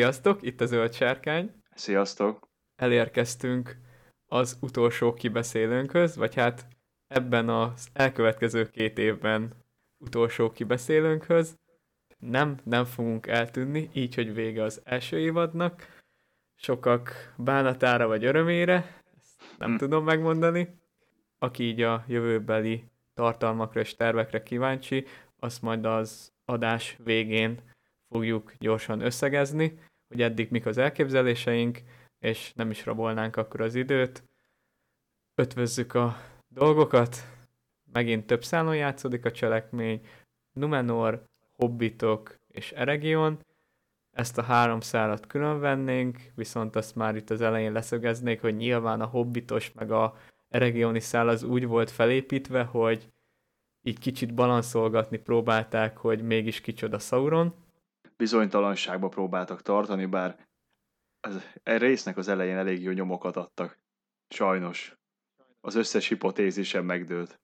Sziasztok, itt a Zöld Sárkány. Sziasztok. Elérkeztünk az utolsó kibeszélőnkhöz, vagy hát ebben az elkövetkező két évben utolsó kibeszélőnkhöz. Nem, nem fogunk eltűnni, így, hogy vége az első évadnak. Sokak bánatára vagy örömére, ezt nem hm. tudom megmondani. Aki így a jövőbeli tartalmakra és tervekre kíváncsi, azt majd az adás végén fogjuk gyorsan összegezni, hogy eddig mik az elképzeléseink, és nem is rabolnánk akkor az időt. Ötvözzük a dolgokat, megint több szálon játszódik a cselekmény, Numenor, Hobbitok és Eregion, ezt a három szálat külön vennénk, viszont azt már itt az elején leszögeznék, hogy nyilván a hobbitos meg a Eregioni szál az úgy volt felépítve, hogy így kicsit balanszolgatni próbálták, hogy mégis kicsoda Sauron. Bizonytalanságba próbáltak tartani, bár az, a résznek az elején elég jó nyomokat adtak. Sajnos. Az összes hipotézis sem megdőlt.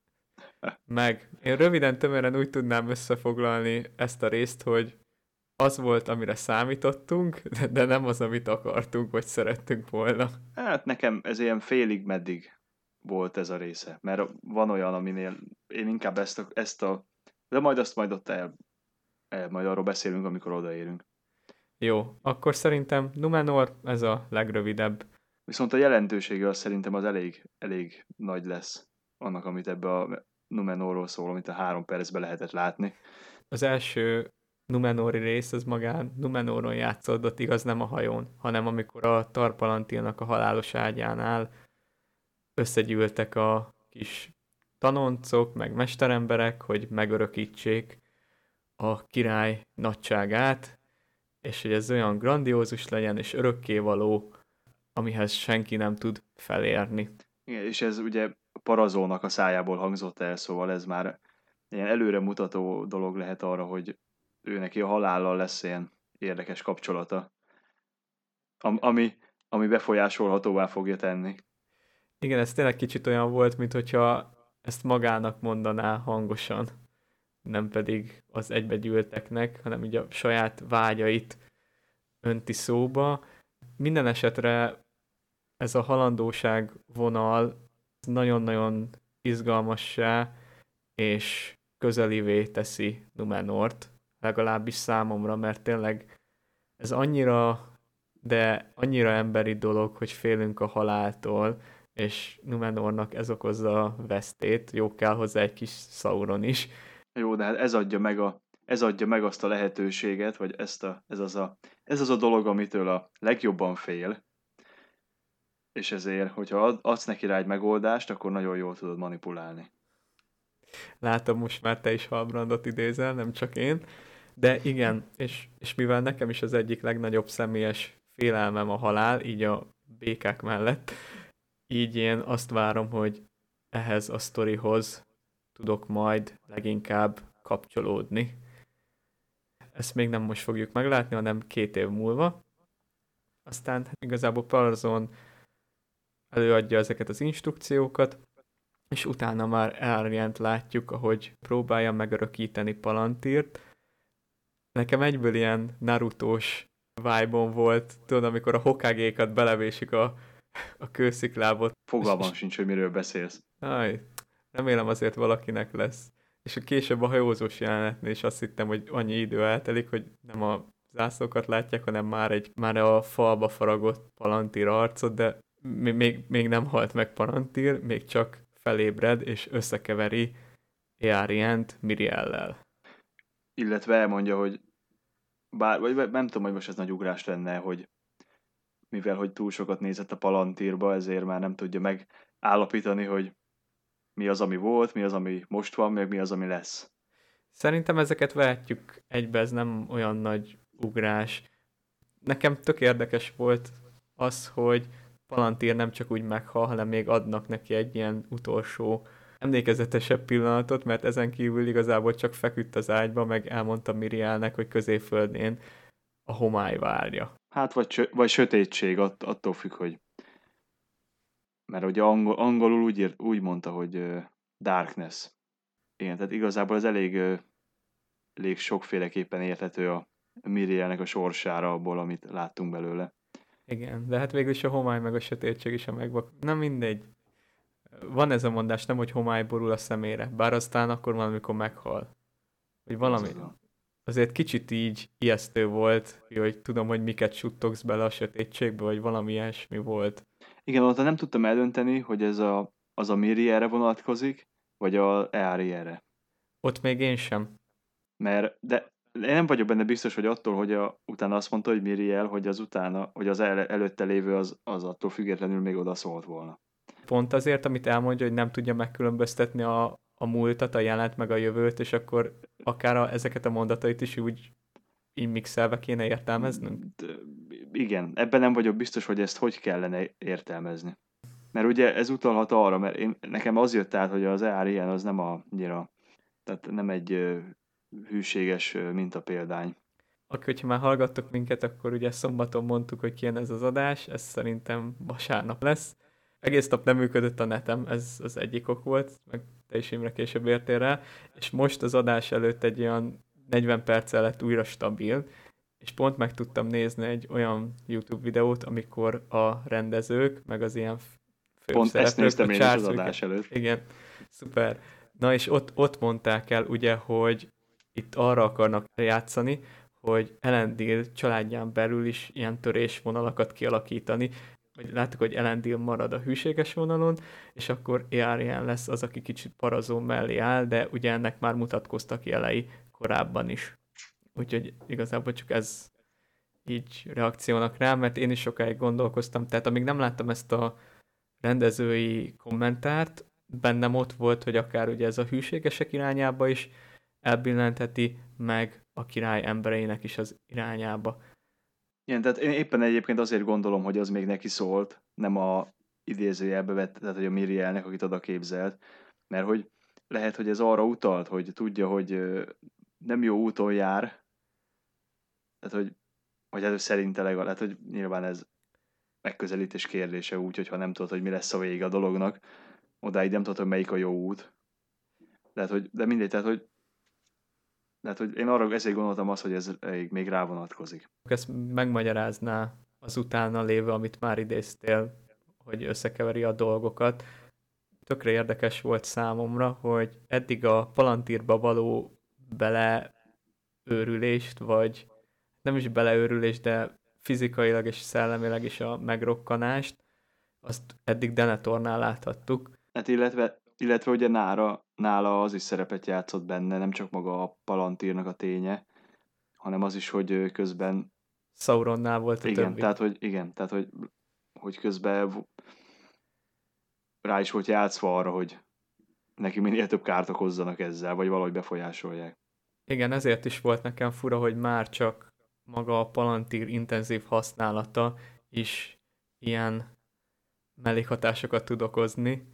Meg. Én röviden, tömören úgy tudnám összefoglalni ezt a részt, hogy az volt, amire számítottunk, de nem az, amit akartunk, vagy szerettünk volna. Hát nekem ez ilyen félig meddig volt ez a része, mert van olyan, aminél én inkább ezt a, ezt a de majd azt majd ott el, majd arról beszélünk, amikor odaérünk. Jó, akkor szerintem Numenor ez a legrövidebb. Viszont a jelentősége az szerintem az elég, elég nagy lesz annak, amit ebbe a Numenorról szól, amit a három percben lehetett látni. Az első Numenori rész az magán Numenoron játszódott, igaz nem a hajón, hanem amikor a Tarpalantilnak a halálos ágyánál összegyűltek a kis tanoncok, meg mesteremberek, hogy megörökítsék a király nagyságát, és hogy ez olyan grandiózus legyen, és örökkévaló, amihez senki nem tud felérni. Igen, és ez ugye Parazónak a szájából hangzott el, szóval ez már ilyen előremutató dolog lehet arra, hogy ő neki a halállal lesz ilyen érdekes kapcsolata, ami, ami befolyásolhatóvá fogja tenni. Igen, ez tényleg kicsit olyan volt, mint hogyha ezt magának mondaná hangosan, nem pedig az egybegyűlteknek, hanem így a saját vágyait önti szóba. Minden esetre ez a halandóság vonal nagyon-nagyon izgalmassá és közelivé teszi Numenort, legalábbis számomra, mert tényleg ez annyira, de annyira emberi dolog, hogy félünk a haláltól, és Numenornak ez okozza a vesztét, jó kell hozzá egy kis Sauron is. Jó, de hát ez adja meg, a, ez adja meg azt a lehetőséget, vagy ezt a, ez, az a, ez az a dolog, amitől a legjobban fél, és ezért, hogyha adsz neki rá egy megoldást, akkor nagyon jól tudod manipulálni. Látom, most már te is Halbrandot idézel, nem csak én. De igen, és, és mivel nekem is az egyik legnagyobb személyes félelmem a halál, így a békák mellett, így én azt várom, hogy ehhez a sztorihoz tudok majd leginkább kapcsolódni. Ezt még nem most fogjuk meglátni, hanem két év múlva. Aztán igazából Parazon előadja ezeket az instrukciókat, és utána már elrient látjuk, ahogy próbálja megörökíteni Palantírt. Nekem egyből ilyen Narutós vibe volt, tudod, amikor a hokagékat belevésik a a kősziklábot. Fogalmam sincs, hogy miről beszélsz. Aj, remélem azért valakinek lesz. És később a hajózós jelenetnél is azt hittem, hogy annyi idő eltelik, hogy nem a zászlókat látják, hanem már, egy, már a falba faragott Palantír arcot, de még, még nem halt meg Palantír, még csak felébred és összekeveri Eárient Miriellel. Illetve elmondja, hogy bár, vagy nem tudom, hogy most ez nagy ugrás lenne, hogy mivel hogy túl sokat nézett a palantírba, ezért már nem tudja megállapítani, hogy mi az, ami volt, mi az, ami most van, meg mi az, ami lesz. Szerintem ezeket vehetjük egybe, ez nem olyan nagy ugrás. Nekem tök érdekes volt az, hogy Palantír nem csak úgy meghal, hanem még adnak neki egy ilyen utolsó emlékezetesebb pillanatot, mert ezen kívül igazából csak feküdt az ágyba, meg elmondta Mirielnek, hogy középföldén a homály várja. Hát vagy, vagy sötétség, att, attól függ, hogy mert ugye angol, angolul úgy, írt, úgy mondta, hogy uh, darkness. Igen, tehát igazából ez elég, uh, elég sokféleképpen érthető a Mirielnek a sorsára abból, amit láttunk belőle. Igen, de hát végül is a homály meg a sötétség is a megvak... Nem mindegy. Van ez a mondás, nem, hogy homály borul a szemére, bár aztán akkor valamikor meghal. Hogy valami... Azért kicsit így ijesztő volt, hogy tudom, hogy miket suttogsz bele a sötétségbe, vagy valami ilyesmi volt. Igen, ott nem tudtam eldönteni, hogy ez a, az a Miri erre vonatkozik, vagy a Eari erre. Ott még én sem. Mert, de én nem vagyok benne biztos, hogy attól, hogy a, utána azt mondta, hogy Miriel, hogy az utána, hogy az el, előtte lévő az, az attól függetlenül még oda szólt volna. Pont azért, amit elmondja, hogy nem tudja megkülönböztetni a, a múltat, a jelent, meg a jövőt, és akkor akár a, ezeket a mondatait is úgy így mixelve kéne értelmeznünk? De, igen, ebben nem vagyok biztos, hogy ezt hogy kellene értelmezni. Mert ugye ez utalhat arra, mert én, nekem az jött át, hogy az ER ilyen az nem a, annyira, tehát nem egy hűséges példány. Akkor, hogyha már hallgattok minket, akkor ugye szombaton mondtuk, hogy kijön ez az adás, ez szerintem vasárnap lesz. Egész nap nem működött a netem, ez az egyik ok volt, meg te is Imre később értél rá, és most az adás előtt egy olyan 40 perccel lett újra stabil, és pont meg tudtam nézni egy olyan YouTube videót, amikor a rendezők, meg az ilyen Pont ezt néztem én az adás előtt. Igen, szuper. Na és ott, ott mondták el ugye, hogy itt arra akarnak játszani, hogy Elendil családján belül is ilyen törésvonalakat kialakítani, hogy láttuk, hogy Elendil marad a hűséges vonalon, és akkor Earian lesz az, aki kicsit parazó mellé áll, de ugye ennek már mutatkoztak jelei korábban is. Úgyhogy igazából csak ez így reakciónak rá, mert én is sokáig gondolkoztam, tehát amíg nem láttam ezt a rendezői kommentárt, bennem ott volt, hogy akár ugye ez a hűségesek irányába is elbillentheti, meg a király embereinek is az irányába. Igen, tehát én éppen egyébként azért gondolom, hogy az még neki szólt, nem a idézőjelbe vett, tehát hogy a Mirielnek, akit oda képzelt, mert hogy lehet, hogy ez arra utalt, hogy tudja, hogy nem jó úton jár, tehát hogy, hogy ez szerinte legalább, hogy nyilván ez megközelítés kérdése úgy, hogyha nem tudod, hogy mi lesz a vége a dolognak, odáig nem tudod, hogy melyik a jó út. Lehet, hogy, de mindegy, tehát, hogy lehet, hogy én arra ezért gondoltam azt, hogy ez még rá vonatkozik. Ezt megmagyarázná az utána lévő, amit már idéztél, hogy összekeveri a dolgokat. Tökre érdekes volt számomra, hogy eddig a palantírba való beleőrülést, vagy nem is beleőrülést, de fizikailag és szellemileg is a megrokkanást, azt eddig Denetornál láthattuk. Hát illetve, illetve ugye nára, nála az is szerepet játszott benne, nem csak maga a palantírnak a ténye, hanem az is, hogy közben... Sauronnál volt a igen, többi. Tehát, hogy, igen, tehát, hogy, hogy közben rá is volt játszva arra, hogy neki minél több kárt okozzanak ezzel, vagy valahogy befolyásolják. Igen, ezért is volt nekem fura, hogy már csak maga a Palantir intenzív használata is ilyen mellékhatásokat tud okozni.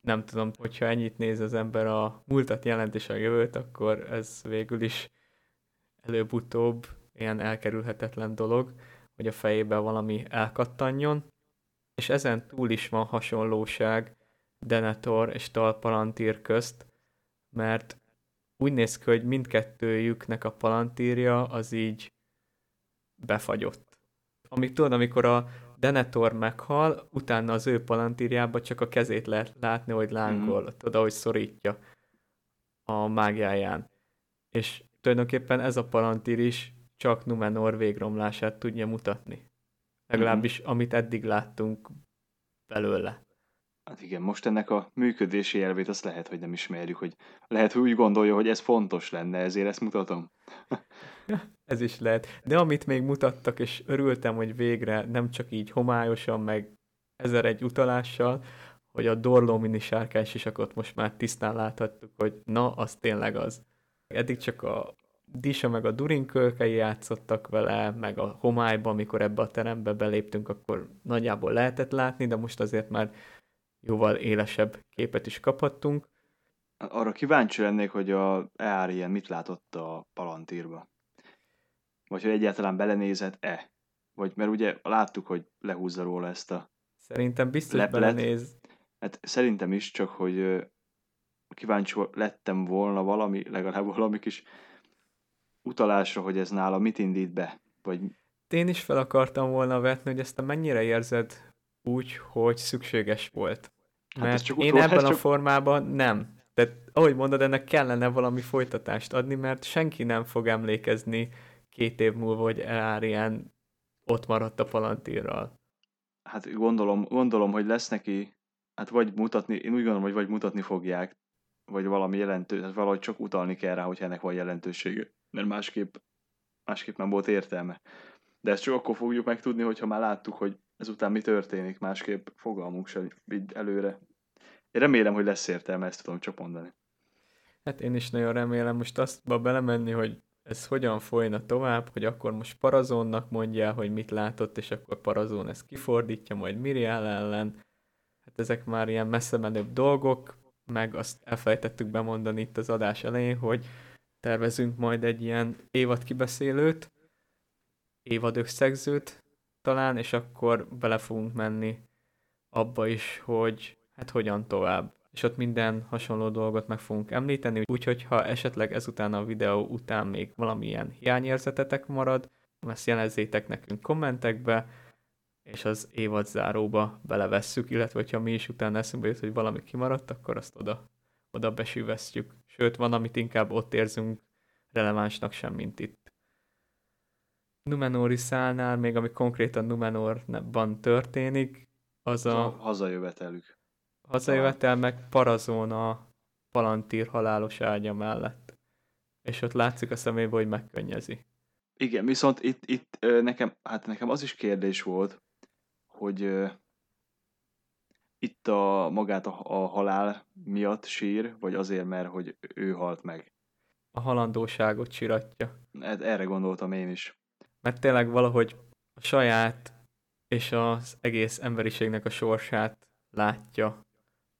Nem tudom, hogyha ennyit néz az ember a múltat jelent a jövőt, akkor ez végül is előbb-utóbb ilyen elkerülhetetlen dolog, hogy a fejében valami elkattanjon. És ezen túl is van hasonlóság Denethor és Tal Palantir közt, mert úgy néz ki, hogy mindkettőjüknek a palantírja az így befagyott. Amíg tudod, amikor a Denethor meghal, utána az ő palantírjába csak a kezét lehet látni, hogy lángol, mm. tudod, hogy szorítja a mágiáján. És tulajdonképpen ez a palantír is csak Numenor végromlását tudja mutatni. Legalábbis, mm. amit eddig láttunk belőle. Hát igen, most ennek a működési elvét azt lehet, hogy nem ismerjük, hogy lehet, hogy úgy gondolja, hogy ez fontos lenne, ezért ezt mutatom. ez is lehet. De amit még mutattak, és örültem, hogy végre nem csak így homályosan, meg ezer egy utalással, hogy a Dorló mini sisakot most már tisztán láthattuk, hogy na, az tényleg az. Eddig csak a Disa meg a Durin játszottak vele, meg a homályban, amikor ebbe a terembe beléptünk, akkor nagyjából lehetett látni, de most azért már jóval élesebb képet is kaphattunk. Arra kíváncsi lennék, hogy a Earien mit látott a Palantírba. Vagy hogy egyáltalán belenézett-e. Vagy mert ugye láttuk, hogy lehúzza róla ezt a Szerintem biztos leplet. belenéz. Hát szerintem is, csak hogy kíváncsi lettem volna valami, legalább valami kis utalásra, hogy ez nála mit indít be? Vagy Én is fel akartam volna vetni, hogy ezt te mennyire érzed úgy, hogy szükséges volt. Hát Mert csak én ebben a csak- formában nem. Tehát ahogy mondod, ennek kellene valami folytatást adni, mert senki nem fog emlékezni két év múlva, hogy Elárien ott maradt a Palantírral. hát gondolom, gondolom, hogy lesz neki, hát vagy mutatni, én úgy gondolom, hogy vagy mutatni fogják, vagy valami jelentő, tehát valahogy csak utalni kell rá, hogy ennek van jelentősége. Mert másképp, másképp nem volt értelme. De ezt csak akkor fogjuk megtudni, hogyha már láttuk, hogy ezután mi történik, másképp fogalmunk sem így előre. Én remélem, hogy lesz értelme, ezt tudom csak mondani. Hát én is nagyon remélem most azt belemenni, hogy ez hogyan folyna tovább, hogy akkor most Parazónnak mondja, hogy mit látott, és akkor Parazón ezt kifordítja, majd Miriel ellen. Hát ezek már ilyen messze menőbb dolgok, meg azt elfelejtettük bemondani itt az adás elején, hogy tervezünk majd egy ilyen évad kibeszélőt, évad összegzőt talán, és akkor bele fogunk menni abba is, hogy hát hogyan tovább. És ott minden hasonló dolgot meg fogunk említeni, úgyhogy ha esetleg ezután a videó után még valamilyen hiányérzetetek marad, ezt jelezzétek nekünk kommentekbe, és az évad záróba belevesszük, illetve hogyha mi is utána eszünkbe jut, hogy valami kimaradt, akkor azt oda, oda besűvesztjük. Sőt, van, amit inkább ott érzünk relevánsnak sem, mint itt. Numenori szálnál, még ami konkrétan Numenorban történik, az a a hazajövetelük. hazajövetel meg Parazón a Palantír halálos ágya mellett. És ott látszik a szemébe, hogy megkönnyezi. Igen, viszont itt, itt nekem, hát nekem az is kérdés volt, hogy itt a magát a, a halál miatt sír, vagy azért, mert hogy ő halt meg. A halandóságot csiratja. E- Erre gondoltam én is. Mert tényleg valahogy a saját és az egész emberiségnek a sorsát látja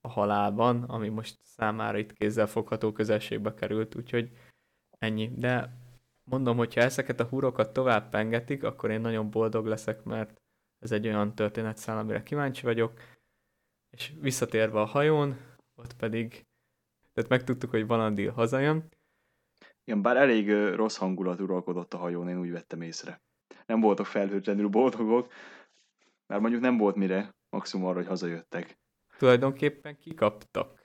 a halálban, ami most számára itt kézzel fogható közelségbe került, úgyhogy ennyi. De mondom, hogyha ezeket a húrokat tovább pengetik, akkor én nagyon boldog leszek, mert ez egy olyan történetszál, amire kíváncsi vagyok. És visszatérve a hajón, ott pedig, tehát megtudtuk, hogy Valandil hazajön, Igen, bár elég rossz hangulat uralkodott a hajón, én úgy vettem észre. Nem voltak felhőtlenül boldogok, mert mondjuk nem volt mire, maximum arra, hogy hazajöttek. tulajdonképpen kikaptak.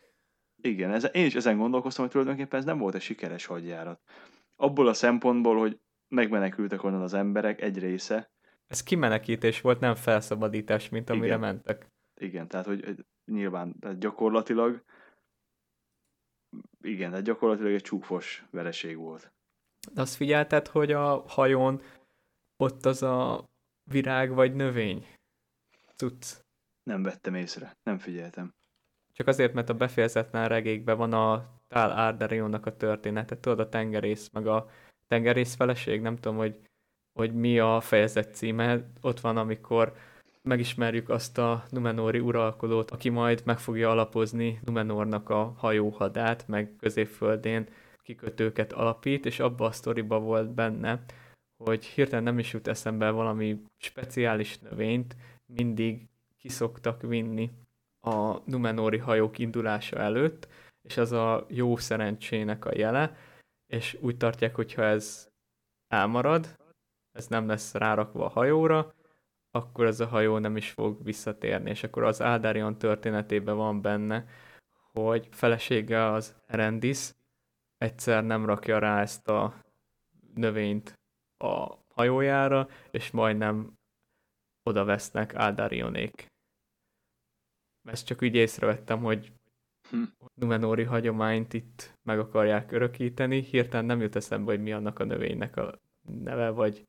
Igen, ez, én is ezen gondolkoztam, hogy tulajdonképpen ez nem volt egy sikeres hadjárat. Abból a szempontból, hogy megmenekültek onnan az emberek egy része, Ez kimenekítés volt, nem felszabadítás, mint amire Igen. mentek. igen, tehát hogy hogy nyilván tehát gyakorlatilag igen, tehát gyakorlatilag egy csúfos vereség volt. De azt figyelted, hogy a hajón ott az a virág vagy növény? Cucc. Nem vettem észre, nem figyeltem. Csak azért, mert a befejezetlen regékben van a Tál Arderionnak a története, tudod, a tengerész, meg a tengerész feleség, nem tudom, hogy, hogy mi a fejezet címe, ott van, amikor megismerjük azt a Numenóri uralkodót, aki majd meg fogja alapozni Numenornak a hajóhadát, meg középföldén kikötőket alapít, és abba a sztoriba volt benne, hogy hirtelen nem is jut eszembe valami speciális növényt, mindig kiszoktak vinni a Numenóri hajók indulása előtt, és az a jó szerencsének a jele, és úgy tartják, hogyha ez elmarad, ez nem lesz rárakva a hajóra, akkor ez a hajó nem is fog visszatérni, és akkor az Ádárion történetében van benne, hogy felesége az Erendis egyszer nem rakja rá ezt a növényt a hajójára, és majdnem oda vesznek Áldarionék. Ezt csak úgy észrevettem, hogy Hm. Numenóri hagyományt itt meg akarják örökíteni. Hirtelen nem jut eszembe, hogy mi annak a növénynek a neve, vagy,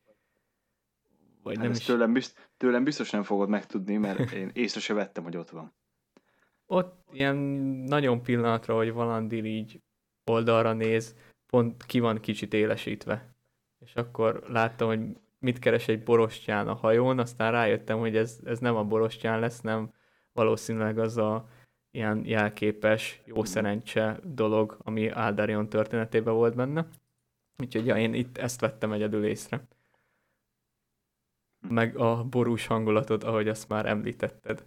vagy Hát nem is. tőlem, bizt, tőlem biztos nem fogod megtudni, mert én észre se vettem, hogy ott van. Ott ilyen nagyon pillanatra, hogy Valandil így oldalra néz, pont ki van kicsit élesítve. És akkor láttam, hogy mit keres egy borostyán a hajón, aztán rájöttem, hogy ez, ez nem a borostyán lesz, nem valószínűleg az a ilyen jelképes, jó szerencse dolog, ami Áldarion történetében volt benne. Úgyhogy ja, én itt ezt vettem egyedül észre. Meg a borús hangulatot, ahogy azt már említetted.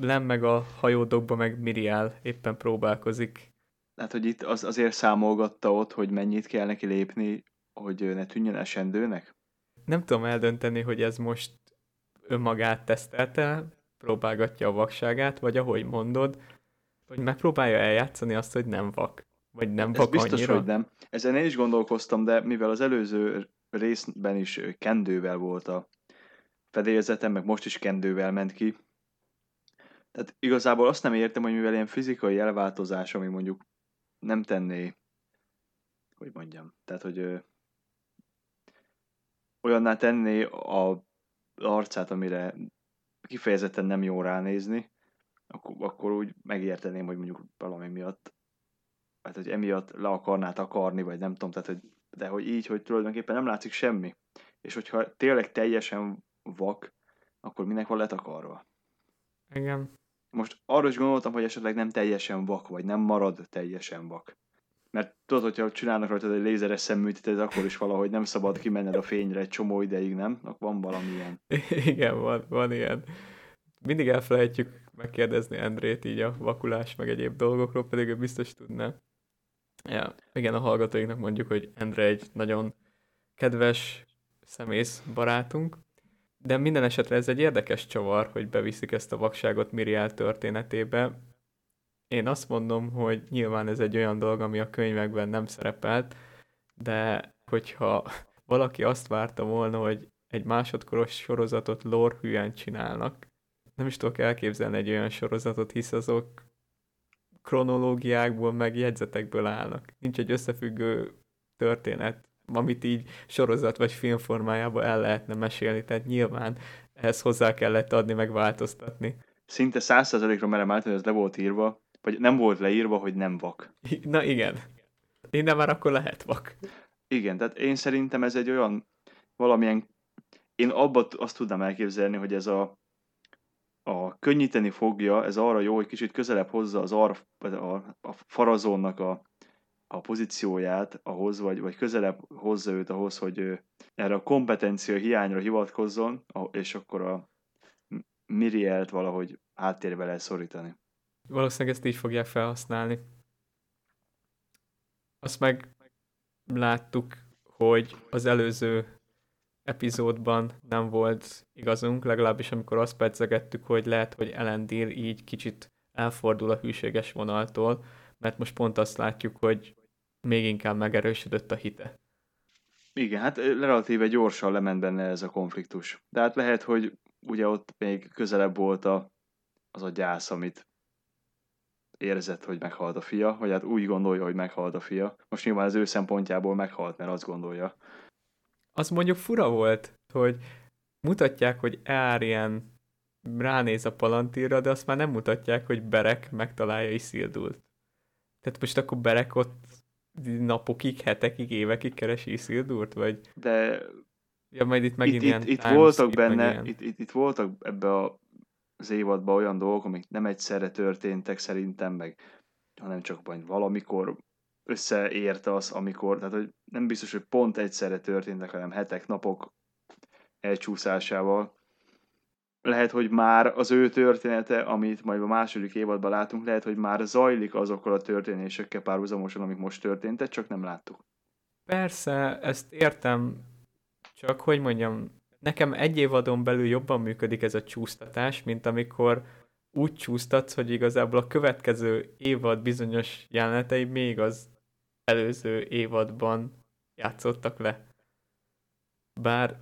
Lem meg a hajódokba, meg Miriel éppen próbálkozik. Hát, hogy itt az, azért számolgatta ott, hogy mennyit kell neki lépni hogy ne tűnjön esendőnek? Nem tudom eldönteni, hogy ez most önmagát tesztelte, próbálgatja a vakságát, vagy ahogy mondod, hogy megpróbálja eljátszani azt, hogy nem vak. Vagy nem Ez vak biztos, annyira. hogy nem. Ezen én is gondolkoztam, de mivel az előző részben is kendővel volt a fedélzetem, meg most is kendővel ment ki, tehát igazából azt nem értem, hogy mivel ilyen fizikai elváltozás, ami mondjuk nem tenné, hogy mondjam, tehát hogy ö, olyanná tenné a arcát, amire kifejezetten nem jó ránézni, akkor, akkor úgy megérteném, hogy mondjuk valami miatt, hát hogy emiatt le akarná takarni, vagy nem tudom, tehát hogy, de hogy így, hogy tulajdonképpen nem látszik semmi. És hogyha tényleg teljesen vak, akkor minek van letakarva? Igen. Most arra is gondoltam, hogy esetleg nem teljesen vak, vagy nem marad teljesen vak. Mert tudod, hogyha csinálnak rajta egy lézeres szemműtétet, akkor is valahogy nem szabad kimenned a fényre egy csomó ideig, nem? Akkor van valami ilyen. Igen, van, van ilyen. Mindig elfelejtjük megkérdezni Endrét így a vakulás meg egyéb dolgokról, pedig ő biztos tudná. Ja, igen, a hallgatóinknak mondjuk, hogy Endre egy nagyon kedves szemész barátunk, de minden esetre ez egy érdekes csavar, hogy beviszik ezt a vakságot Miriel történetébe. Én azt mondom, hogy nyilván ez egy olyan dolog, ami a könyvekben nem szerepelt, de hogyha valaki azt várta volna, hogy egy másodkoros sorozatot lore hülyen csinálnak, nem is tudok elképzelni egy olyan sorozatot, hisz azok kronológiákból, meg jegyzetekből állnak. Nincs egy összefüggő történet, amit így sorozat vagy film formájában el lehetne mesélni, tehát nyilván ehhez hozzá kellett adni, meg változtatni. Szinte százszerzalékra merem állítani, hogy ez le volt írva, vagy nem volt leírva, hogy nem vak. Na igen. Innen már akkor lehet vak. Igen, tehát én szerintem ez egy olyan valamilyen, én abban azt tudnám elképzelni, hogy ez a, a könnyíteni fogja, ez arra jó, hogy kicsit közelebb hozza az ar, vagy a, a farazónnak a, a pozícióját ahhoz, vagy, vagy közelebb hozza őt ahhoz, hogy ő erre a kompetencia hiányra hivatkozzon, és akkor a Mirielt valahogy háttérbe lehet szorítani. Valószínűleg ezt így fogják felhasználni. Azt meg láttuk, hogy az előző epizódban nem volt igazunk, legalábbis amikor azt pedzegettük, hogy lehet, hogy Elendil így kicsit elfordul a hűséges vonaltól, mert most pont azt látjuk, hogy még inkább megerősödött a hite. Igen, hát relatíve gyorsan lement benne ez a konfliktus. De hát lehet, hogy ugye ott még közelebb volt a, az a gyász, amit érzett, hogy meghalt a fia, vagy hát úgy gondolja, hogy meghalt a fia. Most nyilván az ő szempontjából meghalt, mert azt gondolja. Az mondjuk fura volt, hogy mutatják, hogy Aryan ránéz a palantírra, de azt már nem mutatják, hogy Berek megtalálja Isildult. Tehát most akkor Berek ott napokig, hetekig, évekig keresi Isildurt, vagy De ja, majd itt megint itt, ilyen itt, itt voltak benne, ilyen. itt, itt, itt voltak ebbe a, az évadban olyan dolgok, amik nem egyszerre történtek szerintem, meg hanem csak majd valamikor összeérte az, amikor, tehát hogy nem biztos, hogy pont egyszerre történtek, hanem hetek, napok elcsúszásával. Lehet, hogy már az ő története, amit majd a második évadban látunk, lehet, hogy már zajlik azokkal a történésekkel párhuzamosan, amik most történtek, csak nem láttuk. Persze, ezt értem, csak hogy mondjam, nekem egy évadon belül jobban működik ez a csúsztatás, mint amikor úgy csúsztatsz, hogy igazából a következő évad bizonyos jelenetei még az előző évadban játszottak le. Bár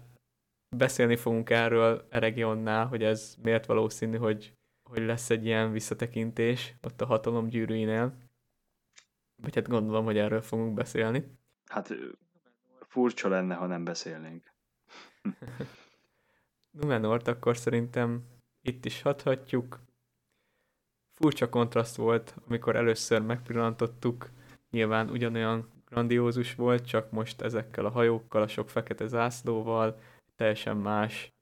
beszélni fogunk erről Eregionnál, hogy ez miért valószínű, hogy, hogy lesz egy ilyen visszatekintés ott a hatalom gyűrűinél. Vagy hát gondolom, hogy erről fogunk beszélni. Hát furcsa lenne, ha nem beszélnénk. Numenort akkor szerintem itt is hathatjuk. Furcsa kontraszt volt, amikor először megpillantottuk. Nyilván ugyanolyan grandiózus volt, csak most ezekkel a hajókkal, a sok fekete zászlóval teljesen más,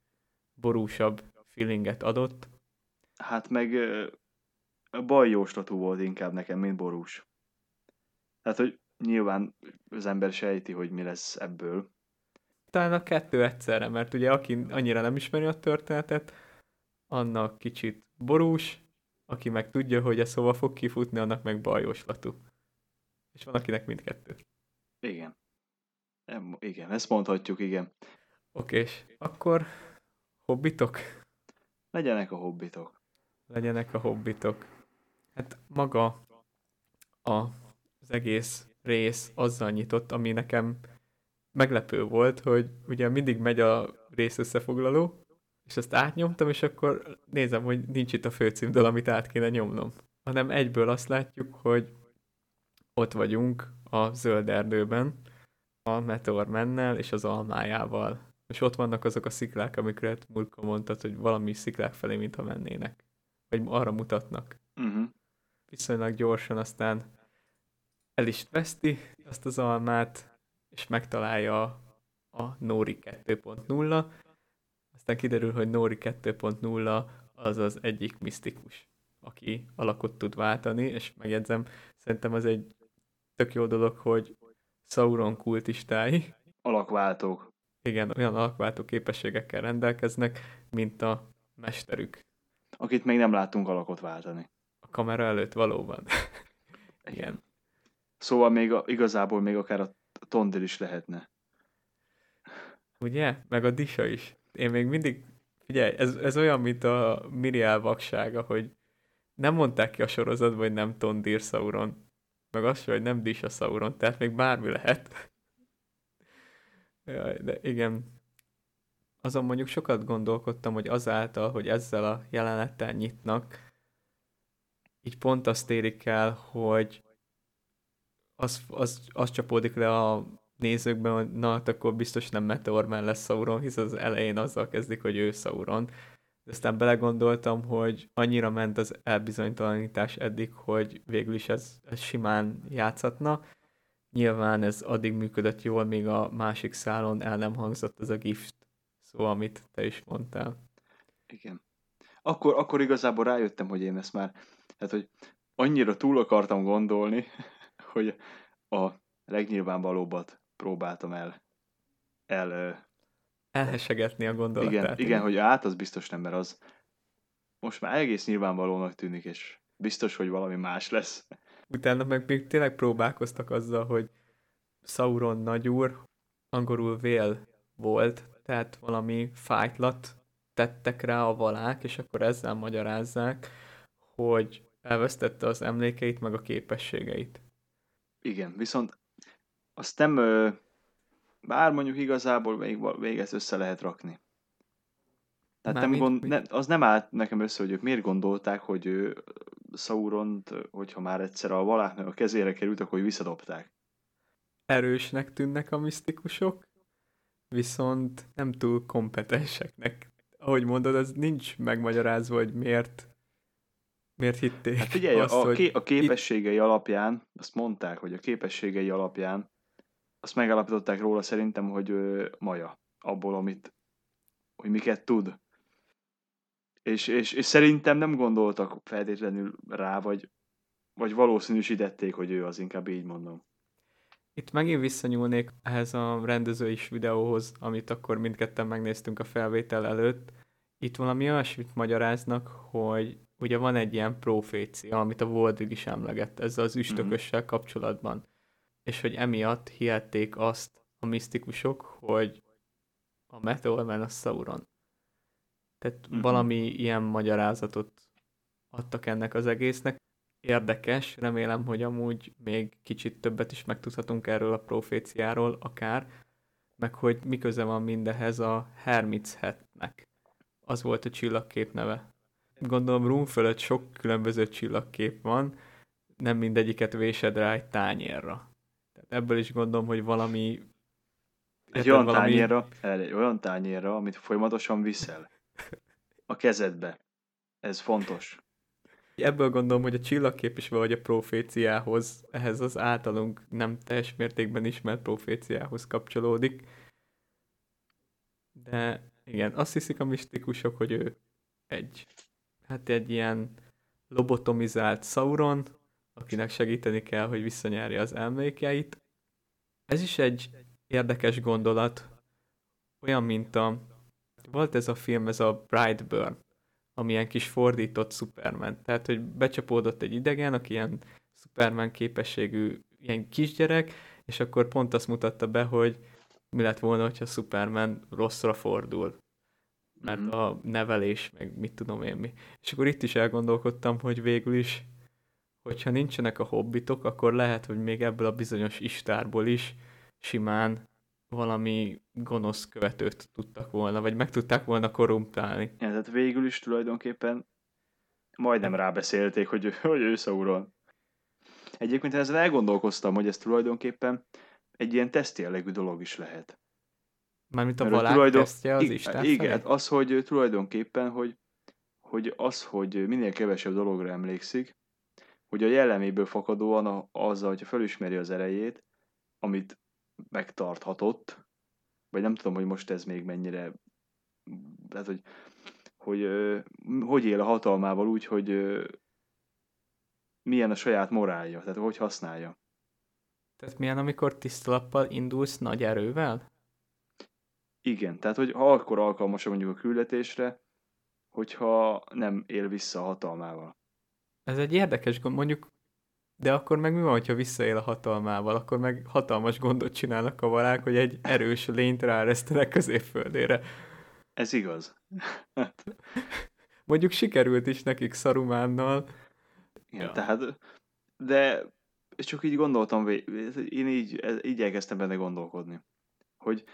borúsabb feelinget adott. Hát meg ö, baj jóslatú volt inkább nekem, mint borús. Tehát, hogy nyilván az ember sejti, hogy mi lesz ebből. Talán a kettő egyszerre, mert ugye aki annyira nem ismeri a történetet, annak kicsit borús, aki meg tudja, hogy ez hova fog kifutni, annak meg bajoslatú. És van, akinek mindkettő. Igen. Igen, ezt mondhatjuk, igen. Oké, és akkor hobbitok? Legyenek a hobbitok. Legyenek a hobbitok. Hát maga a, az egész rész azzal nyitott, ami nekem meglepő volt, hogy ugye mindig megy a rész összefoglaló, és azt átnyomtam, és akkor nézem, hogy nincs itt a főcímdal, amit át kéne nyomnom. Hanem egyből azt látjuk, hogy ott vagyunk a zöld erdőben, a Meteor mennel és az almájával. És ott vannak azok a sziklák, amikre múltkor mondtad, hogy valami sziklák felé, mintha mennének. Vagy arra mutatnak. Uh-huh. Viszonylag gyorsan aztán el is veszti azt az almát, és megtalálja a Nori 2.0. Aztán kiderül, hogy Nori 2.0 az az egyik misztikus, aki alakot tud váltani, és megjegyzem, szerintem az egy tök jó dolog, hogy Sauron kultistái, Alakváltók. Igen, olyan alakváltó képességekkel rendelkeznek, mint a mesterük. Akit még nem láttunk alakot váltani. A kamera előtt valóban. igen. Szóval még a, igazából még akár a Tondel is lehetne. Ugye? Meg a Disa is. Én még mindig, figyelj, ez, ez olyan, mint a Miriel vaksága, hogy nem mondták ki a sorozatban, hogy nem Tondir Sauron. Meg azt hogy nem Disa Sauron, tehát még bármi lehet. Jaj, de igen. Azon mondjuk sokat gondolkodtam, hogy azáltal, hogy ezzel a jelenettel nyitnak, így pont azt érik el, hogy az, az, az csapódik le a nézőkben, hogy na, hát akkor biztos nem Meteorman lesz Sauron, hisz az elején azzal kezdik, hogy ő Sauron. De aztán belegondoltam, hogy annyira ment az elbizonytalanítás eddig, hogy végül is ez, ez simán játszhatna. Nyilván ez addig működött jól, míg a másik szálon el nem hangzott ez a gift szó, amit te is mondtál. Igen. Akkor, akkor igazából rájöttem, hogy én ezt már, hát hogy annyira túl akartam gondolni, hogy a legnyilvánvalóbbat próbáltam el, el Elhesegetni a gondolatát. igen, igen, hogy át az biztos nem, mert az most már egész nyilvánvalónak tűnik, és biztos, hogy valami más lesz. Utána meg még tényleg próbálkoztak azzal, hogy Sauron nagyúr angolul vél volt, tehát valami fájtlat tettek rá a valák, és akkor ezzel magyarázzák, hogy elvesztette az emlékeit, meg a képességeit. Igen, viszont azt nem, bár mondjuk igazából még, még ezt össze lehet rakni. Tehát nem Mármint, gond, ne, az nem állt nekem össze, hogy ők miért gondolták, hogy ő Sauront, hogyha már egyszer a valáknak a kezére került, akkor visszadobták. Erősnek tűnnek a misztikusok, viszont nem túl kompetenseknek. Ahogy mondod, ez nincs megmagyarázva, hogy miért, miért hitték Hát figyelj, azt, a, hogy ké, a képességei alapján, azt mondták, hogy a képességei alapján, azt megállapították róla szerintem, hogy ö, Maja, abból, amit, hogy miket tud. És, és, és szerintem nem gondoltak feltétlenül rá, vagy, vagy valószínűsítették, hogy ő az, inkább így mondom. Itt megint visszanyúlnék ehhez a rendező is videóhoz, amit akkor mindketten megnéztünk a felvétel előtt. Itt valami olyasmit magyaráznak, hogy ugye van egy ilyen profécia, amit a Voldrig is emlegett ezzel az üstökössel kapcsolatban. És hogy emiatt hihették azt a misztikusok, hogy a Meteorman a Sauron. Tehát Mhm. valami ilyen magyarázatot adtak ennek az egésznek. Érdekes, remélem, hogy amúgy még kicsit többet is megtudhatunk erről a proféciáról akár, meg hogy mi köze van mindehez a Hermits hetnek. Az volt a csillagkép neve. Gondolom Rún fölött sok különböző csillagkép van, nem mindegyiket vésed rá egy tányérra. Tehát ebből is gondolom, hogy valami... Egy olyan, tányérra, erre, egy olyan tányérra, amit folyamatosan viszel a kezedbe. Ez fontos. Ebből gondolom, hogy a csillagkép is valahogy a proféciához, ehhez az általunk nem teljes mértékben ismert proféciához kapcsolódik. De igen, azt hiszik a misztikusok, hogy ő egy, hát egy ilyen lobotomizált Sauron, akinek segíteni kell, hogy visszanyerje az emlékeit. Ez is egy érdekes gondolat, olyan, mint a... Volt ez a film, ez a Brightburn, amilyen kis fordított Superman. Tehát, hogy becsapódott egy idegen, aki ilyen Superman képességű ilyen kisgyerek, és akkor pont azt mutatta be, hogy mi lett volna, hogyha Superman rosszra fordul. Mert Mhm. a nevelés, meg mit tudom én mi. És akkor itt is elgondolkodtam, hogy végül is, hogyha nincsenek a hobbitok, akkor lehet, hogy még ebből a bizonyos istárból is simán valami gonosz követőt tudtak volna, vagy meg tudták volna korrumpálni. Ja, tehát végül is tulajdonképpen majdnem rábeszélték, hogy, hogy ő Sauron. Egyébként ezzel elgondolkoztam, hogy ez tulajdonképpen egy ilyen teszt jellegű dolog is lehet. Mármint a Mert valák tulajdon- tesztje az Isten Igen, felé? az, hogy tulajdonképpen, hogy, hogy az, hogy minél kevesebb dologra emlékszik, hogy a jelleméből fakadóan a, azzal, hogyha felismeri az erejét, amit megtarthatott, vagy nem tudom, hogy most ez még mennyire, tehát, hogy, hogy ö, hogy él a hatalmával úgy, hogy ö, milyen a saját morálja, tehát hogy használja. Tehát milyen, amikor tiszta lappal indulsz nagy erővel? Igen, tehát hogy akkor alkalmas mondjuk a küldetésre, hogyha nem él vissza a hatalmával. Ez egy érdekes gond, mondjuk, de akkor meg mi van, hogyha visszaél a hatalmával? Akkor meg hatalmas gondot csinálnak a valák, hogy egy erős lényt ráeresztenek középföldére. Ez igaz. Mondjuk sikerült is nekik Sarumánnal. Igen, Ja. tehát, de csak így gondoltam, én így, így elkezdtem benne gondolkodni, hogy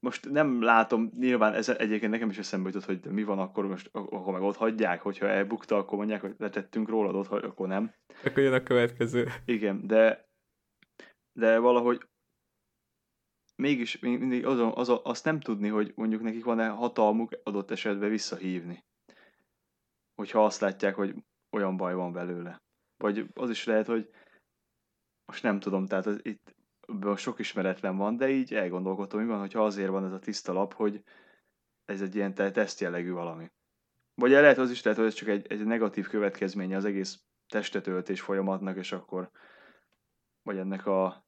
most nem látom, nyilván ez egyébként nekem is eszembe jutott, hogy mi van akkor, most akkor meg ott hagyják, hogyha elbukta, akkor mondják, hogy letettünk rólad, ott, hagy- akkor nem. Akkor jön a következő. Igen, de, de valahogy mégis még mindig azon, az, azt nem tudni, hogy mondjuk nekik van-e hatalmuk adott esetben visszahívni. Hogyha azt látják, hogy olyan baj van belőle. Vagy az is lehet, hogy most nem tudom, tehát az, itt ebből sok ismeretlen van, de így elgondolkodtam, mi van, hogyha azért van ez a tiszta lap, hogy ez egy ilyen te- teszt jellegű valami. Vagy lehet az is lehet, hogy ez csak egy, egy negatív következménye az egész testetöltés folyamatnak, és akkor vagy ennek a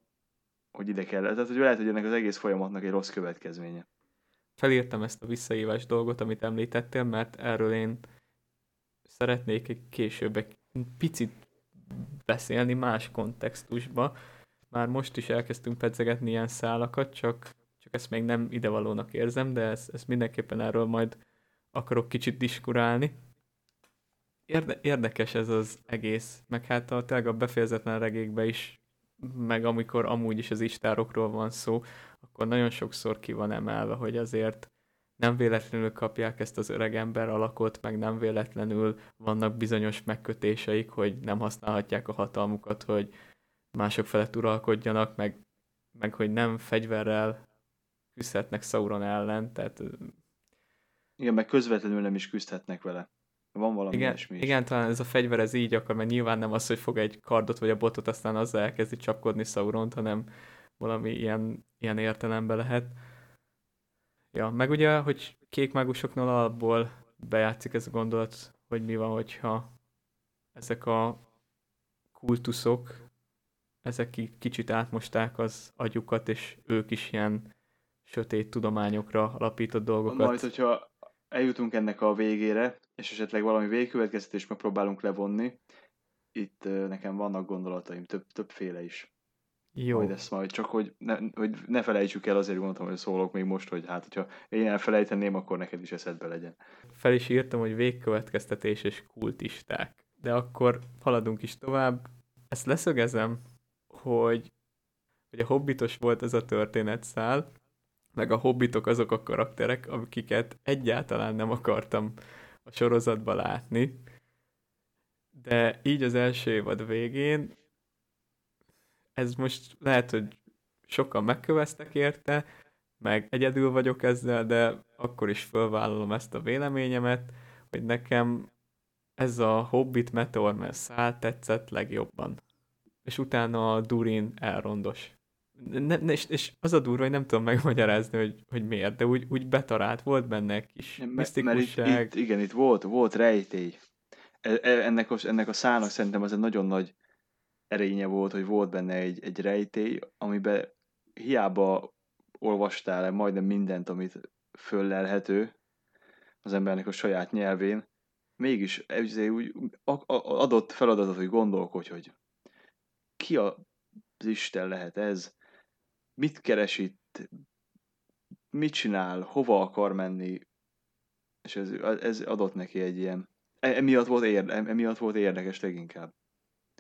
hogy ide kell, tehát hogy lehet, hogy ennek az egész folyamatnak egy rossz következménye. Felírtam ezt a visszahívás dolgot, amit említettél, mert erről én szeretnék később egy picit beszélni más kontextusba. Már most is elkezdtünk pedzegetni ilyen szálakat, csak, csak ezt még nem idevalónak érzem, de ezt, ezt mindenképpen erről majd akarok kicsit diskurálni. Érde, érdekes ez az egész, meg hát a, tényleg a befejezetlen regékbe is, meg amikor amúgy is az istárokról van szó, akkor nagyon sokszor ki van emelve, hogy azért nem véletlenül kapják ezt az öreg ember alakot, meg nem véletlenül vannak bizonyos megkötéseik, hogy nem használhatják a hatalmukat, hogy mások felett uralkodjanak, meg, meg hogy nem fegyverrel küzdhetnek Sauron ellen, tehát Igen, meg közvetlenül nem is küzdhetnek vele. Van valami igen, ilyesmi is. igen, talán ez a fegyver ez így akar, mert nyilván nem az, hogy fog egy kardot vagy a botot, aztán azzal elkezdi csapkodni Sauront, hanem valami ilyen, ilyen értelemben lehet. Ja, meg ugye, hogy kék mágusoknál alapból bejátszik ez a gondolat, hogy mi van, hogyha ezek a kultuszok, ezek ki- kicsit átmosták az agyukat, és ők is ilyen sötét tudományokra alapított dolgokat. Majd, hogyha eljutunk ennek a végére, és esetleg valami végkövetkeztetést megpróbálunk levonni, itt nekem vannak gondolataim, több, többféle is. Jó. Majd ezt majd, csak hogy ne, hogy ne felejtsük el, azért gondoltam, hogy szólok még most, hogy hát, hogyha én elfelejteném, akkor neked is eszedbe legyen. fel is írtam, hogy végkövetkeztetés és kultisták. De akkor haladunk is tovább. Ezt leszögezem, hogy, hogy a hobbitos volt ez a történetszál, meg a hobbitok azok a karakterek, akiket egyáltalán nem akartam a sorozatba látni. De így az első évad végén ez most lehet, hogy sokan megköveztek érte, meg egyedül vagyok ezzel, de akkor is fölvállalom ezt a véleményemet, hogy nekem ez a Hobbit Meteor szál tetszett legjobban. És utána a Durin elrondos. Ne, ne, és, és az a durva, hogy nem tudom megmagyarázni, hogy, hogy miért, de úgy, úgy betarált volt benne egy kis mert itt, misztikusság. itt, igen, itt volt, volt rejtély. E- e- Ennek a, ennek a szának szerintem az egy nagyon nagy erénye volt, hogy volt benne egy, egy rejtély, amiben hiába olvastál el majdnem mindent, amit föllelhető az embernek a saját nyelvén, mégis úgy a- adott feladatot, hogy gondolkodj, hogy ki a, az Isten lehet ez, mit keres itt, mit csinál, hova akar menni, és ez, ez adott neki egy ilyen, e- emiatt volt, érde, emiatt volt érdekes leginkább.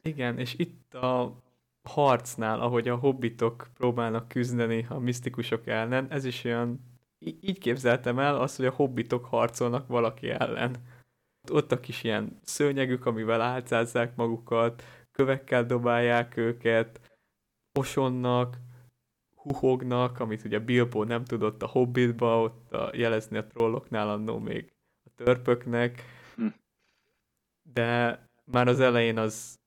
Igen, és itt a harcnál, ahogy a hobbitok próbálnak küzdeni a misztikusok ellen, ez is olyan, így képzeltem el azt, hogy a hobbitok harcolnak valaki ellen. Ott a kis ilyen szőnyegük, amivel álcázzák magukat, kövekkel dobálják őket, osonnak, huhognak, amit ugye Bilbo nem tudott a Hobbitba, ott a, jelezni a trolloknál annó még a törpöknek, hm. de már az elején az,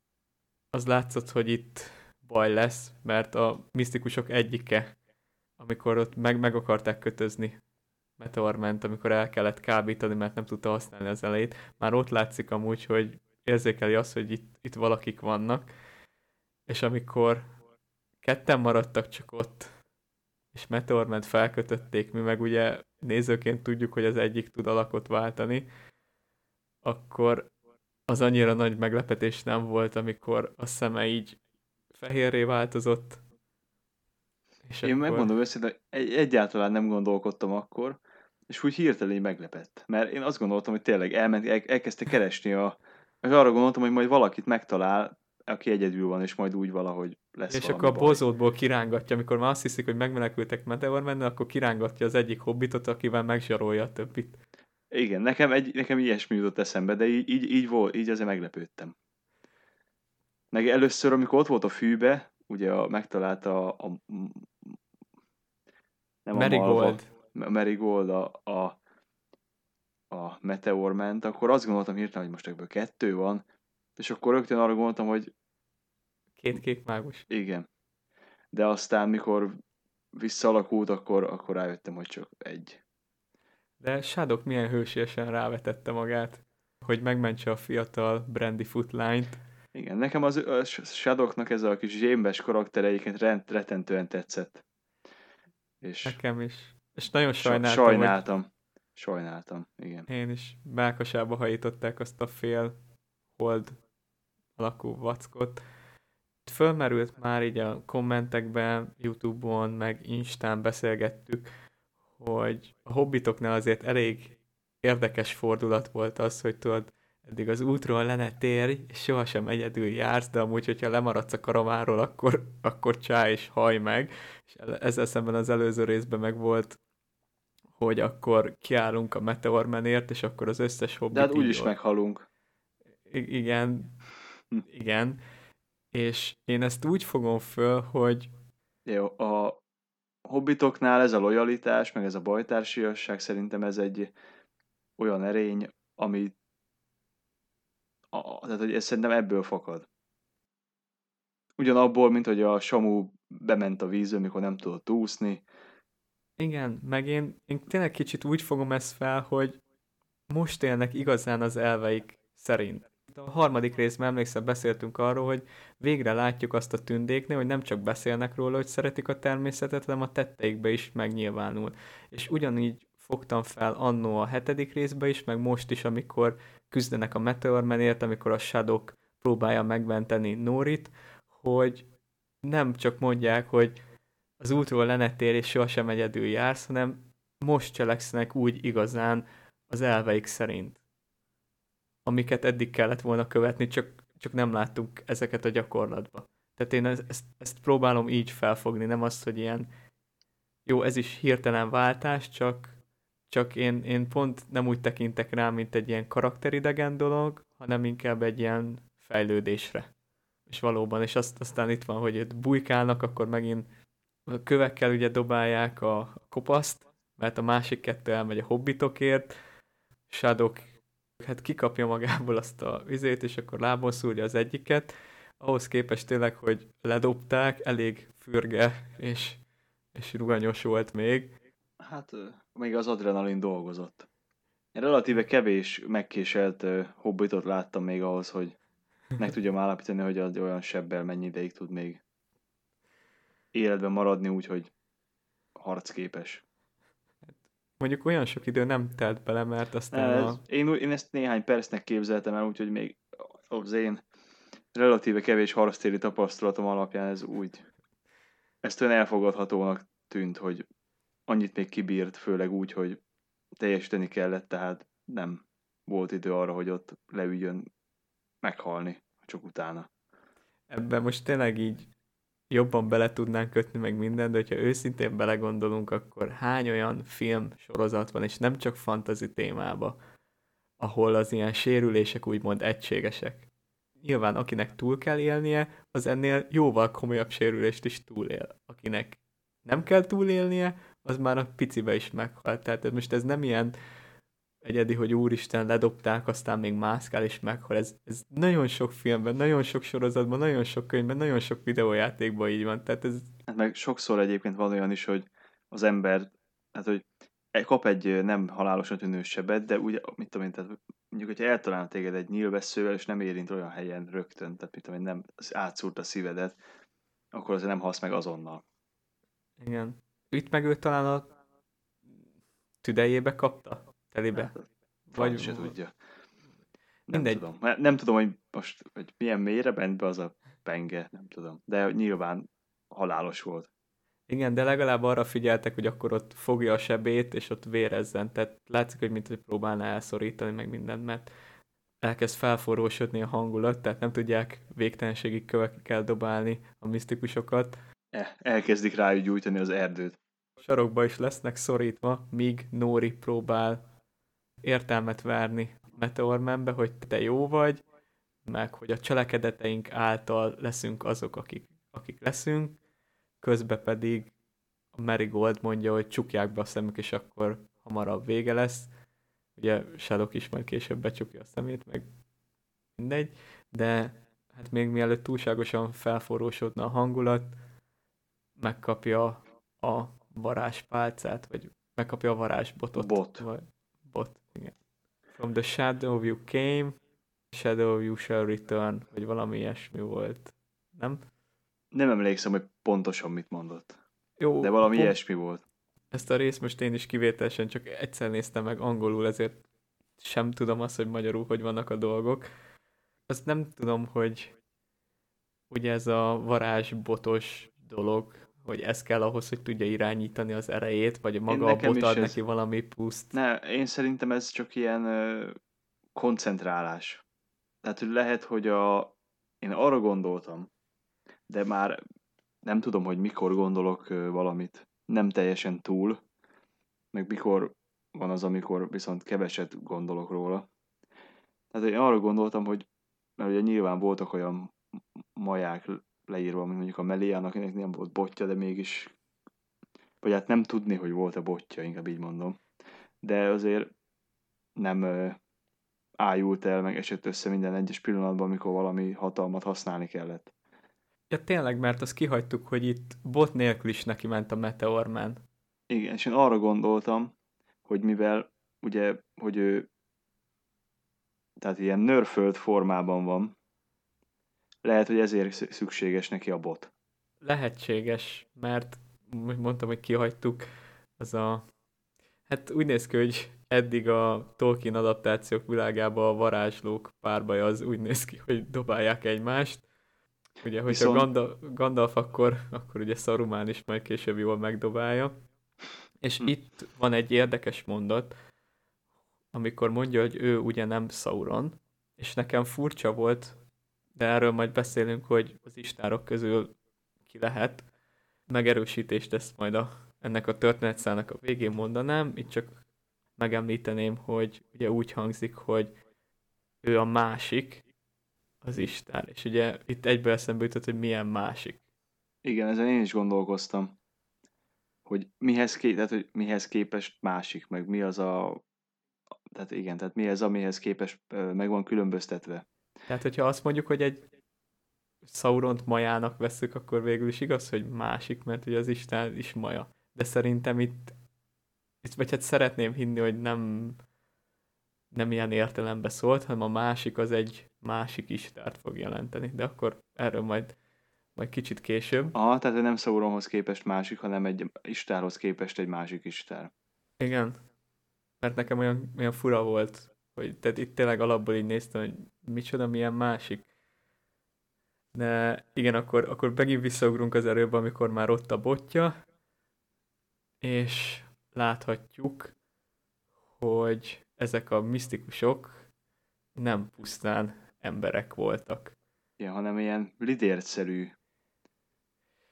az látszott, hogy itt baj lesz, mert a misztikusok egyike, amikor ott meg, meg akarták kötözni Meteorment, amikor el kellett kábítani, mert nem tudta használni az elejét, már ott látszik amúgy, hogy érzékeli azt, hogy itt, itt valakik vannak, és amikor ketten maradtak csak ott, és Meteorment felkötötték, mi meg ugye nézőként tudjuk, hogy az egyik tud alakot váltani, akkor az annyira nagy meglepetés nem volt, amikor a szeme így fehérré változott. És Én akkor... megmondom őszintén, egy, egyáltalán nem gondolkodtam akkor, és úgy hirtelen meglepett. Mert én azt gondoltam, hogy tényleg elment, el, elkezdte keresni a... És arra gondoltam, hogy majd valakit megtalál, aki egyedül van, és majd úgy valahogy lesz És akkor a bozótból kirángatja, amikor már azt hiszik, hogy megmenekültek Meteor menne, akkor kirángatja az egyik hobbitot, akivel megzsarolja a többit. Igen, nekem, egy, nekem ilyesmi jutott eszembe, de így, így, így, volt, így azért meglepődtem. Meg először, amikor ott volt a fűbe, ugye a, megtalálta a, a nem Marigold. A Marigold a, a, a Meteor ment, akkor azt gondoltam hirtelen, hogy most ebből kettő van, és akkor rögtön arra gondoltam, hogy Két kék mágus. Igen. De aztán, mikor visszalakult, akkor, akkor rájöttem, hogy csak egy. De Shadok milyen hősiesen rávetette magát, hogy megmentse a fiatal Brandy Footline-t. Igen, nekem az a Shadoknak ez a kis zsémbes karaktereiként rend, retentően tetszett. És Nekem is. És nagyon sajnáltam. Sajnáltam. Hogy... Sajnáltam, igen. Én is. Bákasába hajították azt a fél hold alakú vackot. Fölmerült már így a kommentekben, Youtube-on, meg Instán beszélgettük, hogy a hobbitoknál azért elég érdekes fordulat volt az, hogy tudod, eddig az útról le ne térj, és sohasem egyedül jársz, de amúgy, hogyha lemaradsz a karaváról, akkor, akkor csáj és haj meg. És ezzel szemben az előző részben meg volt, hogy akkor kiállunk a Meteormenért, és akkor az összes hobbit... De hát úgyis meghalunk. I- igen, igen. És én ezt úgy fogom föl, hogy... Jó, a hobbitoknál ez a lojalitás, meg ez a bajtársiasság szerintem ez egy olyan erény, ami a, tehát hogy ez szerintem ebből fakad. Ugyanabból, mint hogy a Samu bement a vízbe, mikor nem tudott úszni. Igen, meg én, én tényleg kicsit úgy fogom ezt fel, hogy most élnek igazán az elveik szerint. A harmadik részben emlékszem, beszéltünk arról, hogy végre látjuk azt a tündéknél, hogy nem csak beszélnek róla, hogy szeretik a természetet, hanem a tetteikbe is megnyilvánul. És ugyanígy fogtam fel annó a hetedik részbe is, meg most is, amikor küzdenek a Meteormenért, amikor a Shadow próbálja megmenteni Norit, hogy nem csak mondják, hogy az útról lenetél és sohasem egyedül jársz, hanem most cselekszenek úgy igazán az elveik szerint amiket eddig kellett volna követni, csak, csak nem láttuk ezeket a gyakorlatba. Tehát én ezt, ezt próbálom így felfogni, nem azt, hogy ilyen jó, ez is hirtelen váltás, csak, csak én, én pont nem úgy tekintek rá, mint egy ilyen karakteridegen dolog, hanem inkább egy ilyen fejlődésre. És valóban, és azt, aztán itt van, hogy itt bujkálnak, akkor megint a kövekkel ugye dobálják a kopaszt, mert a másik kettő elmegy a hobbitokért, Shadow hát kikapja magából azt a vizét, és akkor lábon szúrja az egyiket, ahhoz képest tényleg, hogy ledobták, elég fürge, és, és ruganyos volt még. Hát még az adrenalin dolgozott. Én relatíve kevés megkéselt hobbitot láttam még ahhoz, hogy meg tudjam állapítani, hogy az olyan sebbel mennyi ideig tud még életben maradni, úgyhogy harcképes. Mondjuk olyan sok idő nem telt bele, mert aztán Ez, a... én, én ezt néhány percnek képzeltem el, úgyhogy még az én relatíve kevés harctéri tapasztalatom alapján ez úgy, ezt olyan elfogadhatónak tűnt, hogy annyit még kibírt, főleg úgy, hogy teljesíteni kellett, tehát nem volt idő arra, hogy ott leüljön meghalni csak utána. Ebben most tényleg így jobban bele tudnánk kötni meg mindent, de hogyha őszintén belegondolunk, akkor hány olyan film sorozat van, és nem csak fantazi témába, ahol az ilyen sérülések úgymond egységesek. Nyilván akinek túl kell élnie, az ennél jóval komolyabb sérülést is túlél. Akinek nem kell túlélnie, az már a picibe is meghalt. Tehát most ez nem ilyen egyedi, hogy úristen, ledobták, aztán még mászkál és meghal. Ez, ez nagyon sok filmben, nagyon sok sorozatban, nagyon sok könyvben, nagyon sok videójátékban így van. Tehát ez... Hát meg sokszor egyébként van olyan is, hogy az ember, hát hogy kap egy nem halálosan tűnő sebet, de úgy, mit tudom én, tehát mondjuk, hogyha eltalálna téged egy nyílvesszővel, és nem érint olyan helyen rögtön, tehát mit tudom én, nem átszúrt a szívedet, akkor azért nem halsz meg azonnal. Igen. Itt meg ő talán a tüdejébe kapta? Telibe? Hát, Vagy se tudja. Nem Mindegy. tudom. Nem tudom, hogy most hogy milyen mélyre bent be az a penge, nem tudom. De nyilván halálos volt. Igen, de legalább arra figyeltek, hogy akkor ott fogja a sebét, és ott vérezzen. Tehát látszik, hogy mint hogy próbálná elszorítani meg mindent, mert elkezd felforrósodni a hangulat, tehát nem tudják végtelenségig kövekkel dobálni a misztikusokat. E, elkezdik rájuk gyújtani az erdőt. Sarokba is lesznek szorítva, míg Nóri próbál értelmet várni Meteormenbe, hogy te jó vagy, meg hogy a cselekedeteink által leszünk azok, akik, akik leszünk, közben pedig a Marigold mondja, hogy csukják be a szemük, és akkor hamarabb vége lesz. Ugye Sherlock is majd később becsukja a szemét, meg mindegy, de hát még mielőtt túlságosan felforrósodna a hangulat, megkapja a varázspálcát, vagy megkapja a varázsbotot. Bot. Vagy bot. From the shadow you came, shadow you shall return, vagy valami ilyesmi volt. Nem? Nem emlékszem, hogy pontosan mit mondott. Jó, de valami pont... ilyesmi volt. Ezt a részt most én is kivételesen csak egyszer néztem meg angolul, ezért sem tudom azt, hogy magyarul hogy vannak a dolgok. Azt nem tudom, hogy ugye ez a varázsbotos dolog, hogy ez kell ahhoz, hogy tudja irányítani az erejét, vagy maga a bot ad neki ez... valami puszt. Ne, én szerintem ez csak ilyen ö, koncentrálás. Tehát hogy lehet, hogy a... Én arra gondoltam, de már nem tudom, hogy mikor gondolok ö, valamit nem teljesen túl, meg mikor van az, amikor viszont keveset gondolok róla. Tehát én arra gondoltam, hogy mert ugye nyilván voltak olyan maják leírva, mint mondjuk a Meliának, akinek nem volt botja, de mégis, vagy hát nem tudni, hogy volt-e botja, inkább így mondom. De azért nem ö, ájult el, meg esett össze minden egyes pillanatban, amikor valami hatalmat használni kellett. Ja tényleg, mert azt kihagytuk, hogy itt bot nélkül is neki ment a Meteorman. Igen, és én arra gondoltam, hogy mivel ugye, hogy ő tehát ilyen nörföld formában van, lehet, hogy ezért szükséges neki a bot. Lehetséges, mert mondtam, hogy kihagytuk, az a... Hát úgy néz ki, hogy eddig a Tolkien adaptációk világában a varázslók párbaja az úgy néz ki, hogy dobálják egymást. Ugye, hogyha Viszont... Gandalf, Gandalf akkor, akkor ugye Saruman is majd később jól megdobálja. És hm. itt van egy érdekes mondat, amikor mondja, hogy ő ugye nem Sauron, és nekem furcsa volt, de erről majd beszélünk, hogy az istárok közül ki lehet. Megerősítést ezt majd a, ennek a történetszának a végén mondanám, itt csak megemlíteném, hogy ugye úgy hangzik, hogy ő a másik, az Isten. És ugye itt egyből eszembe jutott, hogy milyen másik. Igen, ezen én is gondolkoztam, hogy mihez, ké, tehát, hogy mihez képest másik, meg mi az a tehát igen, tehát mi ez, amihez képest meg van különböztetve. Tehát, hogyha azt mondjuk, hogy egy Sauront majának veszük, akkor végül is igaz, hogy másik, mert ugye az Isten is maja. De szerintem itt, itt vagy hát szeretném hinni, hogy nem, nem ilyen értelembe szólt, hanem a másik az egy másik istárt fog jelenteni. De akkor erről majd, majd kicsit később. Aha, tehát nem Sauronhoz képest másik, hanem egy istárhoz képest egy másik istár. Igen. Mert nekem olyan, olyan fura volt hogy tehát itt tényleg alapból így néztem, hogy micsoda, milyen másik. De igen, akkor, akkor megint visszaugrunk az erőbe, amikor már ott a botja, és láthatjuk, hogy ezek a misztikusok nem pusztán emberek voltak. Igen, hanem ilyen lidértszerű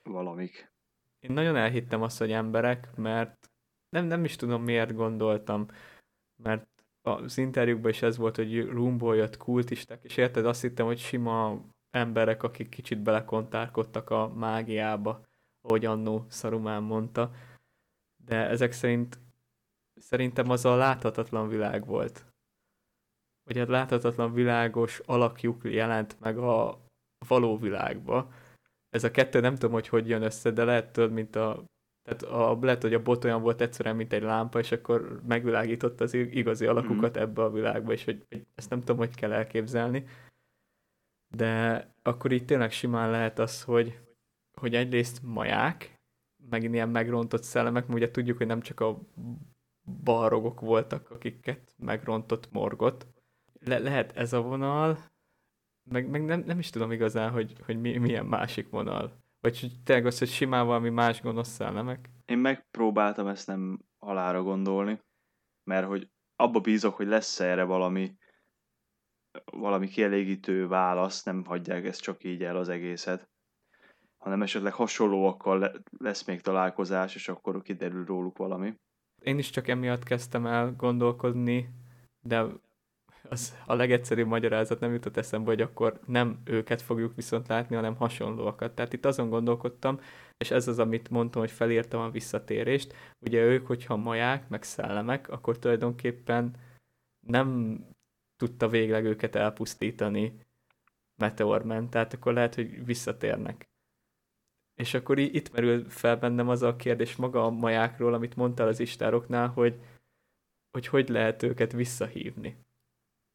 valamik. Én nagyon elhittem azt, hogy emberek, mert nem, nem is tudom miért gondoltam, mert az interjúkban is ez volt, hogy roomból jött kultisták, és érted, azt hittem, hogy sima emberek, akik kicsit belekontárkodtak a mágiába, ahogy annó Szarumán mondta, de ezek szerint szerintem az a láthatatlan világ volt. Vagy a láthatatlan világos alakjuk jelent meg a való világba. Ez a kettő nem tudom, hogy hogy jön össze, de lehet tudod, mint a tehát a, lehet, hogy a bot olyan volt egyszerűen, mint egy lámpa, és akkor megvilágított az igazi alakukat mm-hmm. ebbe a világba, és hogy, hogy ezt nem tudom, hogy kell elképzelni. De akkor itt tényleg simán lehet az, hogy, hogy egyrészt maják, megint ilyen megrontott szellemek, mert ugye tudjuk, hogy nem csak a balrogok voltak, akiket megrontott morgot. Le- lehet ez a vonal, meg, meg nem, nem is tudom igazán, hogy, hogy mi, milyen másik vonal. Vagy hogy tényleg az, hogy simán valami más gonosz szellemek? Én megpróbáltam ezt nem halára gondolni, mert hogy abba bízok, hogy lesz erre valami valami kielégítő válasz, nem hagyják ezt csak így el az egészet, hanem esetleg hasonlóakkal lesz még találkozás, és akkor kiderül róluk valami. Én is csak emiatt kezdtem el gondolkodni, de az a legegyszerűbb magyarázat nem jutott eszembe, hogy akkor nem őket fogjuk viszont látni, hanem hasonlóakat. Tehát itt azon gondolkodtam, és ez az, amit mondtam, hogy felírtam a visszatérést. Ugye ők, hogyha maják, meg szellemek, akkor tulajdonképpen nem tudta végleg őket elpusztítani Meteorman, tehát akkor lehet, hogy visszatérnek. És akkor itt merül fel bennem az a kérdés maga a majákról, amit mondtál az istároknál, hogy hogy, hogy lehet őket visszahívni.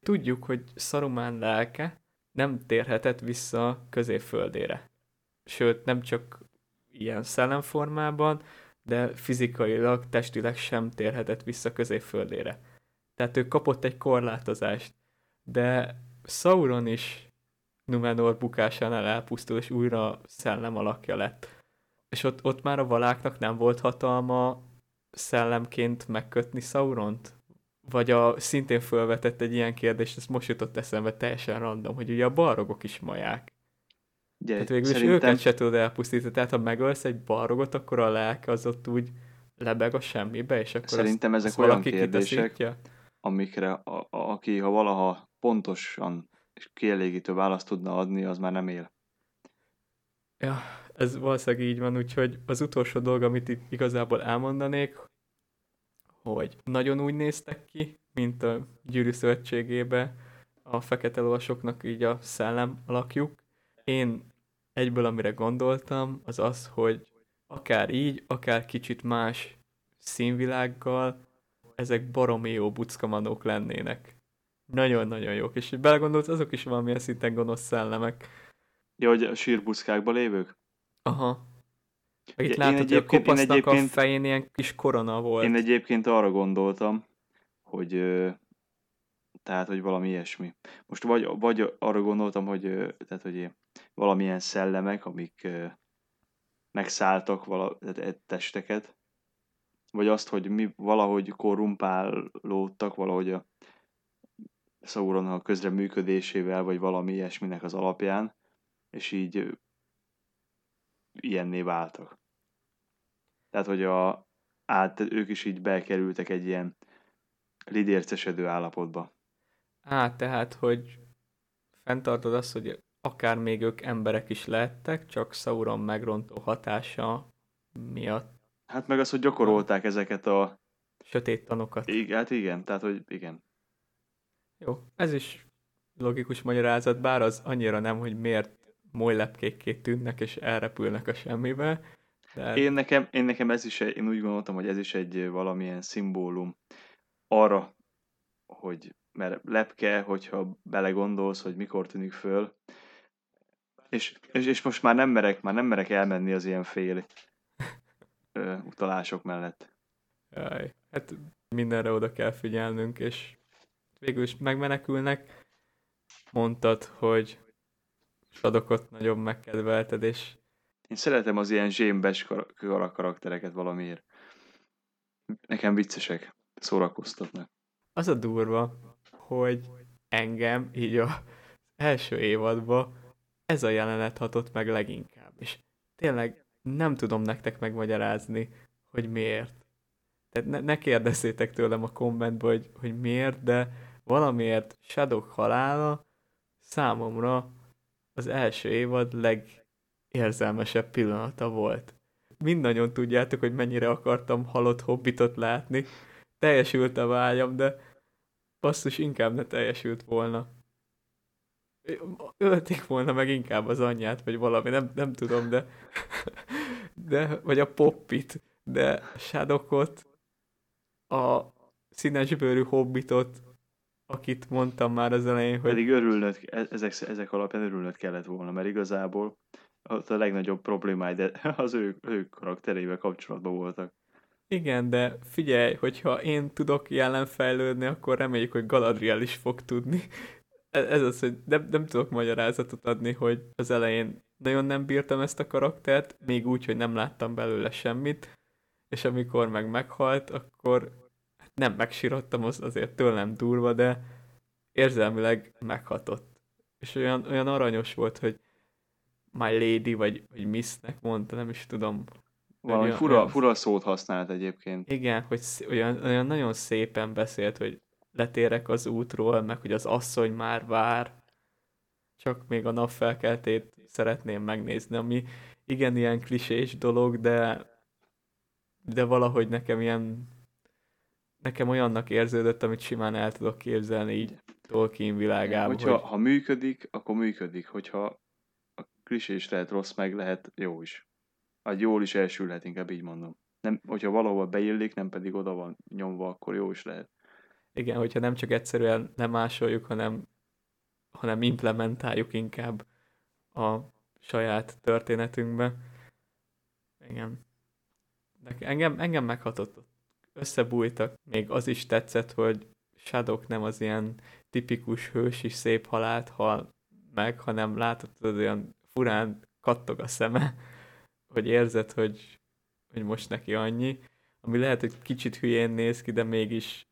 Tudjuk, hogy Saruman lelke nem térhetett vissza középföldére. Sőt, nem csak ilyen szellemformában, de fizikailag, testileg sem térhetett vissza középföldére. Tehát ő kapott egy korlátozást. De Sauron is Numenor bukásánál elpusztul, és újra szellem alakja lett. És ott, ott már a valáknak nem volt hatalma szellemként megkötni Sauront? Vagy a szintén felvetett egy ilyen kérdést, ez most jutott eszembe teljesen random, hogy ugye a balrogok is maják. Ugye, Tehát végül szerintem... is őket se tudod elpusztítani, tehát ha megölsz egy balrogot, akkor a lelke az ott úgy lebeg a semmibe, és akkor Szerintem azt, ezek azt olyan kérdések, amikre a, a, aki ha valaha pontosan és kielégítő választ tudna adni, az már nem él. Ja, ez valószínűleg így van, úgyhogy az utolsó dolog, amit itt igazából elmondanék, hogy nagyon úgy néztek ki, mint a gyűrű szövetségébe a fekete lovasoknak így a szellem alakjuk. Én egyből, amire gondoltam, az az, hogy akár így, akár kicsit más színvilággal, ezek baromi jó buckamanók lennének. Nagyon-nagyon jók, és belegondolsz, azok is valamilyen szinten gonosz szellemek. Ja, hogy a sírbuszkákban lévők? Aha. Meg itt látod, hogy a kopasznak a fején ilyen kis korona volt. Én egyébként arra gondoltam, hogy tehát, hogy valami ilyesmi. Most vagy, vagy arra gondoltam, hogy, tehát, hogy valamilyen szellemek, amik megszálltak vala, tehát testeket, vagy azt, hogy mi valahogy korrumpálódtak, valahogy a Sauron a közreműködésével, vagy valami ilyesminek az alapján, és így ilyenné váltak. Tehát, hogy a, át, ők is így bekerültek egy ilyen lidércesedő állapotba. Á, tehát, hogy fenntartod azt, hogy akár még ők emberek is lehettek, csak Sauron megrontó hatása miatt. Hát meg az, hogy gyakorolták ezeket a... Sötét tanokat. Igen, hát igen, tehát, hogy igen. Jó, ez is logikus magyarázat, bár az annyira nem, hogy miért molylepkékké tűnnek és elrepülnek a semmibe. De... Én, nekem, én nekem ez is, én úgy gondoltam, hogy ez is egy valamilyen szimbólum arra, hogy mert lepke, hogyha belegondolsz, hogy mikor tűnik föl, és, és, és most már nem merek, már nem merek elmenni az ilyen fél ö, utalások mellett. Jaj, hát mindenre oda kell figyelnünk, és végül is megmenekülnek. Mondtad, hogy Sadokot nagyon megkedvelted, és... Én szeretem az ilyen zsémbes kar- karaktereket valamiért. Nekem viccesek, szórakoztatnak. Az a durva, hogy engem így a első évadban ez a jelenet hatott meg leginkább. És tényleg nem tudom nektek megmagyarázni, hogy miért. Tehát ne, ne kérdezzétek tőlem a kommentbe, hogy, hogy miért, de valamiért Shadow halála számomra az első évad legérzelmesebb pillanata volt. Mindannyian tudjátok, hogy mennyire akartam halott hobbitot látni. Teljesült a vágyam, de basszus inkább ne teljesült volna. Ölték volna meg inkább az anyját, vagy valami, nem, nem tudom, de, de vagy a poppit, de Shadokot, a színesbőrű hobbitot, akit mondtam már az elején, hogy... Pedig örülnöd, e- ezek, ezek alapján örülnöd kellett volna, mert igazából a legnagyobb problémáid az ő, ő karakterével kapcsolatban voltak. Igen, de figyelj, hogyha én tudok jelen fejlődni, akkor reméljük, hogy Galadriel is fog tudni. E- ez az, hogy nem, nem tudok magyarázatot adni, hogy az elején nagyon nem bírtam ezt a karaktert, még úgy, hogy nem láttam belőle semmit, és amikor meg meghalt, akkor nem megsírottam, az azért tőlem durva, de érzelmileg meghatott. És olyan, olyan aranyos volt, hogy my lady, vagy, vagy missnek mondta, nem is tudom. Valami olyan, fura, olyan, fura szót használt egyébként. Igen, hogy olyan, olyan nagyon szépen beszélt, hogy letérek az útról, meg hogy az asszony már vár, csak még a napfelkeltét szeretném megnézni, ami igen ilyen klisés dolog, de de valahogy nekem ilyen nekem olyannak érződött, amit simán el tudok képzelni így Tolkien világában. Hogyha hogy... ha működik, akkor működik. Hogyha a klisé is lehet rossz, meg lehet jó is. Hát jól is elsülhet, inkább így mondom. Nem, hogyha valahol beillik, nem pedig oda van nyomva, akkor jó is lehet. Igen, hogyha nem csak egyszerűen nem másoljuk, hanem, hanem implementáljuk inkább a saját történetünkbe. Igen. De engem, engem meghatott összebújtak. Még az is tetszett, hogy Shadow nem az ilyen tipikus hősi szép halált hal meg, hanem látod, az olyan furán kattog a szeme, hogy érzed, hogy, hogy most neki annyi, ami lehet, hogy kicsit hülyén néz ki, de mégis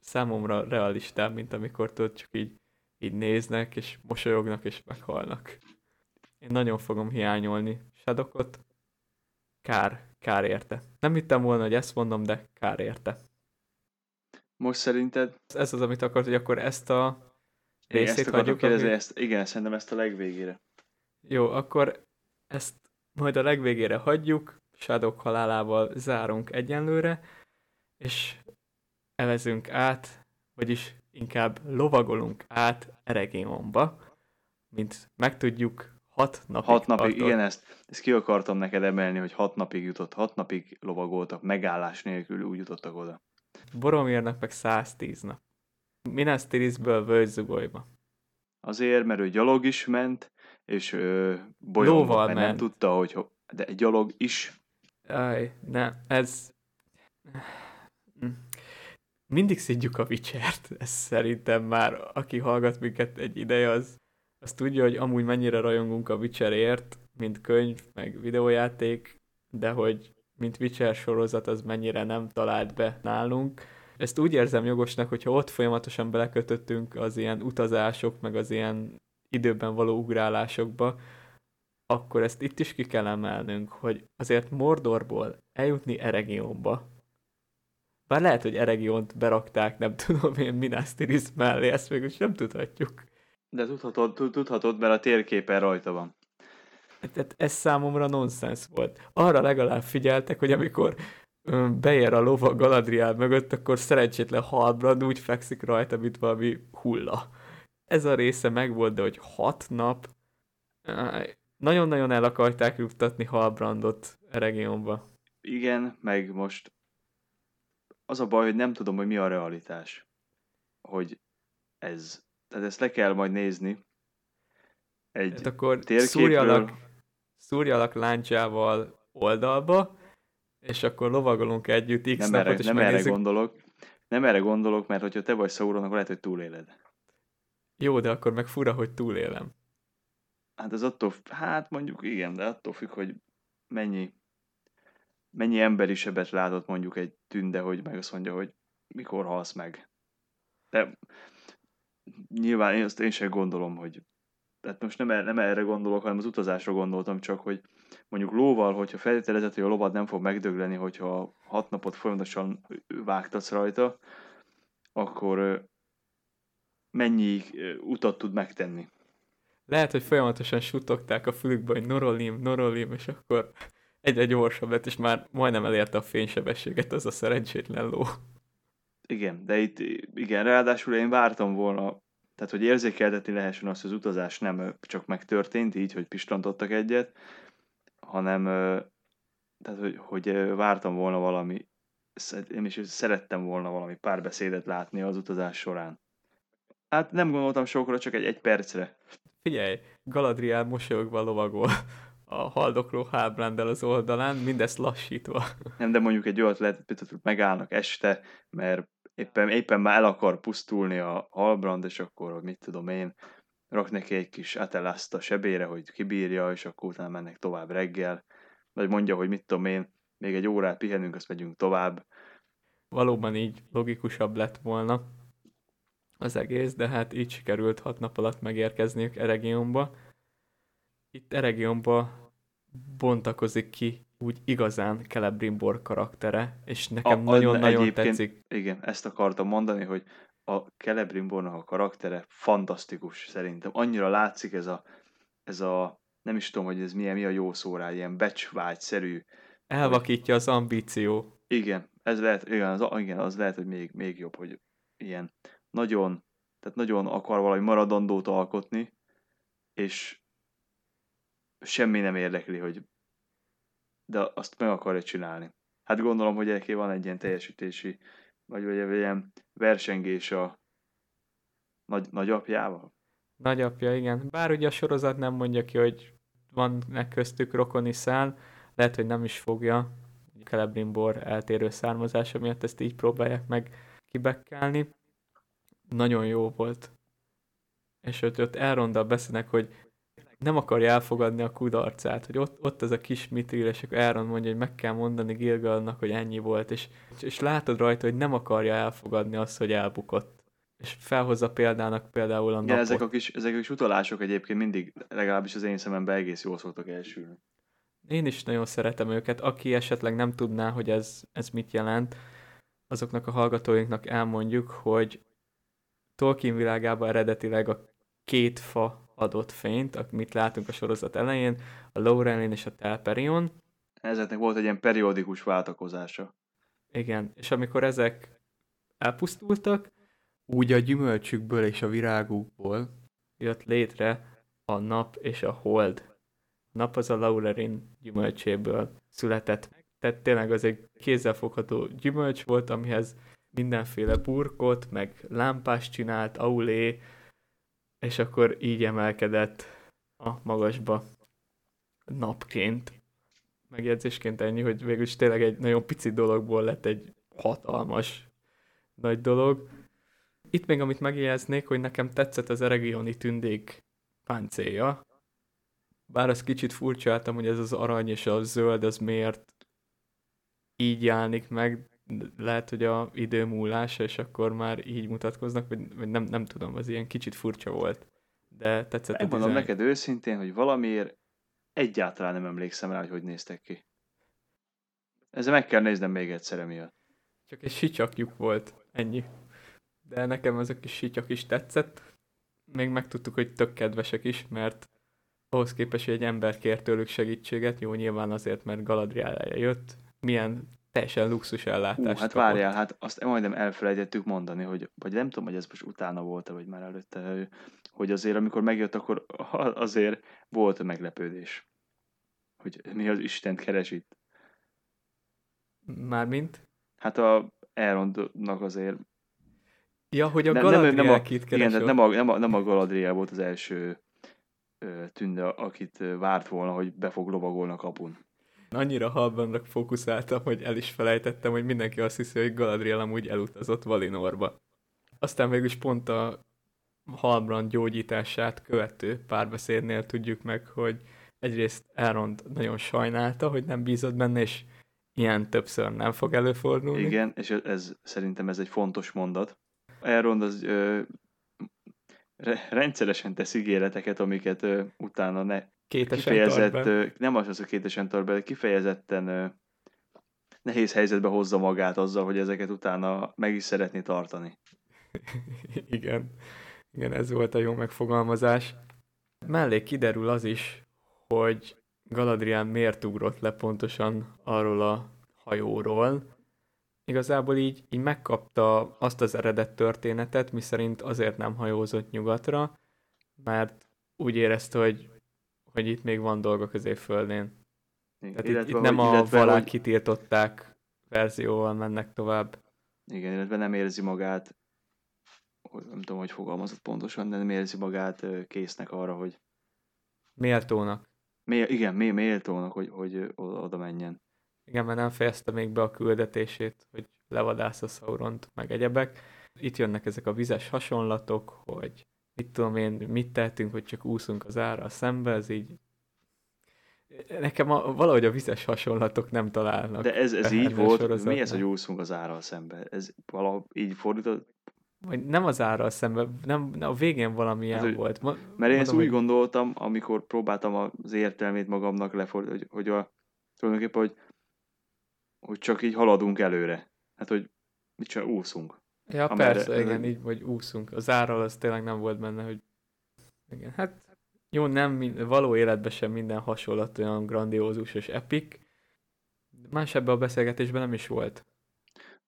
számomra realistább, mint amikor tudod, csak így, így néznek, és mosolyognak, és meghalnak. Én nagyon fogom hiányolni Shadowot. Kár, kár érte. Nem hittem volna, hogy ezt mondom, de kár érte. Most szerinted? Ez az, amit akart, hogy akkor ezt a részét ezt hagyjuk. Kérdezni, ami... ezt, igen, szerintem ezt a legvégére. Jó, akkor ezt majd a legvégére hagyjuk, Shadow halálával zárunk egyenlőre, és evezünk át, vagyis inkább lovagolunk át Eregionba, mint megtudjuk, Hat napig. Hat napig, tartott. igen, ezt, ezt ki akartam neked emelni, hogy hat napig jutott, hat napig lovagoltak, megállás nélkül úgy jutottak oda. Boromirnak meg 110 nap. Minas Tirithből völgyzugolyba. Azért, mert ő gyalog is ment, és ö, bolyongva, mert ment. nem tudta, hogy de egy gyalog is. Aj, ne, ez... Mindig szidjuk a Witcher-t, ez szerintem már, aki hallgat minket egy ideje, az azt tudja, hogy amúgy mennyire rajongunk a Witcherért, mint könyv, meg videójáték, de hogy mint Witcher sorozat, az mennyire nem talált be nálunk. Ezt úgy érzem jogosnak, hogyha ott folyamatosan belekötöttünk az ilyen utazások, meg az ilyen időben való ugrálásokba, akkor ezt itt is ki kell emelnünk, hogy azért Mordorból eljutni Eregionba, bár lehet, hogy Eregiont berakták, nem tudom én Minas Tirith mellé, ezt mégis nem tudhatjuk. De tudhatod, tudhatod, mert a térképen rajta van. Tehát ez számomra nonsens volt. Arra legalább figyeltek, hogy amikor beér a lova Galadriel mögött, akkor szerencsétlen Halbrand úgy fekszik rajta, mint valami hulla. Ez a része megvolt, de hogy hat nap nagyon-nagyon el akarták juttatni Halbrandot a regionba. Igen, meg most az a baj, hogy nem tudom, hogy mi a realitás. Hogy ez tehát ezt le kell majd nézni. Egy hát akkor térképről... szúrjalak, szúrjalak láncsával oldalba, és akkor lovagolunk együtt X nem napot, erre, és Nem megnézzük. erre gondolok. Nem erre gondolok, mert hogyha te vagy Sauron, akkor lehet, hogy túléled. Jó, de akkor meg fura, hogy túlélem. Hát ez attól, hát mondjuk igen, de attól függ, hogy mennyi, mennyi emberisebbet látott mondjuk egy tünde, hogy meg azt mondja, hogy mikor halsz meg. De nyilván én azt én sem gondolom, hogy tehát most nem, nem erre gondolok, hanem az utazásra gondoltam csak, hogy mondjuk lóval, hogyha feltételezett, hogy a lovad nem fog megdögleni, hogyha hat napot folyamatosan vágtatsz rajta, akkor mennyi utat tud megtenni. Lehet, hogy folyamatosan suttogták a fülükbe, hogy norolim, norolim, és akkor egyre gyorsabb lett, és már majdnem elérte a fénysebességet az a szerencsétlen ló. Igen, de itt igen, ráadásul én vártam volna, tehát hogy érzékeltetni lehessen azt, hogy az utazás nem csak megtörtént, így, hogy pistantottak egyet, hanem tehát, hogy, hogy vártam volna valami, én is szerettem volna valami párbeszédet látni az utazás során. Hát nem gondoltam sokra, csak egy, egy percre. Figyelj, Galadriel mosolyogva lovagol a haldokló hábrándel az oldalán, mindezt lassítva. Nem, de mondjuk egy olyat lehet, hogy megállnak este, mert éppen, éppen már el akar pusztulni a halbrand, és akkor, mit tudom én, rak neki egy kis atelaszt a sebére, hogy kibírja, és akkor utána mennek tovább reggel. Vagy mondja, hogy mit tudom én, még egy órát pihenünk, azt megyünk tovább. Valóban így logikusabb lett volna az egész, de hát így sikerült hat nap alatt megérkezniük Eregionba. Itt Eregionba bontakozik ki úgy igazán Celebrimbor karaktere, és nekem nagyon-nagyon tetszik. Igen, ezt akartam mondani, hogy a Celebrimbornak a karaktere fantasztikus szerintem. Annyira látszik ez a, ez a nem is tudom, hogy ez milyen, mi a jó szó rá, ilyen becsvágyszerű. Elvakítja az ambíció. Igen, ez lehet, igen, az, igen, az lehet, hogy még, még jobb, hogy ilyen nagyon, tehát nagyon akar valami maradandót alkotni, és semmi nem érdekli, hogy de azt meg akarja csinálni. Hát gondolom, hogy neki van egy ilyen teljesítési, vagy, vagy egy ilyen versengés a nagy, nagyapjával. Nagyapja, igen. Bár ugye a sorozat nem mondja ki, hogy van köztük rokoni szál, lehet, hogy nem is fogja. Celebrimbor eltérő származása miatt ezt így próbálják meg kibekkálni. Nagyon jó volt. És ott, ott elrondal beszélnek, hogy nem akarja elfogadni a kudarcát, hogy ott, ott ez a kis mitril, és akkor Aaron mondja, hogy meg kell mondani Gilgalnak, hogy ennyi volt, és, és látod rajta, hogy nem akarja elfogadni azt, hogy elbukott. És felhozza példának például a napot. ezek a kis, ezek a kis utalások egyébként mindig, legalábbis az én szememben egész jól szoktak elsülni. Én is nagyon szeretem őket. Aki esetleg nem tudná, hogy ez, ez mit jelent, azoknak a hallgatóinknak elmondjuk, hogy Tolkien világában eredetileg a két fa adott fényt, amit látunk a sorozat elején, a Laurelin és a Telperion. Ezeknek volt egy ilyen periódikus váltakozása. Igen, és amikor ezek elpusztultak, úgy a gyümölcsükből és a virágukból jött létre a nap és a hold. A nap az a Laurelin gyümölcséből született. Tehát tényleg az egy kézzelfogható gyümölcs volt, amihez mindenféle burkot, meg lámpást csinált, aulé, és akkor így emelkedett a magasba napként. Megjegyzésként ennyi, hogy végül tényleg egy nagyon pici dologból lett egy hatalmas nagy dolog. Itt még amit megjegyeznék, hogy nekem tetszett az eregioni tündék páncéja. Bár az kicsit furcsáltam, hogy ez az arany és a zöld, az miért így jelenik meg, lehet, hogy a idő múlása, és akkor már így mutatkoznak, vagy, vagy nem, nem tudom, az ilyen kicsit furcsa volt. De tetszett Megmondom a neked őszintén, hogy valamiért egyáltalán nem emlékszem rá, hogy hogy néztek ki. Ezzel meg kell néznem még egyszer emiatt. Csak egy sicsakjuk volt, ennyi. De nekem ez a kis sityak is tetszett. Még megtudtuk, hogy tök kedvesek is, mert ahhoz képest, hogy egy ember kér tőlük segítséget, jó, nyilván azért, mert Galadriel jött, milyen teljesen luxus ellátást Hú, hát kapott. várjál, hát azt majdnem elfelejtettük mondani, hogy, vagy nem tudom, hogy ez most utána volt vagy már előtte, hogy azért amikor megjött, akkor azért volt a meglepődés. Hogy mi az Isten keres itt. Mármint? Hát a Elrondnak azért Ja, hogy a Galadriel nem, nem, nem a, igen, tehát nem a, nem, a, nem a Galadriel volt az első tünde, akit várt volna, hogy be fog lovagolni a kapun annyira halbannak fókuszáltam, hogy el is felejtettem, hogy mindenki azt hiszi, hogy Galadriel amúgy elutazott Valinorba. Aztán végül is pont a Halbrand gyógyítását követő párbeszédnél tudjuk meg, hogy egyrészt Elrond nagyon sajnálta, hogy nem bízott benne, és ilyen többször nem fog előfordulni. Igen, és ez szerintem ez egy fontos mondat. Elrond az ö, re, rendszeresen tesz ígéreteket, amiket ö, utána ne Kétesen kifejezett, nem az, az a kétesen tart be, kifejezetten nehéz helyzetbe hozza magát azzal, hogy ezeket utána meg is szeretné tartani. Igen. Igen, ez volt a jó megfogalmazás. Mellé kiderül az is, hogy Galadriel miért ugrott le pontosan arról a hajóról. Igazából így, így megkapta azt az eredet történetet, miszerint azért nem hajózott nyugatra, mert úgy érezte, hogy, hogy itt még van dolga középföldén. Tehát itt, itt nem a illetve, valák hogy- kitírtották verzióval mennek tovább. Igen, illetve nem érzi magát, nem tudom, hogy fogalmazott pontosan, de nem érzi magát késznek arra, hogy Méltónak. mély, igen, mély, méltónak, hogy, hogy oda menjen. Igen, mert nem fejezte még be a küldetését, hogy levadász a Sauront, meg egyebek. Itt jönnek ezek a vizes hasonlatok, hogy mit tudom én, mit tehetünk, hogy csak úszunk az árral szembe, ez így... Nekem a, valahogy a vizes hasonlatok nem találnak. De ez, ez így volt, sorozatban. mi ez, hogy úszunk az árral szembe? Ez valahogy így fordított? Vagy nem az árral szembe, nem, nem a végén valamilyen Hát, hogy- volt. Ma, Mert én ezt mondom, úgy hogy- gondoltam, amikor próbáltam az értelmét magamnak lefordítani, hogy, hogy a, tulajdonképpen, hogy, hogy csak így haladunk előre. Hát, hogy mit csak úszunk. Ja, amerre- persze, igen, ez- így, vagy úszunk. Az árral az tényleg nem volt benne, hogy... Igen, hát jó, nem való életben sem minden hasonlat olyan grandiózus és epik. Más ebben a beszélgetésben nem is volt.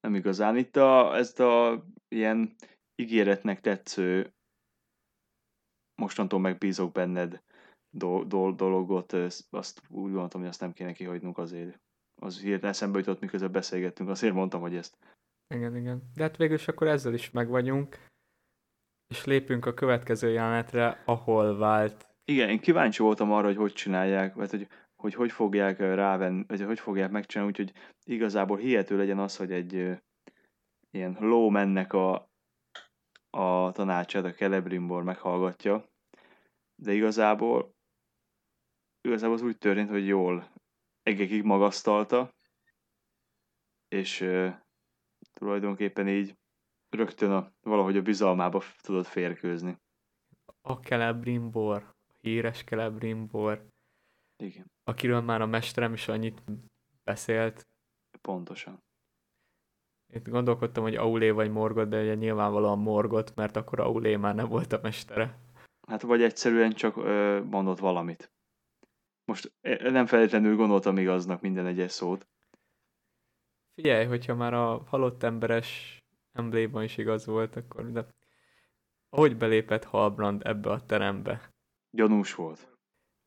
Nem igazán. Itt a, ezt a ilyen ígéretnek tetsző mostantól megbízok benned do, do, dologot, azt úgy gondoltam, hogy azt nem kéne kihagynunk azért. Az hirtelen eszembe jutott, miközben beszélgettünk, azért mondtam, hogy ezt. Igen, igen. De hát végül is akkor ezzel is megvagyunk, és lépünk a következő jelenetre, ahol vált. Igen, én kíváncsi voltam arra, hogy hogy csinálják, vagy hogy hogy, hogy fogják rávenni, vagy hogy fogják megcsinálni, úgyhogy igazából hihető legyen az, hogy egy ilyen ló mennek a, a tanácsát, a Celebrimbor meghallgatja, de igazából igazából az úgy történt, hogy jól egekig magasztalta, és tulajdonképpen így rögtön a, valahogy a bizalmába tudott férkőzni. A Celebrimbor, a híres Celebrimbor, Igen, akiről már a mesterem is annyit beszélt. pontosan. Itt gondolkodtam, hogy Aulé vagy Morgot, de ugye nyilvánvalóan Morgot, mert akkor Aulé már nem volt a mestere. Hát vagy egyszerűen csak ö, mondott valamit. Most ö, nem feltétlenül gondoltam igaznak minden egyes szót. Figyelj, hogyha már a halott emberes embléma is igaz volt, akkor de ahogy belépett Halbrand ebbe a terembe, Gyanús volt.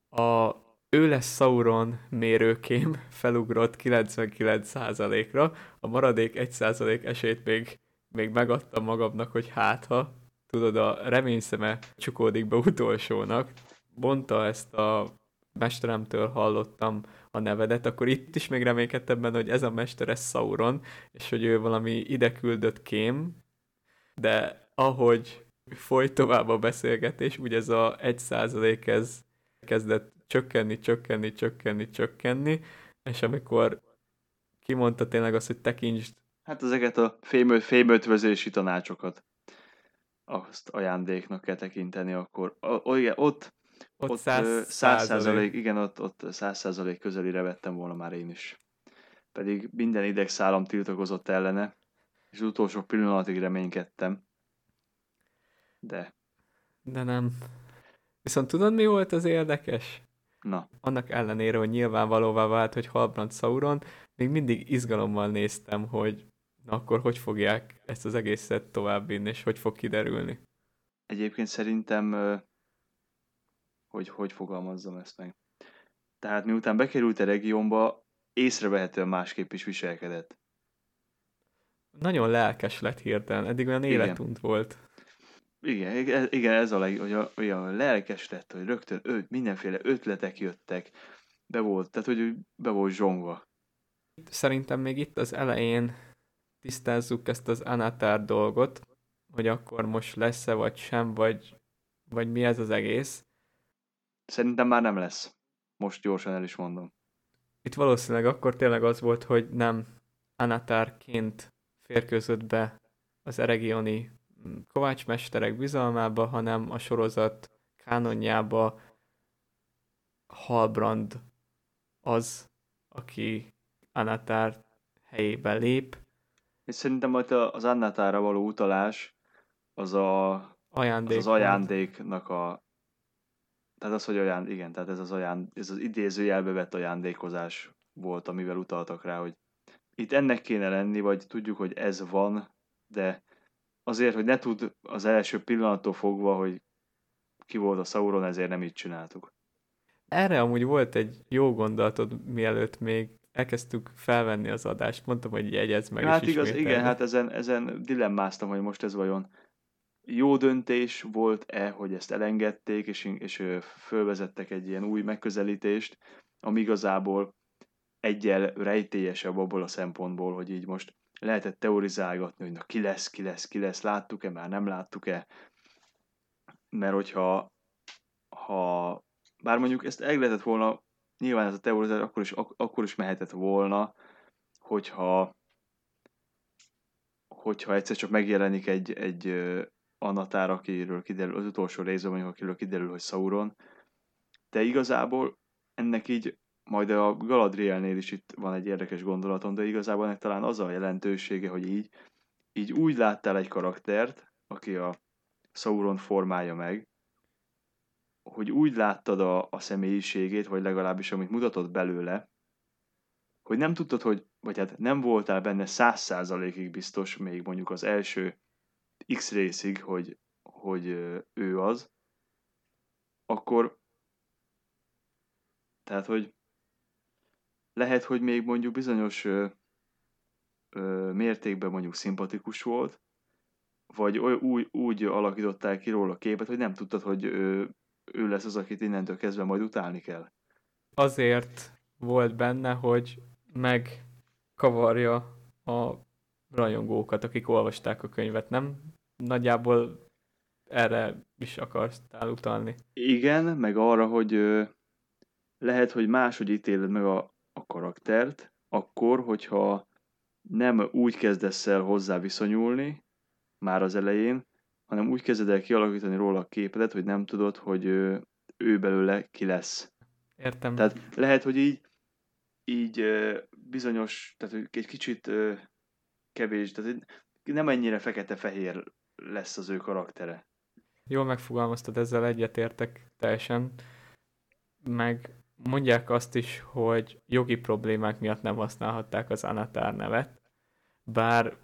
a ő lesz Sauron mérőkém felugrott 99%-ra, a maradék 1% esélyt még, még megadtam magamnak, hogy hát ha, tudod, a reményszeme csukódik be utolsónak, mondta ezt a mesteremtől hallottam a nevedet, akkor itt is még reménykedtem benne, hogy ez a mester, ez Sauron, és hogy ő valami ide küldött kém, de ahogy folyt tovább a beszélgetés, úgy ez a 1% ez kezdett csökkenni, csökkenni, csökkenni, csökkenni, és amikor kimondta tényleg azt, hogy tekintsd, Hát ezeket a fém, fémötvözési tanácsokat azt ajándéknak kell tekinteni, akkor o, o, igen, ott ott, száz, százalék, igen, ott, ott száz százalék közelire vettem volna már én is. Pedig minden idegszálam tiltakozott ellene, és az utolsó pillanatig reménykedtem. De, de nem. Viszont tudod, mi volt az érdekes? na, Annak ellenére, hogy nyilvánvalóvá vált, hogy Halbrand Sauron, még mindig izgalommal néztem, hogy na akkor hogy fogják ezt az egészet továbbvinni, és hogy fog kiderülni. egyébként szerintem, hogy hogy fogalmazzam ezt meg. Tehát miután bekerült a regiónba, észrevehetően másképp is viselkedett. Nagyon lelkes lett hirtelen, eddig olyan életunt volt. Igen, igen, igen, ez a leg, hogy a, olyan lelkes lett, hogy rögtön ő, mindenféle ötletek jöttek, be volt, tehát hogy be volt zsongva. Szerintem még itt az elején tisztázzuk ezt az Anatár dolgot, hogy akkor most lesz-e vagy sem, vagy, vagy mi ez az egész. Szerintem már nem lesz. Most gyorsan el is mondom. itt valószínűleg akkor tényleg az volt, hogy nem Anatárként férkőzött be az eregioni mm, kovácsmesterek bizalmába, hanem a sorozat kánonjába Halbrand az, aki Anatár helyébe lép. És szerintem majd az Annatára való utalás az a, Ajándék az, az ajándéknak a tehát az, hogy olyan, igen, tehát ez az, olyan, ez az idézőjelbe vett ajándékozás volt, amivel utaltak rá, hogy itt ennek kéne lenni, vagy tudjuk, hogy ez van, de azért, hogy ne tud az első pillanattól fogva, hogy ki volt a Sauron, ezért nem így csináltuk. Erre amúgy volt egy jó gondolatod, mielőtt még elkezdtük felvenni az adást. Mondtam, hogy jegyez meg. Hát igaz, igen, hát ezen, ezen dilemmáztam, hogy most ez vajon jó döntés volt-e, hogy ezt elengedték, és, és fölvezettek egy ilyen új megközelítést, ami igazából egyel rejtélyesebb abból a szempontból, hogy így most lehetett teorizálgatni, hogy na ki lesz, ki lesz, ki lesz, láttuk-e, már nem láttuk-e, mert hogyha ha, bár mondjuk ezt el lehetett volna, nyilván ez a teorizálás akkor is, ak- akkor is mehetett volna, hogyha hogyha egyszer csak megjelenik egy, egy Anatár, akiről kiderül, az utolsó részben akiről kiderül, hogy Sauron, de igazából ennek így, majd a Galadrielnél is itt van egy érdekes gondolatom, de igazából ennek talán az a jelentősége, hogy így, így úgy láttál egy karaktert, aki a Sauron formája meg, hogy úgy láttad a, a személyiségét, vagy legalábbis amit mutatott belőle, hogy nem tudtad, hogy, vagy hát nem voltál benne száz százalékig biztos, még mondjuk az első X részig, hogy, hogy ő az, akkor tehát, hogy lehet, hogy még mondjuk bizonyos ö, ö, mértékben mondjuk szimpatikus volt, vagy úgy, úgy alakították ki róla a képet, hogy nem tudtad, hogy ő, ő lesz az, akit innentől kezdve majd utálni kell. Azért volt benne, hogy megkavarja a rajongókat, akik olvasták a könyvet, nem? Nagyjából erre is akartál utalni. Igen, meg arra, hogy ö, lehet, hogy máshogy ítéled meg a, a karaktert, akkor, hogyha nem úgy kezdesz el hozzá viszonyulni, már az elején, hanem úgy kezded el kialakítani róla a képedet, hogy nem tudod, hogy ő, ő belőle ki lesz. Értem. Tehát lehet, hogy így, így bizonyos, tehát egy kicsit kevés, tehát nem ennyire fekete-fehér lesz az ő karaktere. Jól megfogalmaztad, ezzel egyetértek teljesen. Meg mondják azt is, hogy jogi problémák miatt nem használhatták az Anatár nevet, bár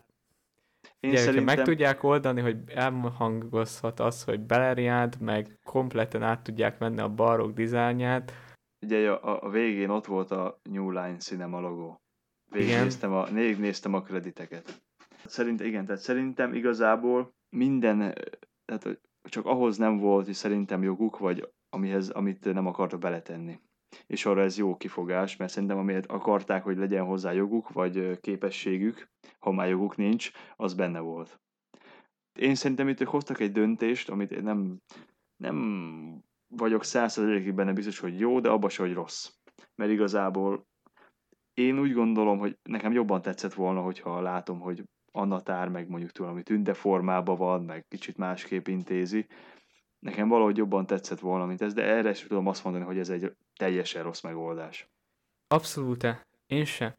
én ugye, szerintem... meg tudják oldani, hogy elhangozhat az, hogy Beleriand, meg kompletten át tudják venni a barok dizájnját. Ugye a, a végén ott volt a New Line Cinema logó. Végignéztem a, végignéztem a krediteket. Szerintem, igen, tehát szerintem igazából minden, tehát csak ahhoz nem volt, hogy szerintem joguk, vagy amihez, amit nem akartak beletenni. És arra ez jó kifogás, mert szerintem amiért akarták, hogy legyen hozzá joguk, vagy képességük, ha már joguk nincs, az benne volt. Én szerintem itt hoztak egy döntést, amit én nem, nem vagyok százszerzelékig benne biztos, hogy jó, de abba se, hogy rossz. Mert igazából én úgy gondolom, hogy nekem jobban tetszett volna, hogyha látom, hogy Annatár meg mondjuk tudom, tünde formában van, meg kicsit másképp intézi. Nekem valahogy jobban tetszett volna, mint ez, de erre is tudom azt mondani, hogy ez egy teljesen rossz megoldás. Abszolút, én se.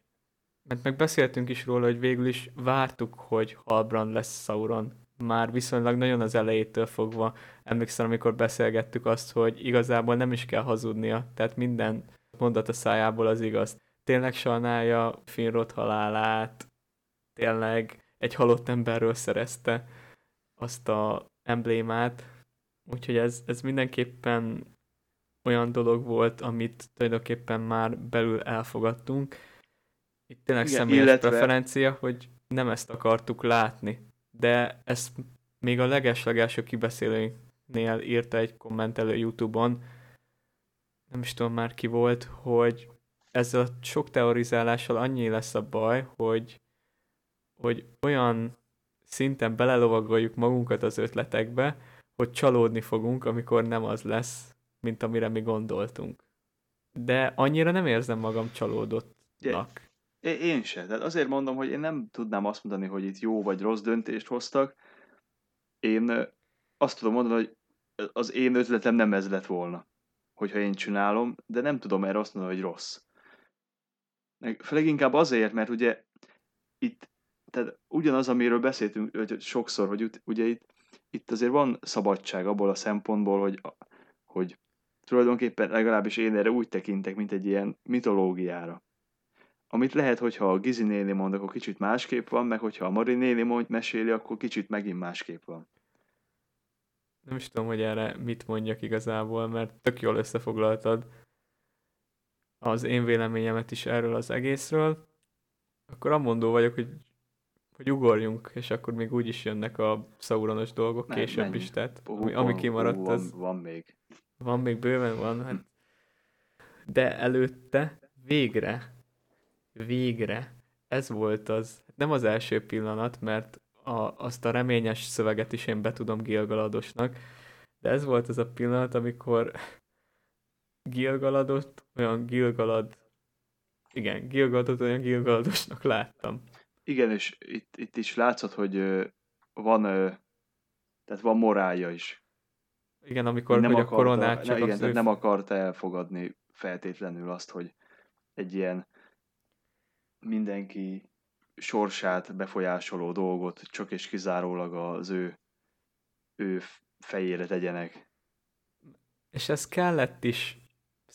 Mert meg beszéltünk is róla, hogy végül is vártuk, hogy Halbrand lesz Sauron. Már viszonylag nagyon az elejétől fogva. Emlékszem, amikor beszélgettük azt, hogy igazából nem is kell hazudnia. Tehát minden mondat a szájából az igaz. Tényleg sajnálja Finrod halálát, tényleg egy halott emberről szerezte azt a emblémát, úgyhogy ez, ez mindenképpen olyan dolog volt, amit tulajdonképpen már belül elfogadtunk. Itt tényleg Igen, személyes illetve... preferencia, hogy nem ezt akartuk látni. De ezt még a legeslegelső kibeszélőnél írta egy kommentelő YouTube-on, nem is tudom már ki volt, hogy ezzel a sok teorizálással annyi lesz a baj, hogy hogy olyan szinten belelovagoljuk magunkat az ötletekbe, hogy csalódni fogunk, amikor nem az lesz, mint amire mi gondoltunk. de annyira nem érzem magam csalódottnak. Én se. Tehát azért mondom, hogy én nem tudnám azt mondani, hogy itt jó vagy rossz döntést hoztak. Én azt tudom mondani, hogy az én ötletem nem ez lett volna, hogyha én csinálom, de nem tudom erre azt mondani, hogy rossz. Főleg inkább azért, mert ugye itt, tehát ugyanaz, amiről beszéltünk hogy sokszor, hogy ugye itt, itt azért van szabadság abból a szempontból, hogy, hogy tulajdonképpen legalábbis én erre úgy tekintek, mint egy ilyen mitológiára. Amit lehet, hogyha a Gizi néni mond, akkor kicsit másképp van, meg hogyha a Mari néni mond, meséli, akkor kicsit megint másképp van. Nem is tudom, hogy erre mit mondjak igazából, mert tök jól összefoglaltad az én véleményemet is erről az egészről. Akkor amondó vagyok, hogy, hogy ugorjunk, és akkor még úgy is jönnek a szauronos dolgok Nem, később menj. is, tehát ami, ami kimaradt, van, az... Van még. Van még, bőven van, hát. De előtte végre végre ez volt az, nem az első pillanat, mert a, azt a reményes szöveget is én be tudom Gilgaladosnak, de ez volt az a pillanat, amikor Gilgaladot olyan Gilgalad, igen, Gilgaladot olyan Gilgaladosnak láttam. Igen, és itt, itt is látszott, hogy van, tehát van morálja is. Igen, amikor nem akarta, a koronát csak ne, igen, tehát nem akarta elfogadni feltétlenül azt, hogy egy ilyen mindenki sorsát befolyásoló dolgot csak és kizárólag az ő, ő fejére tegyenek. És ez kellett is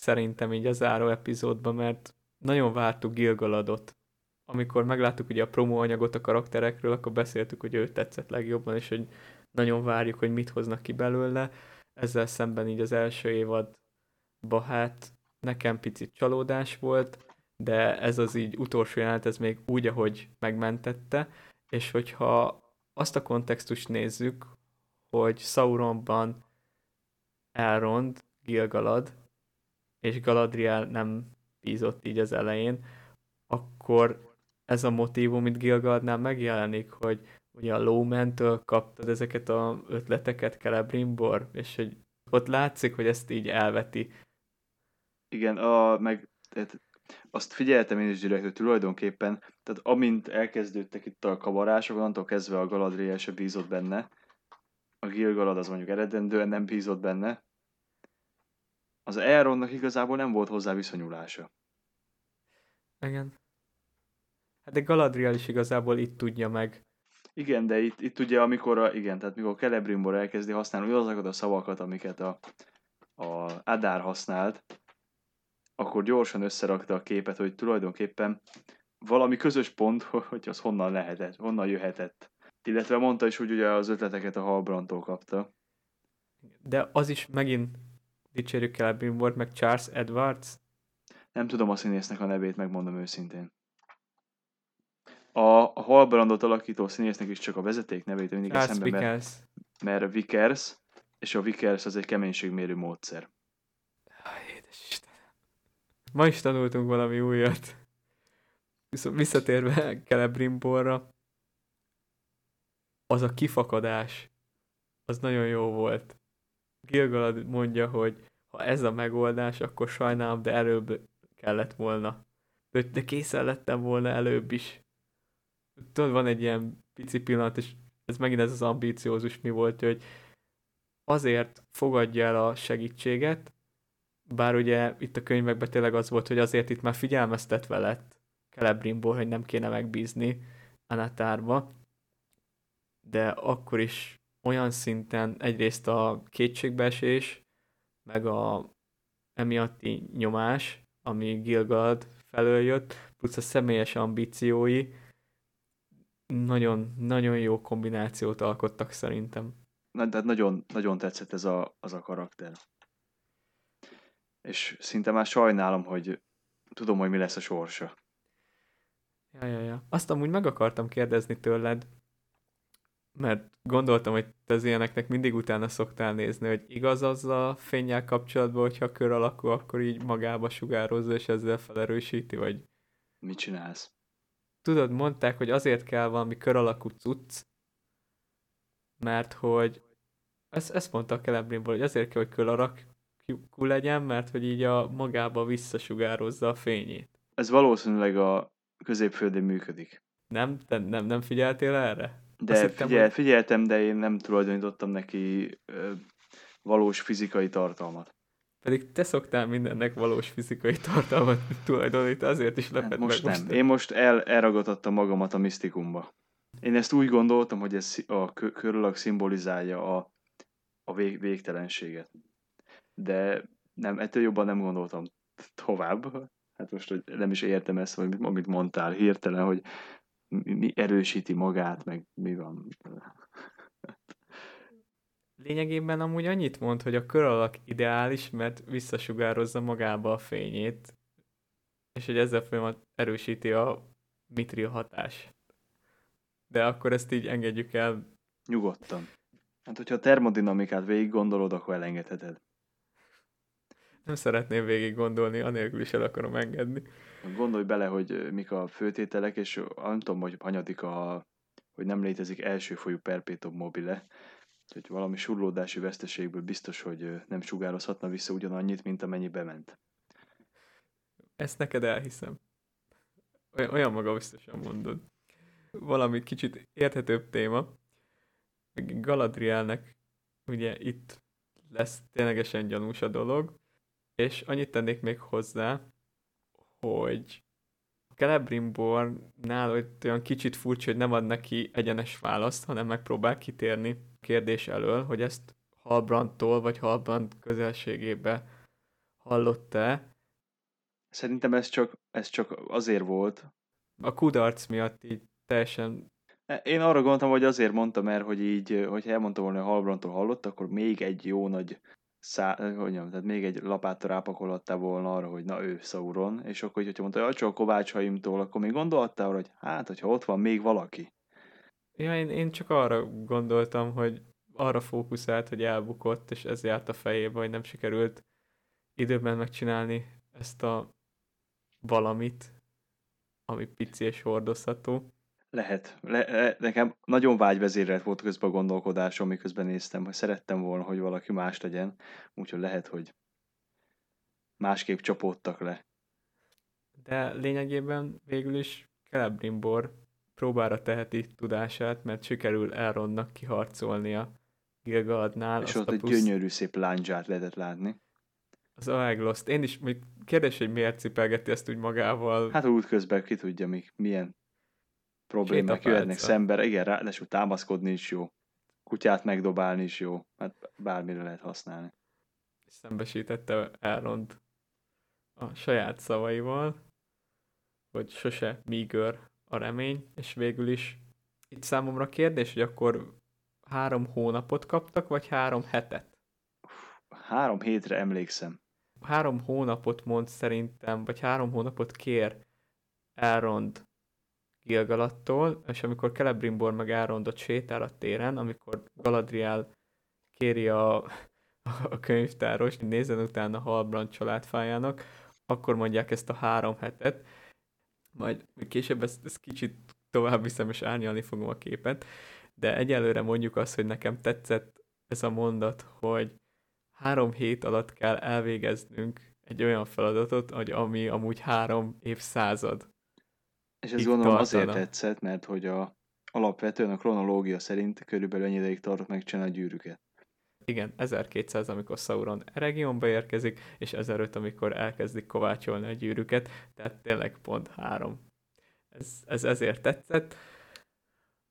szerintem így az záró epizódban, mert nagyon vártuk Gilgaladot. Amikor megláttuk ugye a promóanyagot a karakterekről, akkor beszéltük, hogy ő tetszett legjobban, és hogy nagyon várjuk, hogy mit hoznak ki belőle. Ezzel szemben így az első évadban hát nekem picit csalódás volt, de ez az így utolsó jelenet, ez még úgy, ahogy megmentette, és hogyha azt a kontextust nézzük, hogy Sauronban Elrond, Gilgalad, és Galadriel nem bízott így az elején, akkor ez a motivum, mint Gilgaladnál megjelenik, hogy ugye a Lowman-től kaptad ezeket a ötleteket Celebrimbor, és hogy ott látszik, hogy ezt így elveti. Igen, a, meg tehát azt figyeltem én is direkt, hogy tulajdonképpen, tehát amint elkezdődtek itt a kavarások, onnantól kezdve a Galadriel se bízott benne. A Gilgalad az mondjuk eredendően nem bízott benne. Az Elrondnak igazából nem volt hozzá viszonyulása. Igen. Hát de Galadriel is igazából itt tudja meg. Igen, de itt, itt ugye amikor, a, igen, tehát mikor Celebrimbor elkezdi használni azokat a szavakat, amiket a, a Adár használt, akkor gyorsan összerakta a képet, hogy tulajdonképpen valami közös pont, hogy az honnan lehetett, honnan jöhetett. Illetve mondta is, hogy ugye az ötleteket a Halbrantól kapta. De az is megint dicsérjük kell volt, meg Charles Edwards. Nem tudom a színésznek a nevét, megmondom őszintén. A, a Halbrandot alakító színésznek is csak a vezeték nevét mindig Charles eszembe, Vickers. mert, mert Vickers, és a Vickers az egy keménységmérő módszer. Ma is tanultunk valami újat. Viszont visszatérve Celebrimborra, az a kifakadás, az nagyon jó volt. Gilgalad mondja, hogy ha ez a megoldás, akkor sajnálom, de előbb kellett volna. De, de készen lettem volna előbb is. Tudod, van egy ilyen pici pillanat, és ez megint ez az ambíciózus mi volt, hogy azért fogadja el a segítséget, bár ugye itt a könyvekben tényleg az volt, hogy azért itt már figyelmeztetve lett Celebrimból, hogy nem kéne megbízni Anatárba, de akkor is olyan szinten egyrészt a kétségbeesés, meg a emiatti nyomás, ami Gilgad felől jött, plusz a személyes ambíciói, nagyon, nagyon jó kombinációt alkottak szerintem. Na, de nagyon, nagyon tetszett ez a, az a karakter és szinte már sajnálom, hogy tudom, hogy mi lesz a sorsa. Ja, ja, ja. Azt amúgy meg akartam kérdezni tőled, mert gondoltam, hogy te az ilyeneknek mindig utána szoktál nézni, hogy igaz az a fényjel kapcsolatban, hogyha kör alakú, akkor így magába sugározza, és ezzel felerősíti, vagy... Mit csinálsz? Tudod, mondták, hogy azért kell valami kör alakú cucc, mert hogy ezt, ezt mondta a Celebrimból, hogy azért kell, hogy kör alak, lyukú legyen, mert hogy így a magába visszasugározza a fényét. Ez valószínűleg a középföldén működik. Nem? Te nem, nem figyeltél erre? De Azt hittem, figyel, hogy... figyeltem, de én nem tulajdonítottam neki ö, valós fizikai tartalmat. Pedig te szoktál mindennek valós fizikai tartalmat tulajdonítani, azért is lepett hát most meg nem. Most. Én most el, elragadtattam magamat a misztikumba. Én ezt úgy gondoltam, hogy ez a körülök szimbolizálja a, a vég, végtelenséget. De nem, ettől jobban nem gondoltam tovább. Hát most hogy nem is értem ezt, hogy amit mondtál hirtelen, hogy mi, mi erősíti magát, meg mi van. Lényegében amúgy annyit mond, hogy a kör alak ideális, mert visszasugározza magába a fényét, és hogy ezzel folyamat erősíti a mitril hatás. De akkor ezt így engedjük el. Nyugodtan. Hát, hogyha a termodinamikát végig gondolod, akkor elengedheted. Nem szeretném végig gondolni, anélkül is el akarom engedni. Gondolj bele, hogy mik a főtételek, és nem tudom, hogy hanyadik a, hogy nem létezik első folyú perpétum mobile, hogy valami surlódási veszteségből biztos, hogy nem sugározhatna vissza ugyanannyit, mint amennyi bement. Ezt neked elhiszem. Olyan, olyan maga biztosan mondod. Valami kicsit érthetőbb téma. Galadrielnek ugye itt lesz ténylegesen gyanús a dolog, és annyit tennék még hozzá, hogy Celebrimbornál olyan kicsit furcsa, hogy nem ad neki egyenes választ, hanem megpróbál kitérni a kérdés elől, hogy ezt Halbrandtól vagy Halbrand közelségébe hallott-e. Szerintem ez csak, ez csak azért volt. A kudarc miatt így teljesen... Én arra gondoltam, hogy azért mondtam el, hogy így, hogyha elmondta volna, hogy Halbrandtól hallott, akkor még egy jó nagy szá, hogy mondjam, tehát még egy lapáttal rápakolhattál volna arra, hogy na ő Sauron, és akkor, hogyha mondta, hogy csak Kovács Haimtól, akkor még gondolhattál, hogy hát, hogyha ott van még valaki. Ja, én, én csak arra gondoltam, hogy arra fókuszált, hogy elbukott, és ez járt a fejébe, hogy nem sikerült időben megcsinálni ezt a valamit, ami pici és hordozható. Lehet. Le, nekem nagyon vágyvezérelt volt közben a gondolkodásom, miközben néztem, hogy szerettem volna, hogy valaki más legyen, úgyhogy lehet, hogy másképp csapódtak le. De lényegében végül is Celebrimbor próbára teheti tudását, mert sikerül Elrondnak kiharcolnia Gilgaladnál. És ott egy plusz... gyönyörű szép láncsát lehetett látni. Az Aegloszt. Én is, még kérdés, hogy miért cipelgeti ezt úgy magával. Hát útközben ki tudja, mi, milyen problémák jöhetnek szembe. Igen, ráadásul támaszkodni is jó. Kutyát megdobálni is jó. Hát bármire lehet használni. Szembesítette Elrond a saját szavaival, hogy sose mígör a remény, és végül is itt számomra kérdés, hogy akkor három hónapot kaptak, vagy három hetet? Három hétre emlékszem. Három hónapot mond szerintem, vagy három hónapot kér Elrond Gilgalattól, és amikor Celebrimbor meg Elrondot sétál a téren, amikor Galadriel kéri a, a könyvtáros, hogy nézzen utána Halbrand családfájának, akkor mondják ezt a három hetet, majd később ezt, ezt kicsit tovább viszem és árnyalni fogom a képet, de egyelőre mondjuk azt, hogy nekem tetszett ez a mondat, hogy három hét alatt kell elvégeznünk egy olyan feladatot, hogy ami amúgy három évszázad. És ez gondolom tartana. azért tetszett, mert hogy a, alapvetően a kronológia szerint körülbelül ennyi ideig tartott megcsinálni a gyűrűket. Igen, 1200, amikor Sauron regionba érkezik, és 1005, amikor elkezdik kovácsolni a gyűrűket, tehát tényleg pont három. Ez, ez ezért tetszett.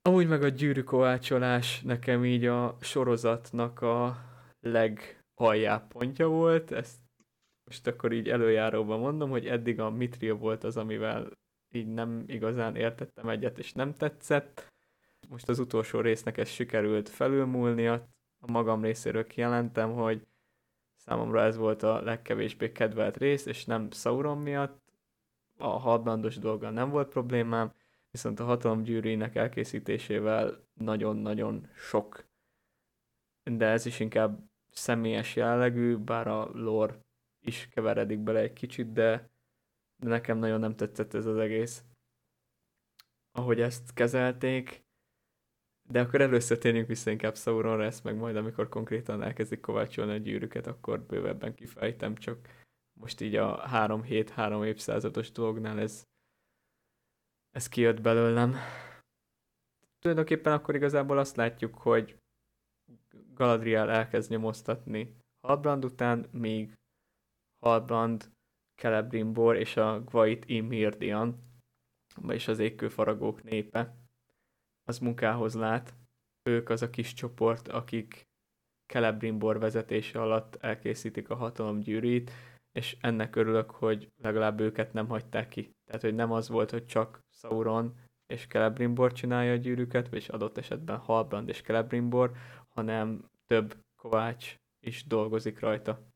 Amúgy meg a gyűrű kovácsolás nekem így a sorozatnak a legaljább pontja volt, ezt most akkor így előjáróban mondom, hogy eddig a Mitria volt az, amivel így nem igazán értettem egyet, és nem tetszett. Most az utolsó résznek ez sikerült felülmúlnia, a magam részéről kijelentem, hogy számomra ez volt a legkevésbé kedvelt rész, és nem Sauron miatt, a hadbandos dolga nem volt problémám, viszont a hatalom gyűrűinek elkészítésével nagyon-nagyon sok, de ez is inkább személyes jellegű, bár a lore is keveredik bele egy kicsit, de nekem nagyon nem tetszett ez az egész. Ahogy ezt kezelték, De akkor először térjünk vissza inkább Sauronra, ezt meg majd, amikor konkrétan elkezdik kovácsolni a gyűrűket, akkor bővebben kifejtem, csak most így a három hét, három évszázados dolognál ez, ez kijött belőlem. Tulajdonképpen akkor igazából azt látjuk, hogy Galadriel elkezd nyomoztatni Halbrand után, míg Halbrand, Celebrimbor és a Gwait Imirdian, vagyis az égkőfaragók népe, az munkához lát. Ők az a kis csoport, akik Celebrimbor vezetése alatt elkészítik a hatalom gyűrűt, és ennek örülök, hogy legalább őket nem hagyták ki. Tehát, hogy nem az volt, hogy csak Sauron és Celebrimbor csinálja a gyűrűket, vagy adott esetben Halbrand és Celebrimbor, hanem több kovács is dolgozik rajta.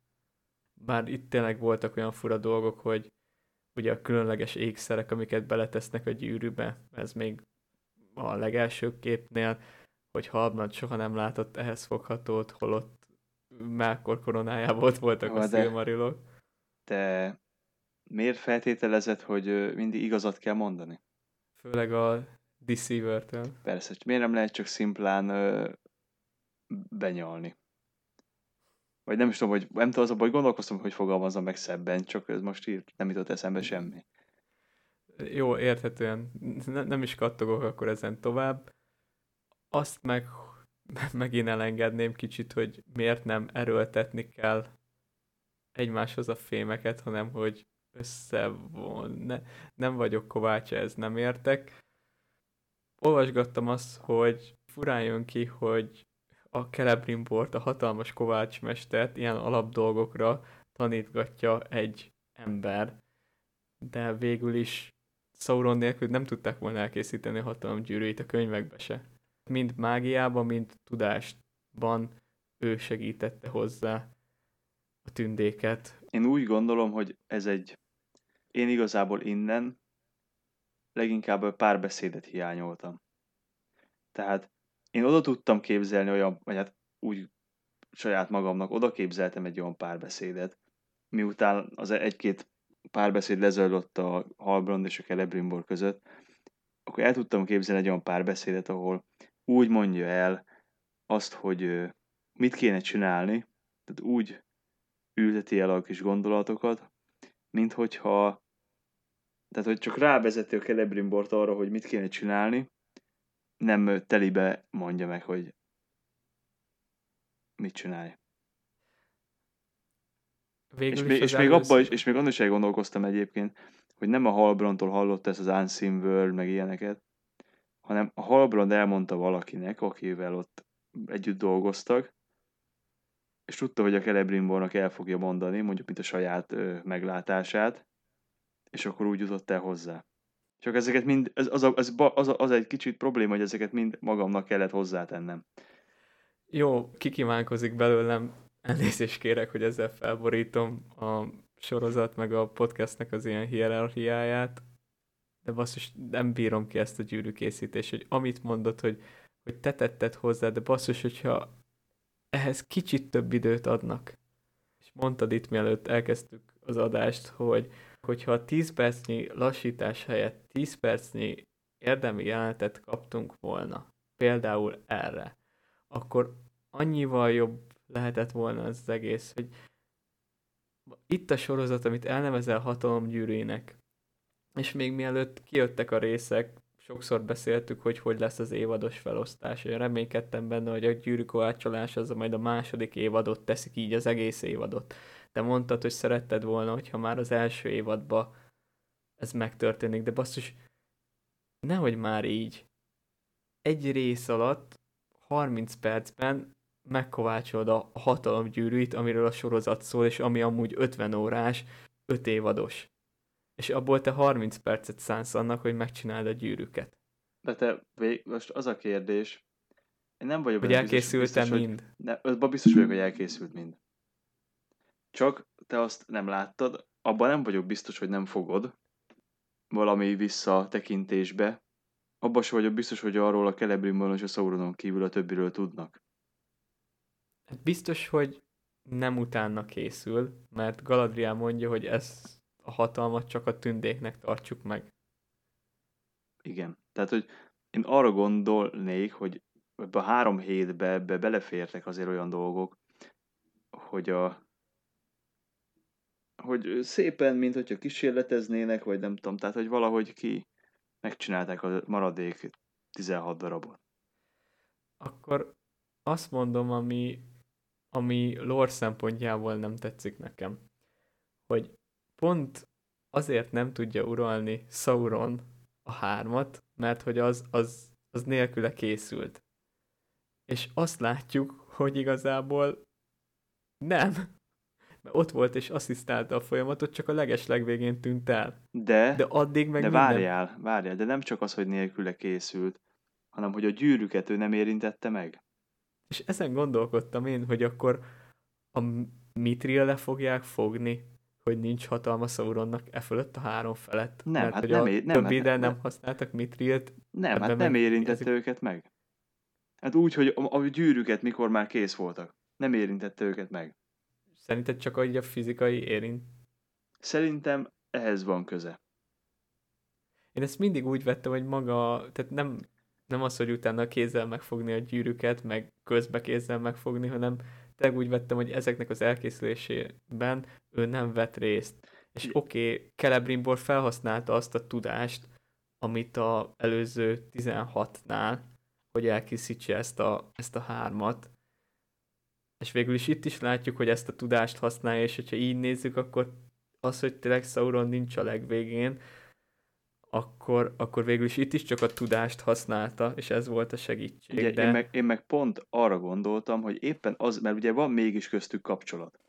Bár itt tényleg voltak olyan fura dolgok, hogy ugye a különleges ékszerek, amiket beletesznek a gyűrűbe, ez még a legelső képnél, hogy Halbrand soha nem látott ehhez foghatót, holott Melkor koronájából ott voltak Ó, a Silmarilok. Te miért feltételezed, hogy mindig igazat kell mondani? Főleg a Deceiver-től. Persze, hogy miért nem lehet csak szimplán ö, benyalni? Vagy nem is tudom, hogy nem tudom, az a baj, gondolkoztam, hogy fogalmazom meg szebben, csak ez most írt, nem jutott eszembe semmi. Jó, érthetően. Ne, nem is kattogok akkor ezen tovább. Azt meg megint elengedném kicsit, hogy miért nem erőltetni kell egymáshoz a fémeket, hanem hogy összevon. Ne, nem vagyok kovácsa, ez nem értek. Olvasgattam azt, hogy furán jön ki, hogy a Celebrimbort, a hatalmas kovácsmestert ilyen alapdolgokra tanítgatja egy ember, de végül is Sauron nélkül nem tudták volna elkészíteni a hatalom gyűrűit a könyvekbe se. Mind mágiában, mind tudástban ő segítette hozzá a tündéket. Én úgy gondolom, hogy ez egy... Én igazából innen leginkább a párbeszédet hiányoltam. Tehát én oda tudtam képzelni olyan, vagy hát úgy saját magamnak oda képzeltem egy olyan párbeszédet, miután az egy-két párbeszéd lezajlott a Halbrand és a Celebrimbor között, akkor el tudtam képzelni egy olyan párbeszédet, ahol úgy mondja el azt, hogy mit kéne csinálni, tehát úgy ülteti el a kis gondolatokat, mint hogyha tehát, hogy csak rávezeti a Celebrimbort arra, hogy mit kéne csinálni, nem telibe mondja meg, hogy mit csinálj. Végül és, még, és, még abba is, és még annak is elgondolkoztam egyébként, hogy nem a Halbrandtól hallott ezt az Unseen World, meg ilyeneket, hanem a Halbrand elmondta valakinek, akivel ott együtt dolgoztak, és tudta, hogy a Celebrimbornak el fogja mondani, mondjuk, mint a saját ö, meglátását, és akkor úgy jutott el hozzá. Csak ezeket mind, ez, az, a, az, az, az egy kicsit probléma, hogy ezeket mind magamnak kellett hozzátennem. Jó, kikívánkozik belőlem, elnézést kérek, hogy ezzel felborítom a sorozat, meg a podcastnek az ilyen hierarchiáját, de basszus, nem bírom ki ezt a gyűrűkészítést, hogy amit mondott, hogy, hogy te tetted hozzá, de basszus, hogyha ehhez kicsit több időt adnak. És mondtad itt, mielőtt elkezdtük az adást, hogy hogyha 10 percnyi lassítás helyett 10 percnyi érdemi jelenetet kaptunk volna, például erre, akkor annyival jobb lehetett volna az egész, hogy itt a sorozat, amit elnevezel hatalomgyűrűnek, és még mielőtt kijöttek a részek, sokszor beszéltük, hogy hogy lesz az évados felosztás. Én reménykedtem benne, hogy a gyűrűkovácsolás az majd a második évadot teszik így az egész évadot de mondtad, hogy szeretted volna, hogyha már az első évadban ez megtörténik, de basszus, nehogy már így. Egy rész alatt 30 percben megkovácsolod a hatalomgyűrűit, amiről a sorozat szól, és ami amúgy 50 órás, 5 évados. És abból te 30 percet szánsz annak, hogy megcsináld a gyűrűket. De te, most az a kérdés, én nem vagyok hogy elkészültem mind. Hogy, ne, biztos vagyok, hogy elkészült mind. Csak te azt nem láttad, abban nem vagyok biztos, hogy nem fogod valami visszatekintésbe. Abban sem vagyok biztos, hogy arról a Celebrimban és a Sauronon kívül a többiről tudnak. Hát biztos, hogy nem utána készül, mert Galadriel mondja, hogy ez a hatalmat csak a tündéknek tartsuk meg. Igen. Tehát, hogy én arra gondolnék, hogy ebbe a három hétbe ebbe belefértek azért olyan dolgok, hogy a hogy szépen, mint hogyha kísérleteznének, vagy nem tudom, tehát hogy valahogy ki megcsinálták a maradék 16 darabot. Akkor azt mondom, ami, ami lore szempontjából nem tetszik nekem, hogy pont azért nem tudja uralni Sauron a hármat, mert hogy az, az, az nélküle készült. És azt látjuk, hogy igazából nem. Ott volt és asszisztálta a folyamatot, csak a leges legvégén tűnt el. De, De addig meg de minden... várjál, várjál, de nem csak az, hogy nélküle készült, hanem hogy a gyűrűket ő nem érintette meg. És ezen gondolkodtam én, hogy akkor a Mitril le fogják fogni, hogy nincs hatalma Sauronnak e fölött a három felett. Nem, mert hát hogy nem a é- nem, többide hát nem, nem. használtak Mitrilt. Nem, hát nem érintette ezek- őket meg. Hát úgy, hogy a, a gyűrűket mikor már kész voltak. Nem érintette őket meg. Szerinted csak a fizikai érint? Szerintem ehhez van köze. Én ezt mindig úgy vettem, hogy maga, tehát nem, nem az, hogy utána kézzel megfogni a gyűrűket, meg közbe kézzel megfogni, hanem tényleg úgy vettem, hogy ezeknek az elkészülésében ő nem vett részt. És oké, okay, Celebrimbor felhasználta azt a tudást, amit a előző 16-nál, hogy elkészítse ezt a, ezt a hármat. És végül is itt is látjuk, hogy ezt a tudást használja, és hogyha így nézzük, akkor az, hogy tényleg Sauron nincs a legvégén, akkor, akkor végül is itt is csak a tudást használta, és ez volt a segítség. Ugye, de... én, meg, én meg pont arra gondoltam, hogy éppen az, mert ugye van mégis köztük kapcsolat.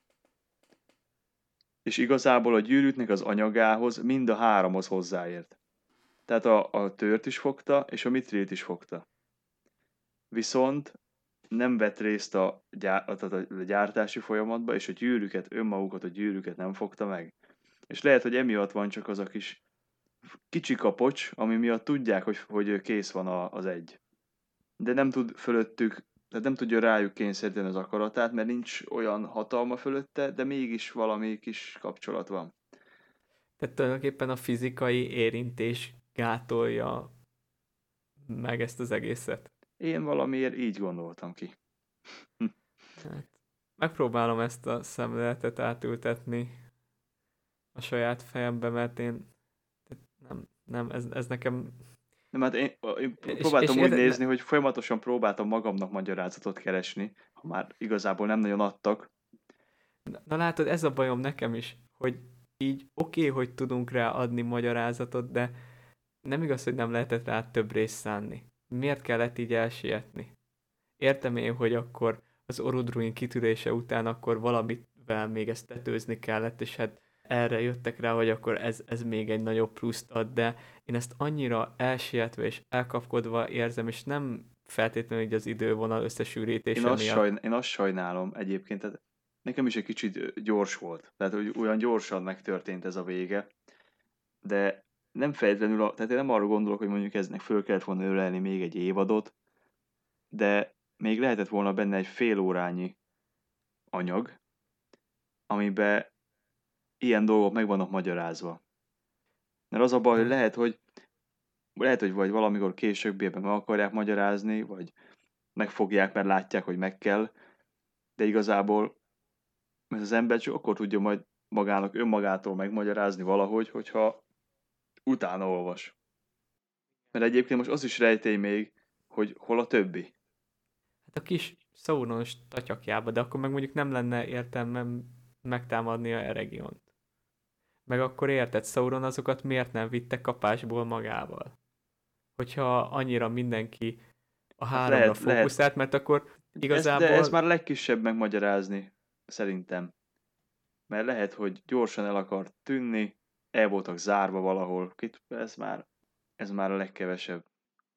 És igazából a gyűrűtnek az anyagához mind a háromhoz hozzáért. Tehát a, a tört is fogta, és a mitrilt is fogta. Viszont nem vett részt a, gyár, a, a gyártási folyamatba, és a gyűrűket, önmagukat, a gyűrűket nem fogta meg. És lehet, hogy emiatt van csak az a kis kicsi kapocs, ami miatt tudják, hogy, hogy kész van a, az egy. De nem tud fölöttük, tehát nem tudja rájuk kényszeríteni az akaratát, mert nincs olyan hatalma fölötte, de mégis valami kis kapcsolat van. Tehát tulajdonképpen a fizikai érintés gátolja meg ezt az egészet. Én valamiért így gondoltam ki. Hát, megpróbálom ezt a szemléletet átültetni a saját fejembe, mert én nem, nem, ez, ez nekem... Nem, hát én, én És- próbáltam és úgy érde- nézni, hogy folyamatosan próbáltam magamnak magyarázatot keresni, ha már igazából nem nagyon adtak. Na, na látod, ez a bajom nekem is, hogy így oké, okay, hogy tudunk rá adni magyarázatot, de nem igaz, hogy nem lehetett rá több részt szánni. Miért kellett így elsietni? Értem én, hogy akkor az Orudruin kitörése után akkor valamivel még ezt tetőzni kellett, és hát erre jöttek rá, hogy akkor ez, ez még egy nagyobb pluszt ad, de én ezt annyira elsietve és elkapkodva érzem, és nem feltétlenül így az idővonal összesűrítése Én azt, miatt. sajn, én azt sajnálom egyébként, tehát nekem is egy kicsit gyors volt. Tehát, hogy olyan gyorsan megtörtént ez a vége. De nem feltétlenül, tehát én nem arra gondolok, hogy mondjuk eznek föl kellett volna ölelni még egy évadot, de még lehetett volna benne egy fél órányi anyag, amiben ilyen dolgok meg vannak magyarázva. Mert az a baj, hogy lehet, hogy lehet, hogy vagy valamikor későbbiben meg akarják magyarázni, vagy megfogják, mert látják, hogy meg kell, de igazából ez az ember csak akkor tudja majd magának önmagától megmagyarázni valahogy, hogyha utána olvas. Mert egyébként most az is rejtély még, hogy hol a többi. Hát a kis Sauronos tatyakjába, de akkor meg mondjuk nem lenne értelme megtámadni a Eregiont. Meg akkor érted, Sauron azokat miért nem vitte kapásból magával? Hogyha annyira mindenki a háromra lehet- lehet. fókuszált, mert akkor igazából... Ez, de ez már legkisebb megmagyarázni, szerintem. Mert lehet, hogy gyorsan el akart tűnni, el voltak zárva valahol, ez már, ez már a legkevesebb.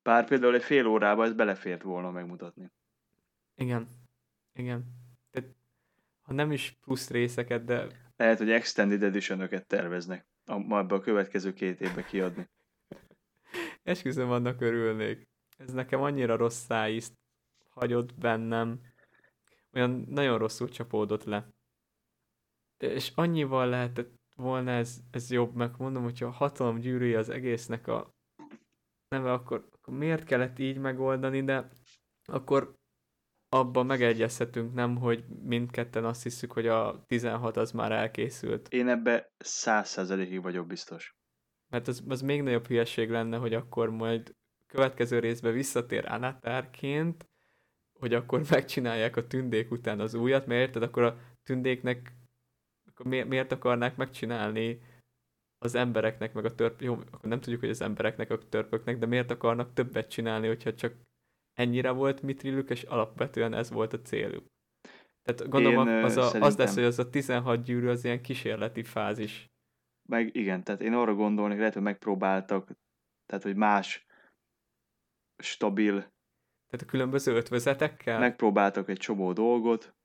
Bár például egy fél órába ez belefért volna megmutatni. Igen. Igen. Tehát, ha nem is plusz részeket, de Lehet, hogy Extended edition terveznek a, ma ebbe a következő két évbe kiadni. esküszöm annak örülnék. Ez nekem annyira rossz szájízt hagyott bennem. Olyan nagyon rosszul csapódott le. És annyival lehetett volna ez, ez jobb, meg mondom, hogyha a hatalom gyűrűje az egésznek a neve, akkor, akkor miért kellett így megoldani, de akkor abban megegyezhetünk, nem, hogy mindketten azt hiszük, hogy a 16 az már elkészült. Én ebbe száz százalékig vagyok biztos. Mert az, az még nagyobb hülyeség lenne, hogy akkor majd következő részben visszatér Anatárként, hogy akkor megcsinálják a tündék után az újat, mert érted, akkor a tündéknek akkor miért, miért akarnák megcsinálni az embereknek, meg a törp... Jó, akkor nem tudjuk, hogy az embereknek, a törpöknek, de miért akarnak többet csinálni, hogyha csak ennyire volt mitrilük, és alapvetően ez volt a céljuk. Tehát gondolom, Én, az, a, szerintem... az lesz, hogy az a 16 gyűrű az ilyen kísérleti fázis. Meg igen, tehát én arra gondolnék, lehet, hogy megpróbáltak, tehát hogy más stabil... Tehát a különböző ötvözetekkel? Megpróbáltak egy csomó dolgot,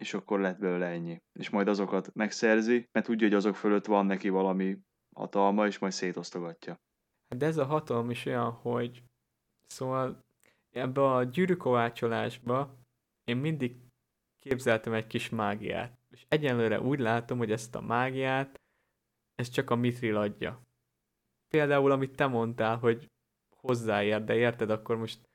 és akkor lett belőle ennyi. És majd azokat megszerzi, mert tudja, hogy azok fölött van neki valami hatalma, és majd szétosztogatja. De ez a hatalom is olyan, hogy szóval ebbe a gyűrűkovácsolásba én mindig képzeltem egy kis mágiát. És egyenlőre úgy látom, hogy ezt a mágiát, ez csak a Mitril adja. Például, amit te mondtál, hogy hozzáér, de érted, akkor most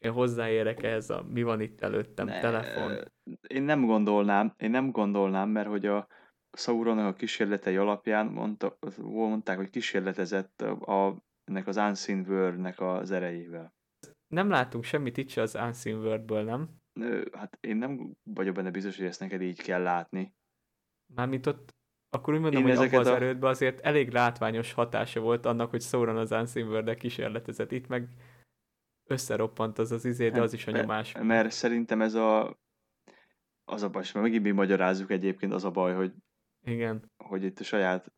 én hozzáérek ehhez a mi van itt előttem, ne, telefon. Én nem gondolnám, én nem gondolnám, mert hogy a Sauronnak a kísérletei alapján mondta, mondták, hogy kísérletezett a, ennek az Unseen World-nek az erejével. Nem látunk semmit itt se az Unseen World-ből, nem? Hát én nem vagyok benne biztos, hogy ezt neked így kell látni. Mármint ott, akkor úgy mondom, én hogy abban az a... erődben azért elég látványos hatása volt annak, hogy Sauron az Unseen world kísérletezett. Itt meg összeroppant az az izé, de hát, az is a nyomás. Mert, mert szerintem ez a az a baj, mert megint mi magyarázzuk egyébként, az a baj, hogy igen. Hogy itt a saját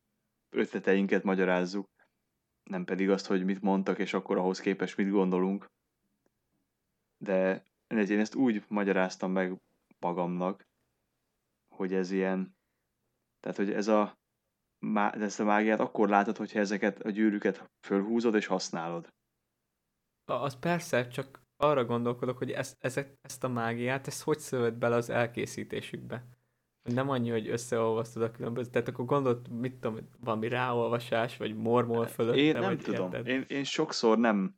ötleteinket magyarázzuk, nem pedig azt, hogy mit mondtak, és akkor ahhoz képest mit gondolunk. De én ezt úgy magyaráztam meg magamnak, hogy ez ilyen, tehát hogy ez a, ezt a mágiát akkor látod, hogyha ezeket a gyűrűket fölhúzod és használod. Az persze, csak arra gondolkodok, hogy ezt, ezt, ezt a mágiát, ezt hogy szövött bele az elkészítésükbe. Nem annyi, hogy összeolvasztod a különböző, tehát akkor gondolt, mit tudom, valami ráolvasás, vagy mormol fölött. Én nem tudom, én, én sokszor nem,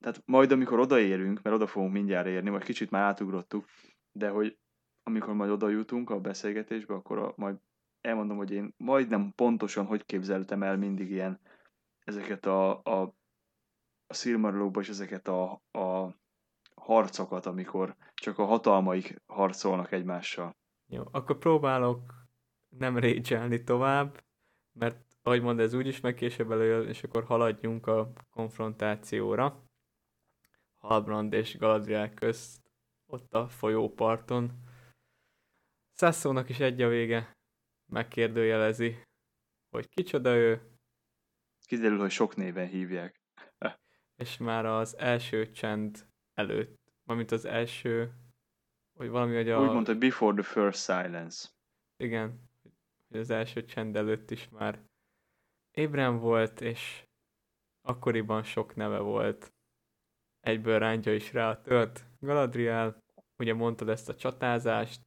tehát majd amikor odaérünk, mert oda fogunk mindjárt érni, vagy kicsit már átugrottuk, de hogy amikor majd oda jutunk a beszélgetésbe, akkor a, majd elmondom, hogy én majdnem pontosan hogy képzeltem el mindig ilyen ezeket a, a a Silmarillóban is ezeket a, a harcokat, amikor csak a hatalmaik harcolnak egymással. Jó, akkor próbálok nem régyelni tovább, mert ahogy mondod, ez úgyis meg később előjön, és akkor haladjunk a konfrontációra. Halbrand és Galadriel közt, ott a folyóparton. Szászónak is egy a vége, megkérdőjelezi, hogy kicsoda ő. Kiderül, hogy sok néven hívják és már az első csend előtt, valamint az első, vagy valami, hogy a... Úgy mondta, before the first silence. Igen, hogy az első csend előtt is már ébren volt, és akkoriban sok neve volt. Egyből rántja is rá a tört. Galadriel, ugye mondtad ezt a csatázást,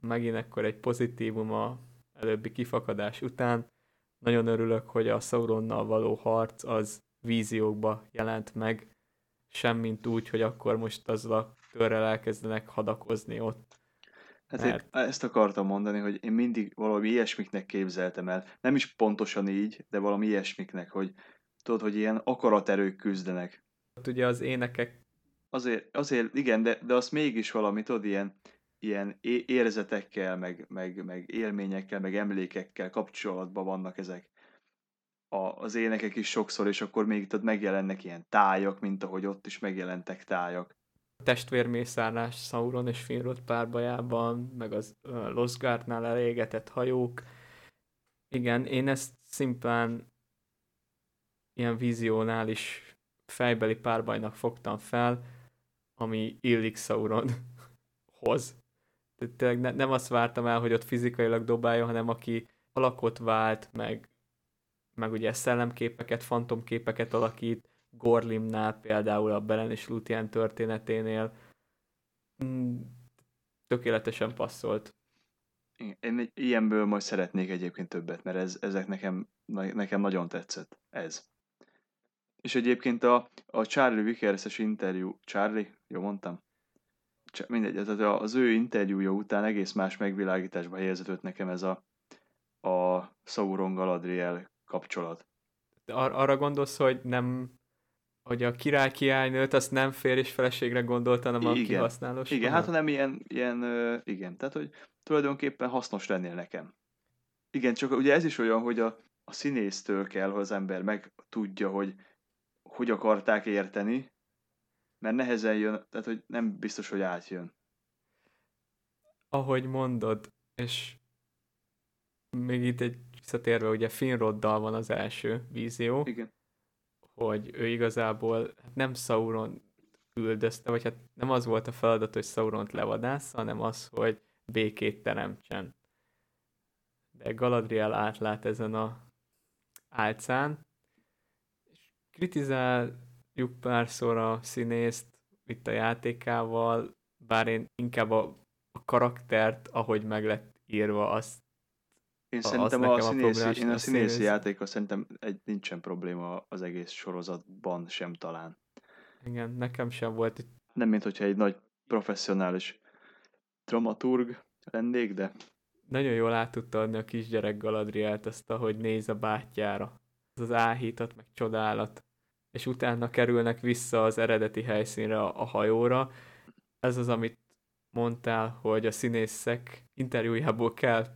megint akkor egy pozitívum a előbbi kifakadás után. Nagyon örülök, hogy a Sauronnal való harc az víziókba jelent meg, semmint úgy, hogy akkor most azzal a körrel elkezdenek hadakozni ott. Hát mert... ezt akartam mondani, hogy én mindig valami ilyesmiknek képzeltem el. Nem is pontosan így, de valami ilyesmiknek, hogy tudod, hogy ilyen akaraterők küzdenek. Ott ugye az énekek... Azért, azért igen, de, de az mégis valami, tudod, ilyen, ilyen érzetekkel, meg, meg, meg élményekkel, meg emlékekkel kapcsolatban vannak ezek a, az énekek is sokszor, és akkor még tudod, megjelennek ilyen tájak, mint ahogy ott is megjelentek tájak. Testvérmészárlás Sauron és Finrod párbajában, meg az uh, Losgártnál elégetett hajók. Igen, én ezt szimplán ilyen vizionál is fejbeli párbajnak fogtam fel, ami illik Sauronhoz. Tehát ne, nem azt vártam el, hogy ott fizikailag dobálja, hanem aki alakot vált, meg meg ugye szellemképeket, fantomképeket alakít, Gorlimnál például a Belen és Luthien történeténél mm, tökéletesen passzolt. Én ilyenből majd szeretnék egyébként többet, mert ez, ezek nekem, nekem nagyon tetszett. Ez. És egyébként a, a Charlie Vickers-es interjú, Charlie, jó mondtam? Cs- mindegy, tehát az ő interjúja után egész más megvilágításba helyezett nekem ez a, a Sauron Galadriel kapcsolat. Ar- arra gondolsz, hogy nem hogy a király királynőt azt nem fér és feleségre gondolta, hanem a Igen. kihasználós. Igen, hát hanem ilyen, ilyen ö, igen, tehát hogy tulajdonképpen hasznos lennél nekem. Igen, csak ugye ez is olyan, hogy a, a színésztől kell, hogy az ember meg tudja, hogy hogy akarták érteni, mert nehezen jön, tehát hogy nem biztos, hogy átjön. Ahogy mondod, és még itt egy visszatérve, ugye Finroddal van az első vízió, Igen. hogy ő igazából nem Sauron üldözte, vagy hát nem az volt a feladat, hogy Sauront levadász, hanem az, hogy békét teremtsen. De Galadriel átlát ezen a álcán, és kritizáljuk párszor a színészt itt a játékával, bár én inkább a, a karaktert, ahogy meg lett írva, azt Én az szerintem a, a színészi, problémás, én a a színészi színész- játéka szerintem egy, nincsen probléma az egész sorozatban sem talán. igen, nekem sem volt itt Nem, mint hogyha egy nagy professzionális dramaturg lennék, de nagyon jól át tudta adni a kisgyerek Galadrielt azt, ahogy néz a bátyjára. Az az áhítat, meg csodálat. És utána kerülnek vissza az eredeti helyszínre, a, a hajóra. Ez az, amit mondtál, hogy a színészek interjújából kell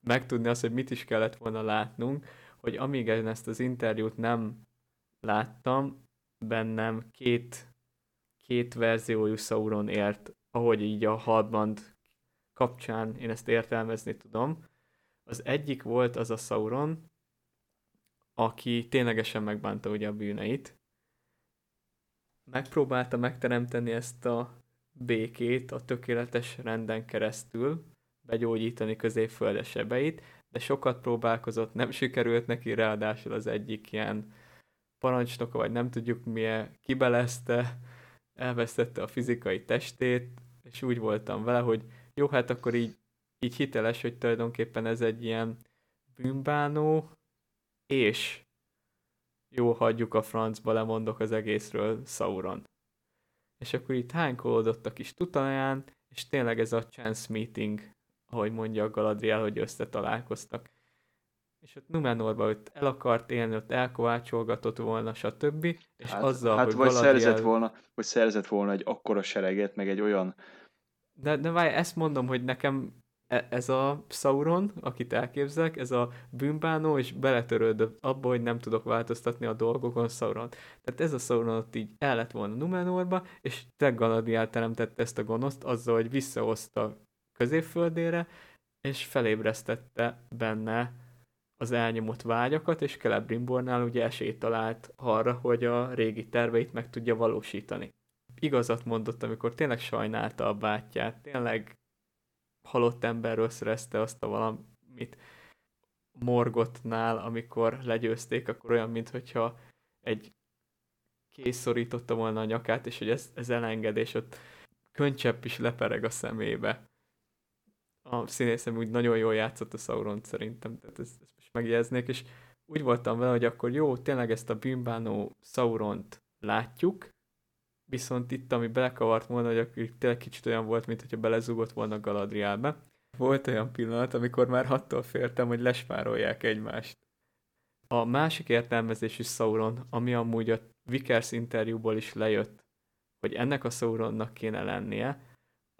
megtudni azt, hogy mit is kellett volna látnunk, hogy amíg én ezt az interjút nem láttam, bennem két, két verziójú Sauron ért, ahogy így a Hardband kapcsán én ezt értelmezni tudom. Az egyik volt az a Sauron, aki ténylegesen megbánta ugye a bűneit. Megpróbálta megteremteni ezt a békét a tökéletes renden keresztül, begyógyítani középföldes sebeit, de sokat próbálkozott, nem sikerült neki, ráadásul az egyik ilyen parancsnoka, vagy nem tudjuk milyen, kibelezte, elvesztette a fizikai testét, és úgy voltam vele, hogy jó, hát akkor így, így hiteles, hogy tulajdonképpen ez egy ilyen bűnbánó, és jó, hagyjuk a francba, lemondok az egészről Sauron. És akkor itt hánykolódott a kis tutaján, és tényleg ez a chance meeting, ahogy mondja a Galadriel, hogy összetalálkoztak. És ott Numenorba ott el akart élni, ott elkovácsolgatott volna, stb. És hát, azzal, hát hogy vagy Galadriel... szerzett volna, vagy szerzett volna egy akkora sereget, meg egy olyan De, de várj, ezt mondom, hogy nekem e- ez a Sauron, akit elképzelek, ez a bűnbánó, és beletörődött abba, hogy nem tudok változtatni a dolgokon Sauron. Tehát ez a Sauron ott így el lett volna Numenorba, és te Galadriel teremtett ezt a gonoszt azzal, hogy visszahozta középföldére, és felébresztette benne az elnyomott vágyakat, és Celebrimbornál ugye esélyt talált arra, hogy a régi terveit meg tudja valósítani. Igazat mondott, amikor tényleg sajnálta a bátyját, tényleg halott emberről szerezte azt a valamit Morgotnál, amikor legyőzték, akkor olyan, mintha egy kész szorította volna a nyakát, és hogy ez, ez elengedés, ott könycsepp is lepereg a szemébe. A színészem úgy nagyon jól játszott a Sauron szerintem, tehát ezt, ezt most megjegyeznék, és úgy voltam vele, hogy akkor jó, tényleg ezt a bűnbánó Sauront látjuk, viszont itt, ami belekavart volna, hogy akkor tényleg kicsit olyan volt, mint hogyha belezugott volna Galadrielbe. Volt olyan pillanat, amikor már attól féltem, hogy lespárolják egymást. A másik értelmezésű Sauron, ami amúgy a Vickers interjúból is lejött, hogy ennek a Sauronnak kéne lennie,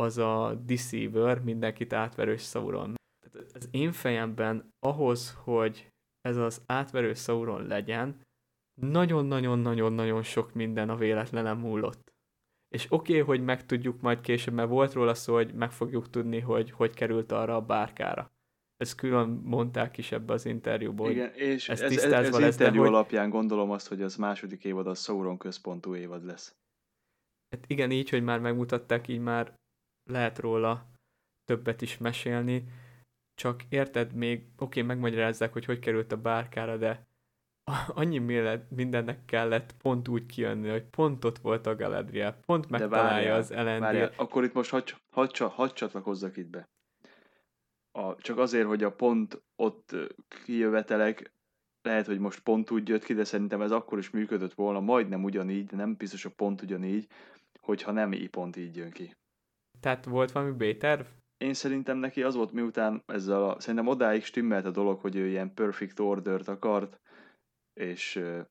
az a Deceiver, mindenkit átverő Sauron. Tehát az én fejemben ahhoz, hogy ez az átverő Sauron legyen, nagyon-nagyon-nagyon-nagyon sok minden a véletlenen múlott. És oké, okay, hogy megtudjuk majd később, mert volt róla szó, hogy meg fogjuk tudni, hogy hogy került arra a bárkára. Ezt külön mondták is ebbe az interjúból. Igen, és ez ez, ez, ez, lesz, de interjú hogy- alapján gondolom azt, hogy az második évad a Sauron központú évad lesz. Hát igen, így, hogy már megmutatták, így már lehet róla többet is mesélni, csak érted még, oké, megmagyarázzák, hogy hogy került a bárkára, de annyi mindennek kellett pont úgy kijönni, hogy pont ott volt a Galadriel, pont megtalálja az. Várjál, akkor itt most hadd hadd, hadd csatlakozzak itt be. A, csak azért, hogy a pont ott kijövetelek lehet, hogy most pont úgy jött ki, de szerintem ez akkor is működött volna, majdnem ugyanígy, de nem biztos, hogy pont ugyanígy, hogyha nem így pont így jön ki. Tehát volt valami B-terv? Én szerintem neki az volt, miután ezzel a, szerintem odáig stimmelt a dolog, hogy ő ilyen perfect order akart, és euh,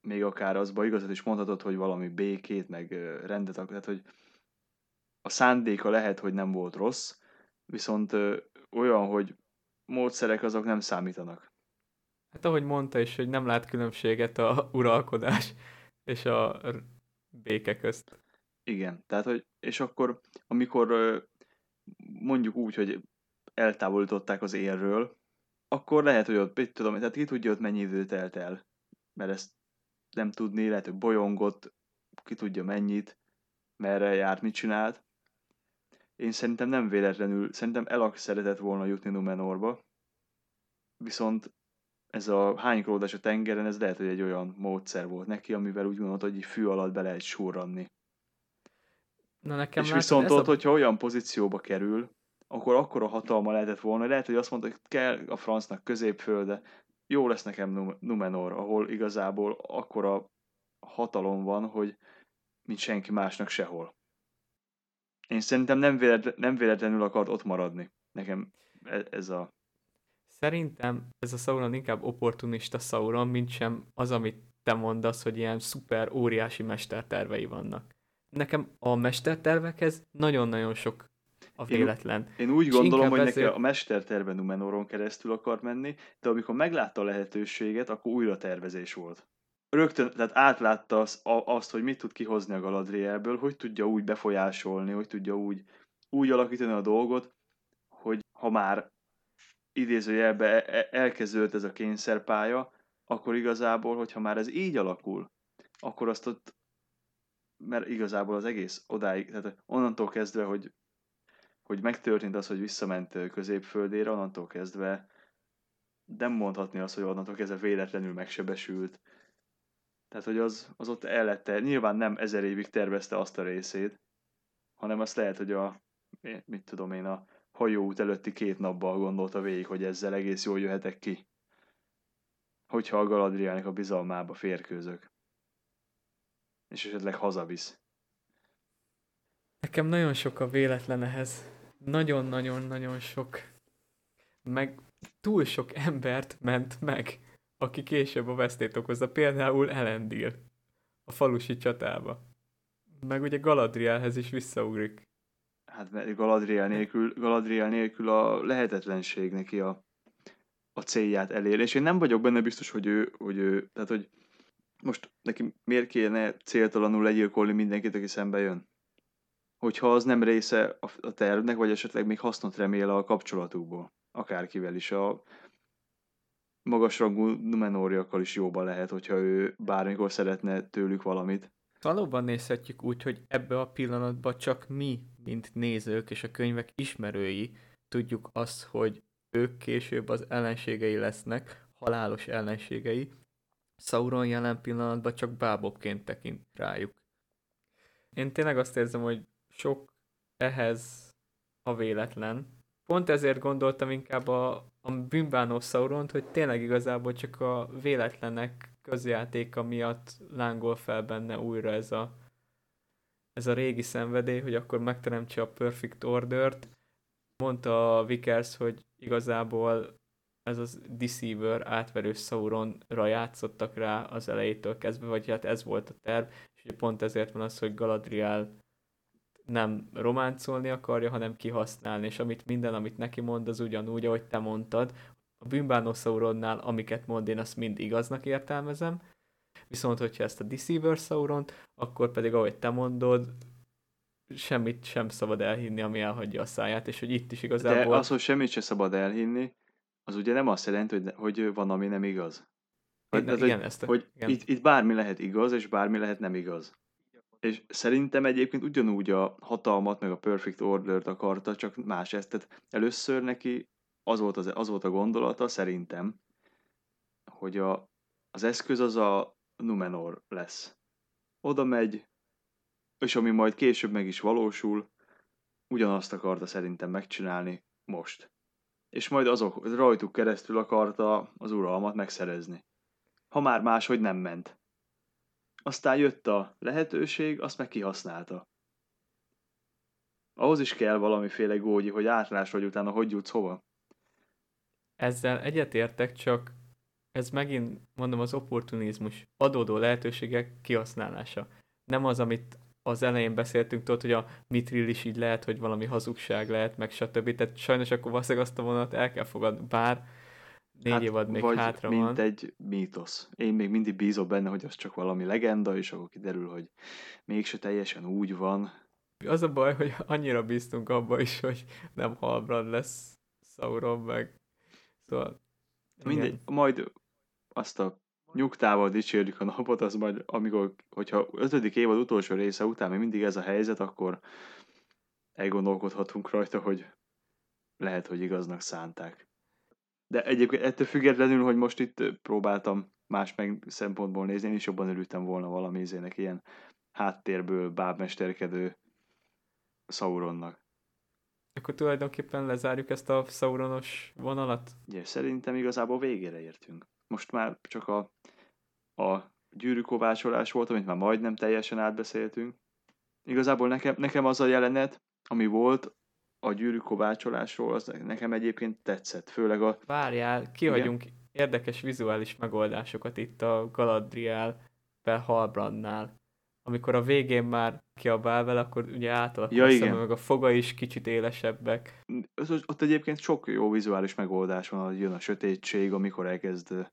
még akár azba igazat is mondhatod, hogy valami békét, meg euh, rendet, tehát hogy a szándéka lehet, hogy nem volt rossz, viszont euh, olyan, hogy módszerek azok nem számítanak. Hát ahogy mondta is, hogy nem lát különbséget a uralkodás és a béke közt. Igen, tehát hogy, és akkor amikor mondjuk úgy, hogy eltávolították az élről, akkor lehet, hogy ott, mit tudom, tehát ki tudja ott mennyi idő telt el, mert ezt nem tudni, lehet, hogy bolyongott, ki tudja mennyit, merre járt, mit csinált. Én szerintem nem véletlenül, szerintem el szeretett volna jutni Numenorba, viszont ez a hánykródás a tengeren, ez lehet, hogy egy olyan módszer volt neki, amivel úgy gondolta, hogy fű alatt be lehet surranni. Na nekem és viszont ott, a... hogyha olyan pozícióba kerül, akkor akkora hatalma lehetett volna, lehet, hogy azt mondta, hogy kell a francnak középfölde, jó lesz nekem Numenor, ahol igazából akkora hatalom van, hogy mint senki másnak sehol. Én szerintem nem, véletlen, nem véletlenül akart ott maradni. Nekem e- ez a Szerintem ez a Sauron inkább opportunista Sauron, mint sem az, amit te mondasz, hogy ilyen szuper óriási mestertervei vannak. Nekem a mestertervekhez nagyon-nagyon sok a véletlen. Én, én úgy gondolom, hogy ezért... neki a mesterterve Numenoron keresztül akar menni, de amikor meglátta a lehetőséget, akkor újra tervezés volt. Rögtön, tehát átlátta az, azt, hogy mit tud kihozni a Galadrielből, hogy tudja úgy befolyásolni, hogy tudja úgy, úgy alakítani a dolgot, hogy ha már idézőjelbe e, e, elkezdődött ez a kényszerpálya, akkor igazából, hogyha már ez így alakul, akkor azt ott, mert igazából az egész odáig, tehát onnantól kezdve, hogy, hogy megtörtént az, hogy visszament középföldére, onnantól kezdve nem mondhatni azt, hogy onnantól kezdve véletlenül megsebesült. Tehát, hogy az, az ott el nyilván nem ezer évig tervezte azt a részét, hanem azt lehet, hogy a, mit tudom én, a hajóút előtti két napban gondolta végig, hogy ezzel egész jól jöhetek ki. Hogyha a Galadrielnek a bizalmába férkőzök. És esetleg hazavisz. Nekem nagyon sok a véletlen ehhez. Nagyon-nagyon-nagyon sok. Meg túl sok embert ment meg, aki később a vesztét okozza. Például Elendil a falusi csatába. Meg ugye Galadrielhez is visszaugrik hát Galadriel nélkül, Galadriel nélkül a lehetetlenség neki a, a célját elér. És én nem vagyok benne biztos, hogy ő, hogy ő, tehát hogy most neki miért kéne céltalanul legyilkolni mindenkit, aki szembe jön? Hogyha az nem része a, tervnek, vagy esetleg még hasznot remél a kapcsolatukból. Akárkivel is a magasrangú Numenóriakkal is jóban lehet, hogyha ő bármikor szeretne tőlük valamit. Valóban nézhetjük úgy, hogy ebbe a pillanatban csak mi, mint nézők és a könyvek ismerői tudjuk azt, hogy ők később az ellenségei lesznek, halálos ellenségei. Sauron jelen pillanatban csak bábokként tekint rájuk. Én tényleg azt érzem, hogy sok ehhez a véletlen. Pont ezért gondoltam inkább a, a bűnbánó Sauront, hogy tényleg igazából csak a véletlenek közjátéka miatt lángol fel benne újra ez a, ez a régi szenvedély, hogy akkor megteremtse a perfect ordert. Mondta a Vickers, hogy igazából ez az Deceiver átverő Sauronra játszottak rá az elejétől kezdve, vagy hát ez volt a terv, és pont ezért van az, hogy Galadriel nem románcolni akarja, hanem kihasználni, és amit minden, amit neki mond, az ugyanúgy, ahogy te mondtad, a bűnbánó Sauronnál, amiket mond, én azt mind igaznak értelmezem, viszont hogyha ezt a Deceiver sauron akkor pedig, ahogy te mondod, semmit sem szabad elhinni, ami elhagyja a száját, és hogy itt is igazából... De az, hogy semmit sem szabad elhinni, az ugye nem azt jelenti, hogy, hogy van, ami nem igaz. Hogy, igen, igen, ezt a, hogy igen. Itt, itt bármi lehet igaz, és bármi lehet nem igaz. És szerintem egyébként ugyanúgy a hatalmat, meg a Perfect Order-t akarta, csak más ezt. Tehát először neki az volt, az, az volt a gondolata, szerintem, hogy a, az eszköz az a Numenor lesz. Oda megy, és ami majd később meg is valósul, ugyanazt akarta szerintem megcsinálni most. És majd azok rajtuk keresztül akarta az uralmat megszerezni. Ha már máshogy nem ment. Aztán jött a lehetőség, azt meg kihasználta. Ahhoz is kell valamiféle gógyi, hogy átlás vagy utána hogy jutsz hova. Ezzel egyetértek, csak ez megint, mondom, az opportunizmus, adódó lehetőségek kihasználása. Nem az, amit az elején beszéltünk, tudod, hogy a mitril is így lehet, hogy valami hazugság lehet, meg stb. Tehát sajnos akkor valószínűleg azt a vonat el kell fogadni, bár négy hát, évad még vagy hátra mint van. egy mítosz. Én még mindig bízok benne, hogy az csak valami legenda, és akkor kiderül, hogy mégse teljesen úgy van. Az a baj, hogy annyira bíztunk abba is, hogy nem Halbrand lesz Sauron, meg szóval... Mindegy, igen. majd azt a nyugtával dicsérjük a napot, az majd, amikor, hogyha ötödik évad utolsó része után még mindig ez a helyzet, akkor elgondolkodhatunk rajta, hogy lehet, hogy igaznak szánták. De egyébként ettől függetlenül, hogy most itt próbáltam más meg szempontból nézni, én is jobban örültem volna valami izének ilyen háttérből bábmesterkedő Sauronnak. Akkor tulajdonképpen lezárjuk ezt a Sauronos vonalat? Ugye szerintem igazából végére értünk. Most már csak a, a gyűrűkovácsolás volt, amit már majdnem teljesen átbeszéltünk. Igazából nekem, nekem az a jelenet, ami volt a gyűrűkovácsolásról, az nekem egyébként tetszett. Főleg a... Várjál, kihagyunk érdekes vizuális megoldásokat itt a Galadriel per Halbrandnál. Amikor a végén már kiabál vele, akkor ugye átalakul Ja, a igen. szeme, meg a foga is kicsit élesebbek. Ott egyébként sok jó vizuális megoldás van, hogy jön a sötétség, amikor elkezd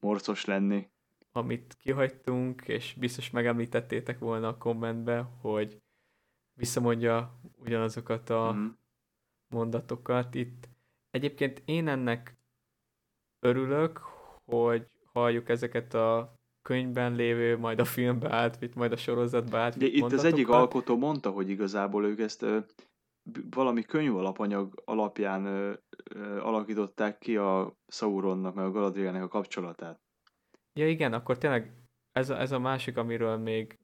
morcos lenni. amit kihagytunk, és biztos megemlítettétek volna a kommentbe, hogy visszamondja ugyanazokat a Mhm. mondatokat itt. Egyébként én ennek örülök, hogy halljuk ezeket a könyvben lévő, majd a filmbe átvitt, majd a sorozatba De átvitt itt az egyik mondatokat. alkotó mondta, hogy igazából ők ezt valami könyv alapanyag alapján ö, ö, alakították ki a Sauronnak, meg a Galadrielnek a kapcsolatát. Ja igen, akkor tényleg ez a, ez a másik, amiről még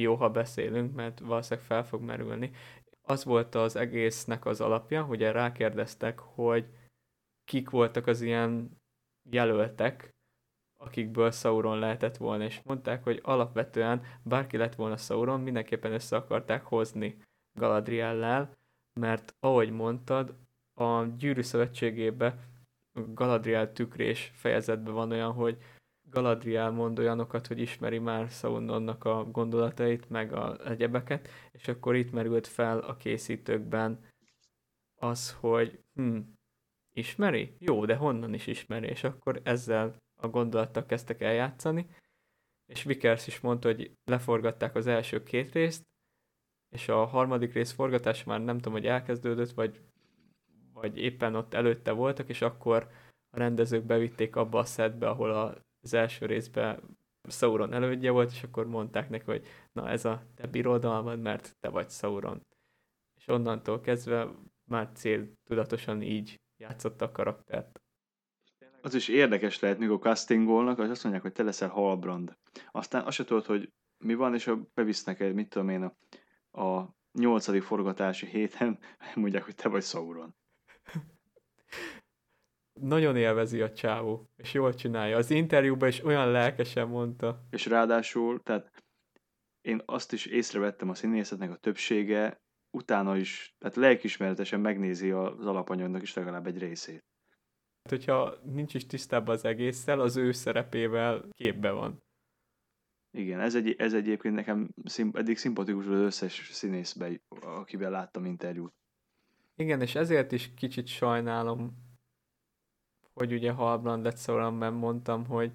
jó, ha beszélünk, mert valószínűleg fel fog merülni. Az volt az egésznek az alapja, hogy rákérdeztek, hogy kik voltak az ilyen jelöltek, akikből Sauron lehetett volna, és mondták, hogy alapvetően bárki lett volna Sauron, mindenképpen össze akarták hozni Galadriellel, mert ahogy mondtad, a Gyűrű Szövetségébe a Galadriel tükrés fejezetben van olyan, hogy Galadriel mond olyanokat, hogy ismeri már Sauronnak a gondolatait, meg a egyebeket, és akkor itt merült fel a készítőkben az, hogy hm, ismeri? Jó, de honnan is ismeri? És akkor ezzel a gondolattal kezdtek eljátszani, és Vickers is mondta, hogy leforgatták az első két részt, és a harmadik rész forgatás már nem tudom, hogy elkezdődött, vagy, vagy éppen ott előtte voltak, és akkor a rendezők bevitték abba a szedbe, ahol az első részben Sauron elődje volt, és akkor mondták neki, hogy na ez a te birodalmad, mert te vagy Sauron. És onnantól kezdve már cél tudatosan így játszotta a karaktert. Az is érdekes lehet, mikor castingolnak, az azt mondják, hogy te leszel Halbrand. Aztán azt se tudod, hogy mi van, és bevisznek egy, mit tudom én, a, a nyolcadik forgatási héten, mondják, hogy te vagy Sauron. Nagyon élvezi a csávó, és jól csinálja. Az interjúban is olyan lelkesen mondta. És ráadásul, tehát én azt is észrevettem a színészetnek a többsége, utána is, tehát lelkismeretesen megnézi az alapanyagnak is legalább egy részét. Hát, hogyha nincs is tisztában az egésszel, az ő szerepével képbe van. Igen, ez, egy, ez egyébként nekem szimp, eddig szimpatikus az összes színészbe, akivel láttam interjút. Igen, és ezért is kicsit sajnálom, hogy ugye Halbrand lett Sauron, mert mondtam, hogy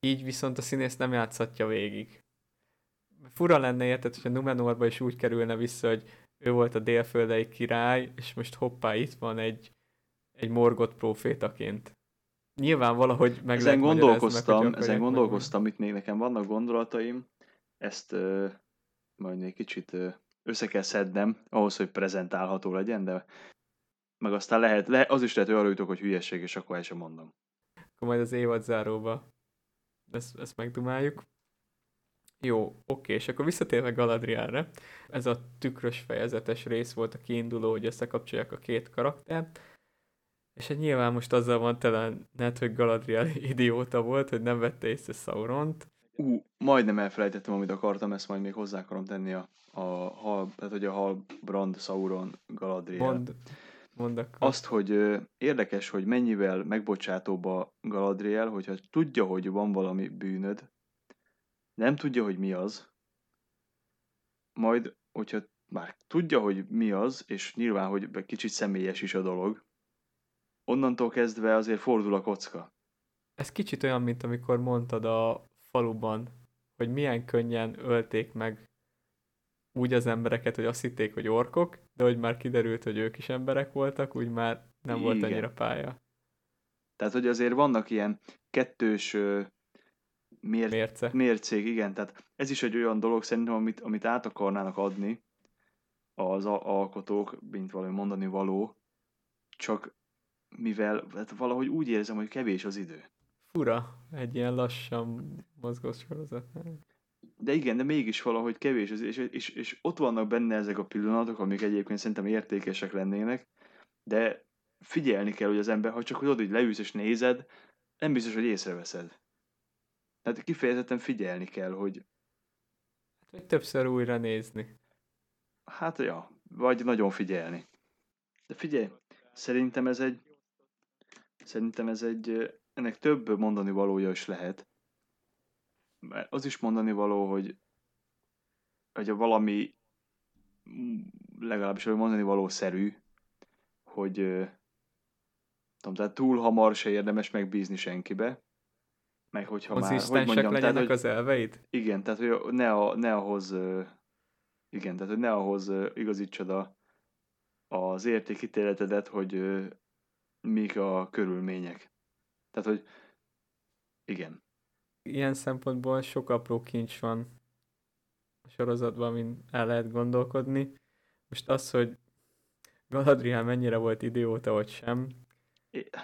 így viszont a színész nem játszhatja végig. Fura lenne érted, hogyha Numenorba is úgy kerülne vissza, hogy ő volt a délföldei király, és most hoppá, itt van egy, egy morgott profétaként. Nyilván valahogy meg ezen gondolkoztam, meg, ezen gondolkoztam, itt még nekem vannak gondolataim, ezt ö, majd még kicsit ö, össze kell szednem, ahhoz, hogy prezentálható legyen, de meg aztán lehet, le, az is lehet, hogy arra jutok, hogy hülyeség, és akkor el sem mondom. Akkor majd az évad záróba ezt, ezt megdumáljuk. Jó, oké, és akkor visszatérve Galadrielre. Ez a tükrös fejezetes rész volt a kiinduló, hogy összekapcsolják a két karaktert. És hát nyilván most azzal van tele net, hogy Galadriel idióta volt, hogy nem vette észre Sauront. Ú, majdnem elfelejtettem, amit akartam, ezt majd még hozzá akarom tenni a, a hal, tehát hogy a hal Brand, Sauron, Galadriel. Mond, mond akkor. Azt, hogy ö, érdekes, hogy mennyivel megbocsátóbb a Galadriel, hogyha tudja, hogy van valami bűnöd, nem tudja, hogy mi az, majd, hogyha már tudja, hogy mi az, és nyilván, hogy kicsit személyes is a dolog, onnantól kezdve azért fordul a kocka. Ez kicsit olyan, mint amikor mondtad a faluban, hogy milyen könnyen ölték meg úgy az embereket, hogy azt hitték, hogy orkok, de hogy már kiderült, hogy ők is emberek voltak, úgy már nem volt Igen. annyira pálya. Tehát, hogy azért vannak ilyen kettős mér- Mérce. mércék, igen, tehát ez is egy olyan dolog szerintem, amit, amit át akarnának adni az alkotók, mint valami mondani való, csak mivel hát valahogy úgy érzem, hogy kevés az idő. Fura, egy ilyen lassan mozgó sorozat. De igen, de mégis valahogy kevés, az- és, és, és ott vannak benne ezek a pillanatok, amik egyébként szerintem értékesek lennének, de figyelni kell, hogy az ember, ha csak hogy leülsz és nézed, nem biztos, hogy észreveszed. Tehát kifejezetten figyelni kell, hogy Vagy többször újra nézni. hát ja, vagy nagyon figyelni. De figyelj, szerintem ez egy szerintem ez egy, ennek több mondani valója is lehet. Mert az is mondani való, hogy hogy a valami mm, legalábbis mondani való szerű, hogy tudom, tehát túl hamar se érdemes megbízni senkibe. Meg hogyha már, hogy mondjam, tehát, legyenek hogy, az elveid? igen, tehát hogy ne, a, ne ahhoz igen, tehát hogy ne ahhoz igazítsad a, az értékítéletedet, hogy mik a körülmények. Tehát, hogy igen. Ilyen szempontból sok apró kincs van a sorozatban, amin el lehet gondolkodni. Most az, hogy Galadriel mennyire volt idióta, vagy sem, É-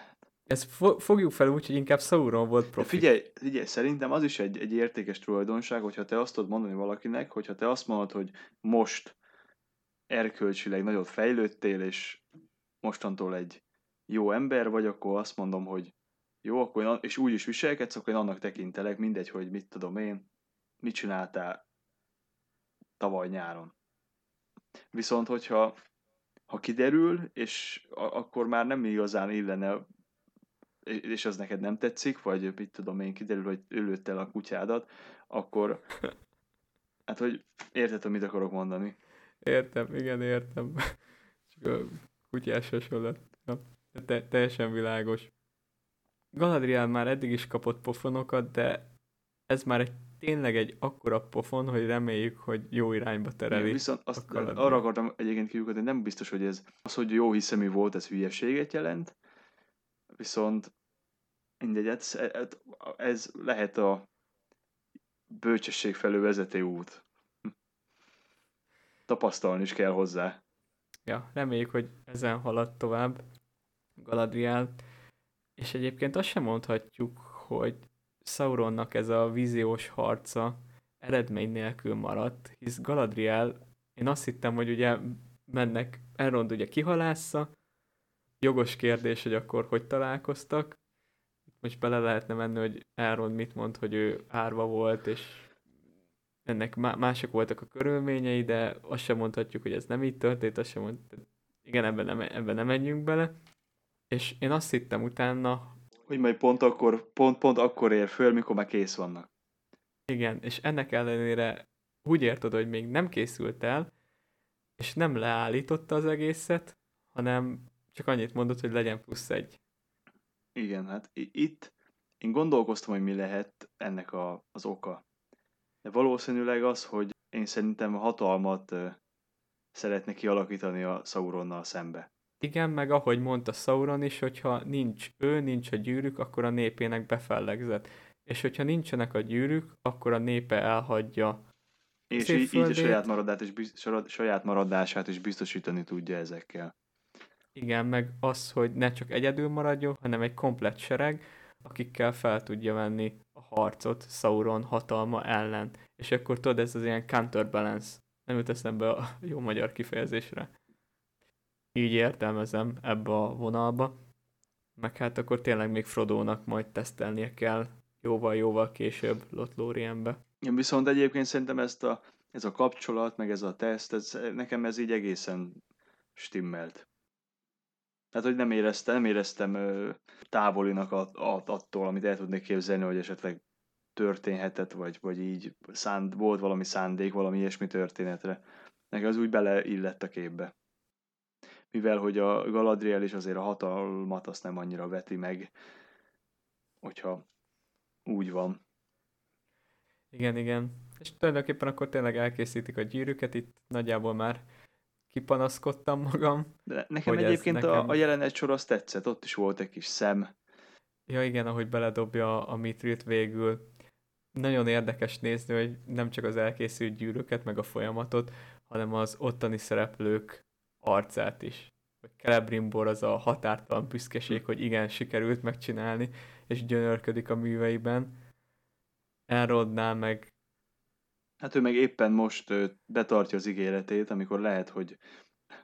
ezt fo- fogjuk fel úgy, hogy inkább Sauron volt De profi. figyelj, figyelj, szerintem az is egy, egy értékes tulajdonság, hogyha te azt tudod mondani valakinek, hogyha te azt mondod, hogy most erkölcsileg nagyot fejlődtél, és mostantól egy jó ember vagy, akkor azt mondom, hogy jó, akkor én, és úgy is viselkedsz, akkor én annak tekintelek, mindegy, hogy mit tudom én, mit csináltál tavaly nyáron. Viszont, hogyha ha kiderül, és a- akkor már nem igazán illene és az neked nem tetszik, vagy mit tudom én, kiderül, hogy ő el a kutyádat, akkor hát, hogy érted, mit akarok mondani. Értem, igen, értem. Csak a kutyás hasonlat. Ja, te, teljesen világos. Galadriel már eddig is kapott pofonokat, de ez már egy, tényleg egy akkora pofon, hogy reméljük, hogy jó irányba tereli. Igen, viszont azt, arra akartam egyébként kiukadni, hogy nem biztos, hogy ez az, hogy jó hiszemű volt, ez hülyeséget jelent, viszont mindegy, ez, ez lehet a bölcsesség felől vezető út. Tapasztalni is kell hozzá. Ja, reméljük, hogy ezen halad tovább Galadriel. És egyébként azt sem mondhatjuk, hogy Sauronnak ez a víziós harca eredmény nélkül maradt, hisz Galadriel, én azt hittem, hogy ugye mennek, Elrond ugye kihalásza, jogos kérdés, hogy akkor hogy találkoztak. Most bele lehetne menni, hogy Elrond mit mond, hogy ő árva volt, és ennek má- mások voltak a körülményei, de azt sem mondhatjuk, hogy ez nem így történt, azt sem mond... Igen, ebben nem, ebben nem menjünk bele. És én azt hittem utána, Hogy majd pont akkor, pont, pont akkor ér föl, mikor már kész vannak. igen, és ennek ellenére úgy érted, hogy még nem készült el, és nem leállította az egészet, hanem csak annyit mondott, hogy legyen plusz egy. Igen, hát itt én gondolkoztam, hogy mi lehet ennek a, az oka. De valószínűleg az, hogy én szerintem hatalmat ö, szeretne kialakítani a Sauronnal szembe. Igen, meg ahogy mondta Sauron is, hogyha nincs ő, nincs a gyűrűk, akkor a népének befellegzett. És hogyha nincsenek a gyűrűk, akkor a népe elhagyja. És így, így a saját, maradát és saját maradását is biztosítani tudja ezekkel. Igen, meg az, hogy ne csak egyedül maradjon, hanem egy komplett sereg, akikkel fel tudja venni a harcot Sauron hatalma ellen. És akkor tudod, ez az ilyen counterbalance. Nem jut eszembe a jó magyar kifejezésre. Így értelmezem ebbe a vonalba. meg hát akkor tényleg még Frodónak majd tesztelnie kell jóval-jóval később Lotlórienbe. Én viszont egyébként szerintem ezt a, ez a kapcsolat, meg ez a teszt, ez, nekem ez így egészen stimmelt. Tehát, hogy nem éreztem, nem éreztem ö, távolinak a, a, attól, amit el tudnék képzelni, hogy esetleg történhetett, vagy, vagy így szánd, volt valami szándék, valami ilyesmi történetre. Nekem az úgy beleillett a képbe. Mivel, hogy a Galadriel is azért a hatalmat azt nem annyira veti meg, hogyha úgy van. Igen, igen. És tulajdonképpen akkor tényleg elkészítik a gyűrűket, itt nagyjából már kipanaszkodtam magam. De nekem egyébként nekem... A, a jelenet sor azt tetszett, ott is volt egy kis szem. Ja igen, ahogy beledobja a Mitrilt végül. Nagyon érdekes nézni, hogy nem csak az elkészült gyűrűket, meg a folyamatot, hanem az ottani szereplők arcát is. Hogy Celebrimbor az a határtalan büszkeség, hogy igen, sikerült megcsinálni, és gyönyörködik a műveiben. Elrodnál meg Hát ő meg éppen most betartja az ígéretét, amikor lehet, hogy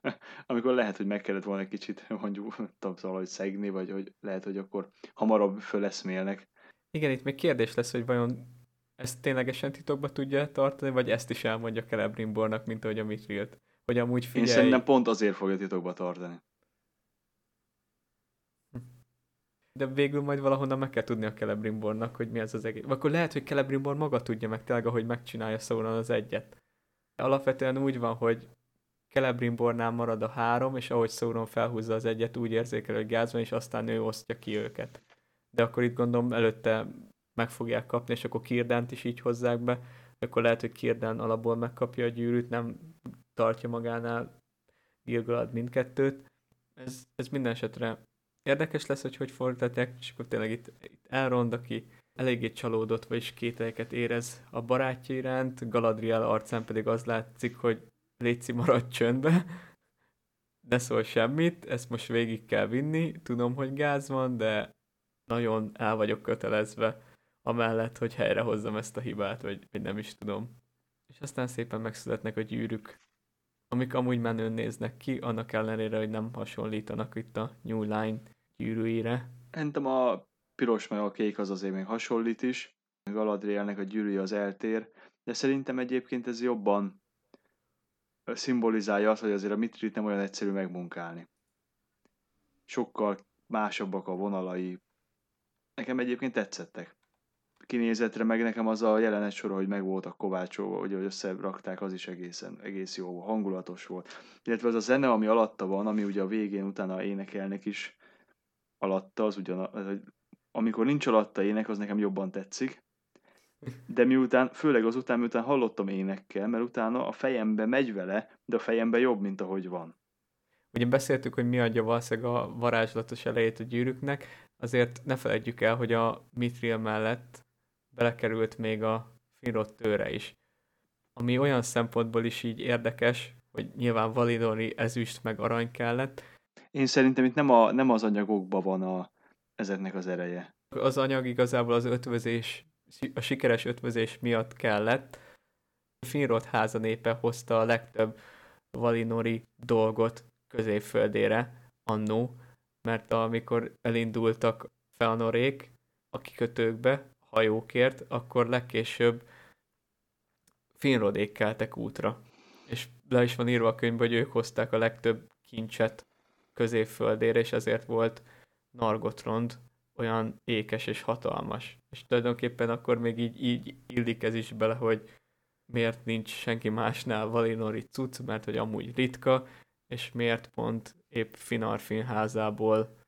amikor lehet, hogy meg kellett volna egy kicsit mondjuk valahogy szegni, vagy hogy lehet, hogy akkor hamarabb föleszmélnek. Igen, itt még kérdés lesz, hogy vajon ezt ténylegesen titokba tudja tartani, vagy ezt is elmondja Celebrimbornak, mint ahogy a Mitrilt. Hogy amúgy figyelj... Én szerintem pont azért fogja titokba tartani. de végül majd valahonnan meg kell tudni a Celebrimbornak, hogy mi ez az egész. Akkor lehet, hogy Celebrimbor maga tudja meg tényleg, ahogy megcsinálja Sauron az egyet. Alapvetően úgy van, hogy Celebrimbornál marad a három, és ahogy Sauron felhúzza az egyet, úgy érzékel, hogy gáz van, és aztán ő osztja ki őket. De akkor itt gondolom előtte meg fogják kapni, és akkor Kirdánt is így hozzák be, akkor lehet, hogy Kirdán alapból megkapja a gyűrűt, nem tartja magánál Gilgalad mindkettőt. Ez, ez minden esetre érdekes lesz, hogy hogy fordítják, és akkor tényleg itt, itt Elrond, aki eléggé csalódott, vagyis kételyeket érez a barátja iránt, Galadriel arcán pedig az látszik, hogy Léci maradj csöndbe, ne szól semmit, ezt most végig kell vinni, tudom, hogy gáz van, de nagyon el vagyok kötelezve amellett, hogy helyrehozzam ezt a hibát, vagy, vagy nem is tudom. És aztán szépen megszületnek a gyűrűk, amik amúgy menőn néznek ki, annak ellenére, hogy nem hasonlítanak itt a New Line gyűrűire. Szerintem a piros meg a kék az azért még hasonlít is. Galadrielnek a gyűrűje az eltér, de szerintem egyébként ez jobban szimbolizálja azt, hogy azért a Mitrit nem olyan egyszerű megmunkálni. Sokkal másabbak a vonalai. Nekem egyébként tetszettek kinézetre, meg nekem az a jelenet sor, hogy meg voltak kovácsolva, hogy, hogy összerakták, az is egészen, egész jó, hangulatos volt. Illetve az a zene, ami alatta van, ami ugye a végén utána énekelnek is alatta, az ugyan, amikor nincs alatta ének, az nekem jobban tetszik. De miután, főleg az után, miután hallottam énekkel, mert utána a fejembe megy vele, de a fejembe jobb, mint ahogy van. Ugye beszéltük, hogy mi adja valószínűleg a varázslatos elejét a gyűrűknek, azért ne felejtjük el, hogy a Mithril mellett belekerült még a Finrod tőre is. Ami olyan szempontból is így érdekes, hogy nyilván validori ezüst meg arany kellett. Én szerintem itt nem, a, nem az anyagokban van a, ezeknek az ereje. Az anyag igazából az ötvözés, a sikeres ötvözés miatt kellett. Finrod háza népe hozta a legtöbb valinori dolgot középföldére annó, mert amikor elindultak Feanorék a kikötőkbe, hajókért, akkor legkésőbb finrodék keltek útra. És le is van írva a könyvben, hogy ők hozták a legtöbb kincset középföldére, és ezért volt Nargotrond olyan ékes és hatalmas. És tulajdonképpen akkor még így, így illik ez is bele, hogy miért nincs senki másnál Valinori cucc, mert hogy amúgy ritka, és miért pont épp Finarfin házából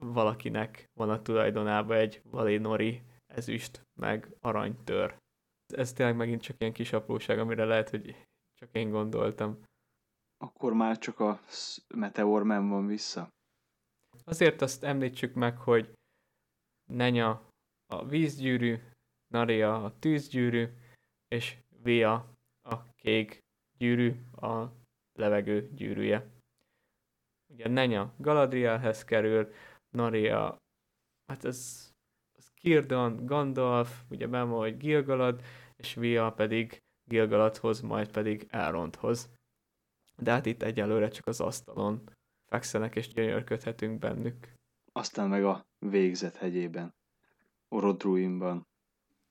valakinek van a tulajdonában egy Valinori ezüst, meg aranytör. Ez tényleg megint csak ilyen kis apróság, amire lehet, hogy csak én gondoltam. Akkor már csak a Meteor van vissza? Azért azt említsük meg, hogy Nenya a vízgyűrű, Naria a tűzgyűrű, és Via a kék gyűrű, a levegő gyűrűje. Ugye Nenya Galadrielhez kerül, Naria, hát ez Kirdan, Gandalf, ugye benne van, hogy Gilgalad, és Via pedig Gilgaladhoz, majd pedig Elrondhoz. De hát itt egyelőre csak az asztalon fekszenek és gyönyörködhetünk bennük. aztán meg a végzet hegyében, Orodruinban.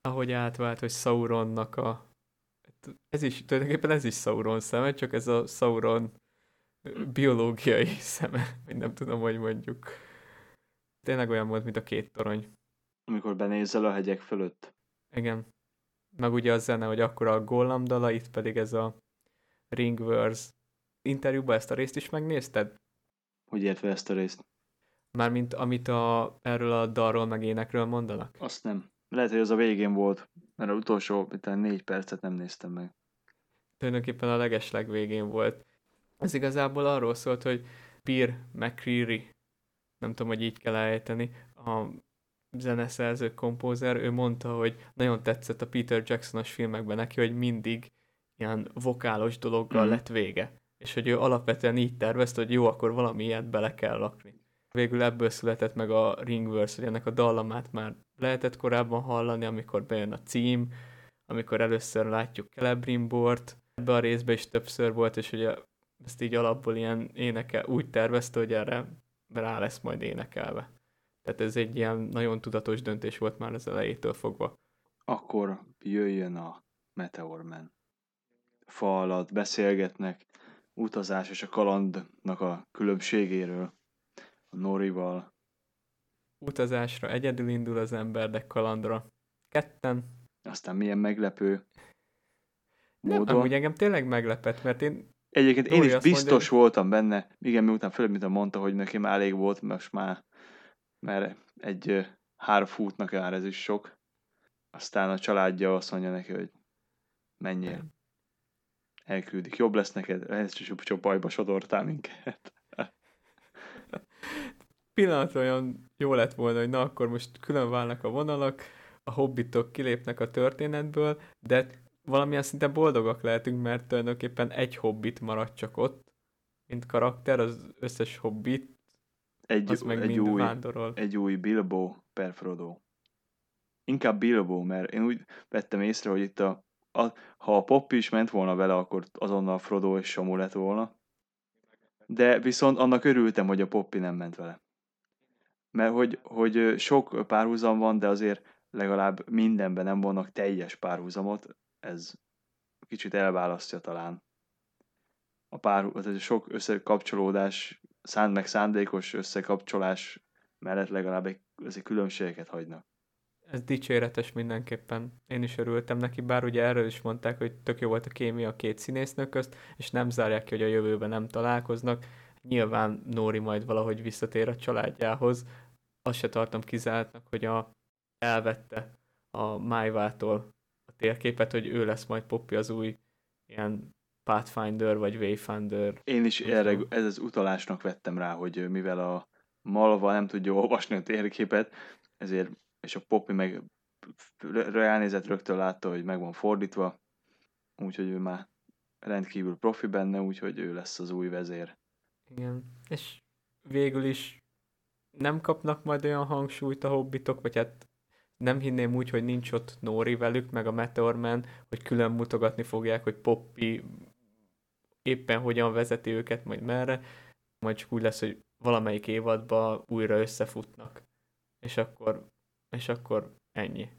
Ahogy átvált, hogy Sauronnak a... Ez is, tulajdonképpen ez is Sauron szeme, csak ez a Sauron biológiai szeme, vagy nem tudom, hogy mondjuk. Tényleg olyan volt, mint a két torony. Amikor benézel a hegyek fölött. Igen. Meg ugye a zene, hogy akkor a Gollam dala, itt pedig ez a Ringverse interjúban ezt a részt is megnézted? Hogy értve ezt a részt? Mármint amit a, erről a dalról meg énekről mondanak? Azt nem. Lehet, hogy az a végén volt, mert az utolsó mint négy percet nem néztem meg. Tulajdonképpen a legesleg végén volt. Ez igazából arról szólt, hogy Pierre McCreary, nem tudom, hogy így kell ejteni, a zeneszerző, kompózer, ő mondta, hogy nagyon tetszett a Peter Jacksonos filmekben neki, hogy mindig ilyen vokálos dologgal mm. lett vége. És hogy ő alapvetően így tervezte, hogy jó, akkor valami ilyet bele kell lakni. Végül ebből született meg a Ringverse, hogy ennek a dallamát már lehetett korábban hallani, amikor bejön a cím, amikor először látjuk Celebrimbort, ebbe a részbe is többször volt, és ugye ezt így alapból ilyen énekel, úgy tervezte, hogy erre rá lesz majd énekelve. Tehát ez egy ilyen nagyon tudatos döntés volt már az elejétől fogva. Akkor jöjjön a Meteorman. Fa alatt beszélgetnek, utazás és a kalandnak a különbségéről, a Norival. Utazásra egyedül indul az ember, de kalandra ketten. Aztán milyen meglepő módon. Nem, amúgy engem tényleg meglepett, mert én Egyébként én is biztos mondja, voltam benne, igen, miután főleg, mint mondta, hogy neki már elég volt, most már, mert egy három fútnak jár ez is sok. Aztán a családja azt mondja neki, hogy menjél. Elküldik. Jobb lesz neked, ez csak bajba sodortál minket. Pillanat olyan jó lett volna, hogy na akkor most külön válnak a vonalak, a hobbitok kilépnek a történetből, de valamilyen szinten boldogak lehetünk, mert tulajdonképpen egy hobbit maradt csak ott, mint karakter, az összes hobbit, egy, az meg egy új, vándorol. Egy új Bilbo per Frodo. Inkább Bilbo, mert én úgy vettem észre, hogy itt a, a ha a Pop is ment volna vele, akkor azonnal Frodo és Samu lett volna. De viszont annak örültem, hogy a Poppy nem ment vele. Mert hogy, hogy sok párhuzam van, de azért legalább mindenben nem vannak teljes párhuzamot, ez kicsit elválasztja talán a pár, tehát sok összekapcsolódás, szánt meg szándékos összekapcsolás mellett legalább egy, egy különbségeket hagynak. Ez dicséretes mindenképpen. Én is örültem neki, bár ugye erről is mondták, hogy tök jó volt a kémia a két színésznök közt, és nem zárják ki, hogy a jövőben nem találkoznak. Nyilván Nóri majd valahogy visszatér a családjához. Azt se tartom kizártnak, hogy a, elvette a Májvától térképet, hogy ő lesz majd Poppy az új ilyen Pathfinder vagy Wayfinder. Én is erre, ez az utalásnak vettem rá, hogy mivel a Malva nem tudja olvasni a térképet, ezért, és a Poppy meg ránézett rögtön látta, hogy meg van fordítva, úgyhogy ő már rendkívül profi benne, úgyhogy ő lesz az új vezér. Igen, és végül is nem kapnak majd olyan hangsúlyt a hobbitok, vagy hát nem hinném úgy, hogy nincs ott Nóri velük, meg a Meteorman, hogy külön mutogatni fogják, hogy Poppy éppen hogyan vezeti őket, majd merre, majd csak úgy lesz, hogy valamelyik évadban újra összefutnak. És akkor, és akkor ennyi.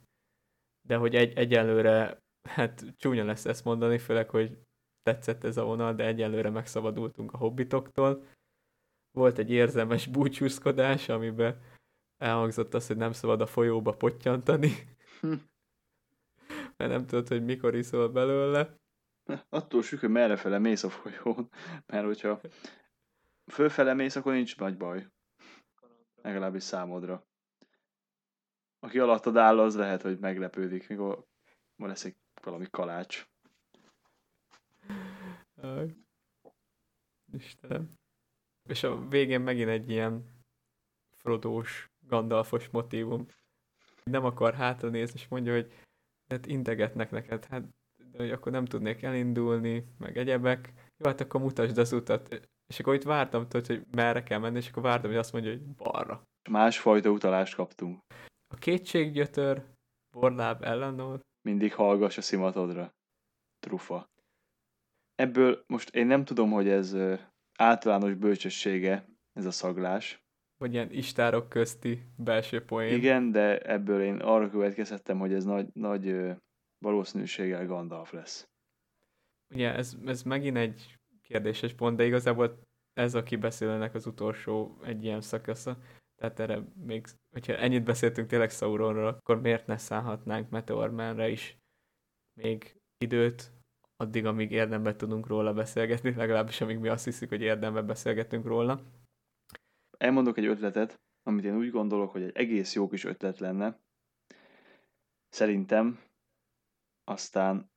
De hogy egy, egyelőre, hát csúnya lesz ezt mondani, főleg, hogy tetszett ez a vonal, de egyelőre megszabadultunk a hobbitoktól. Volt egy érzelmes búcsúzkodás, amiben elhangzott az, hogy nem szabad a folyóba pottyantani, hm. mert nem tudod, hogy mikor iszol belőle. Attól függ, hogy merre fele mész a folyón, mert hogyha fölfele mész, akkor nincs nagy baj. Legalábbis számodra. Aki alattad áll, az lehet, hogy meglepődik, mikor ma lesz egy valami kalács. Istenem. És a végén megint egy ilyen Frodós Gandalfos motivum. Nem akar hátra nézni, és mondja, hogy hát integetnek neked, hát de hogy akkor nem tudnék elindulni, meg egyebek. Jó, hát akkor mutasd az utat. És akkor itt vártam, tudod, hogy merre kell menni, és akkor vártam, hogy azt mondja, hogy balra. Másfajta utalást kaptunk. A kétséggyötör, borláb ellenol. Mindig hallgass a szimatodra. Trufa. Ebből most én nem tudom, hogy ez általános bölcsessége, ez a szaglás, vagy ilyen istárok közti belső poén. Igen, de ebből én arra következtettem, hogy ez nagy, nagy valószínűséggel Gandalf lesz. Ugye ez, ez megint egy kérdéses pont, de igazából ez a kibeszélőnek az utolsó egy ilyen szakasza. Tehát erre még, hogyha ennyit beszéltünk tényleg Sauronról, akkor miért ne szállhatnánk Meteormanre is még időt, addig, amíg érdemben tudunk róla beszélgetni, legalábbis amíg mi azt hiszik, hogy érdemben beszélgetünk róla. Elmondok egy ötletet, amit én úgy gondolok, hogy egy egész jó kis ötlet lenne. Szerintem aztán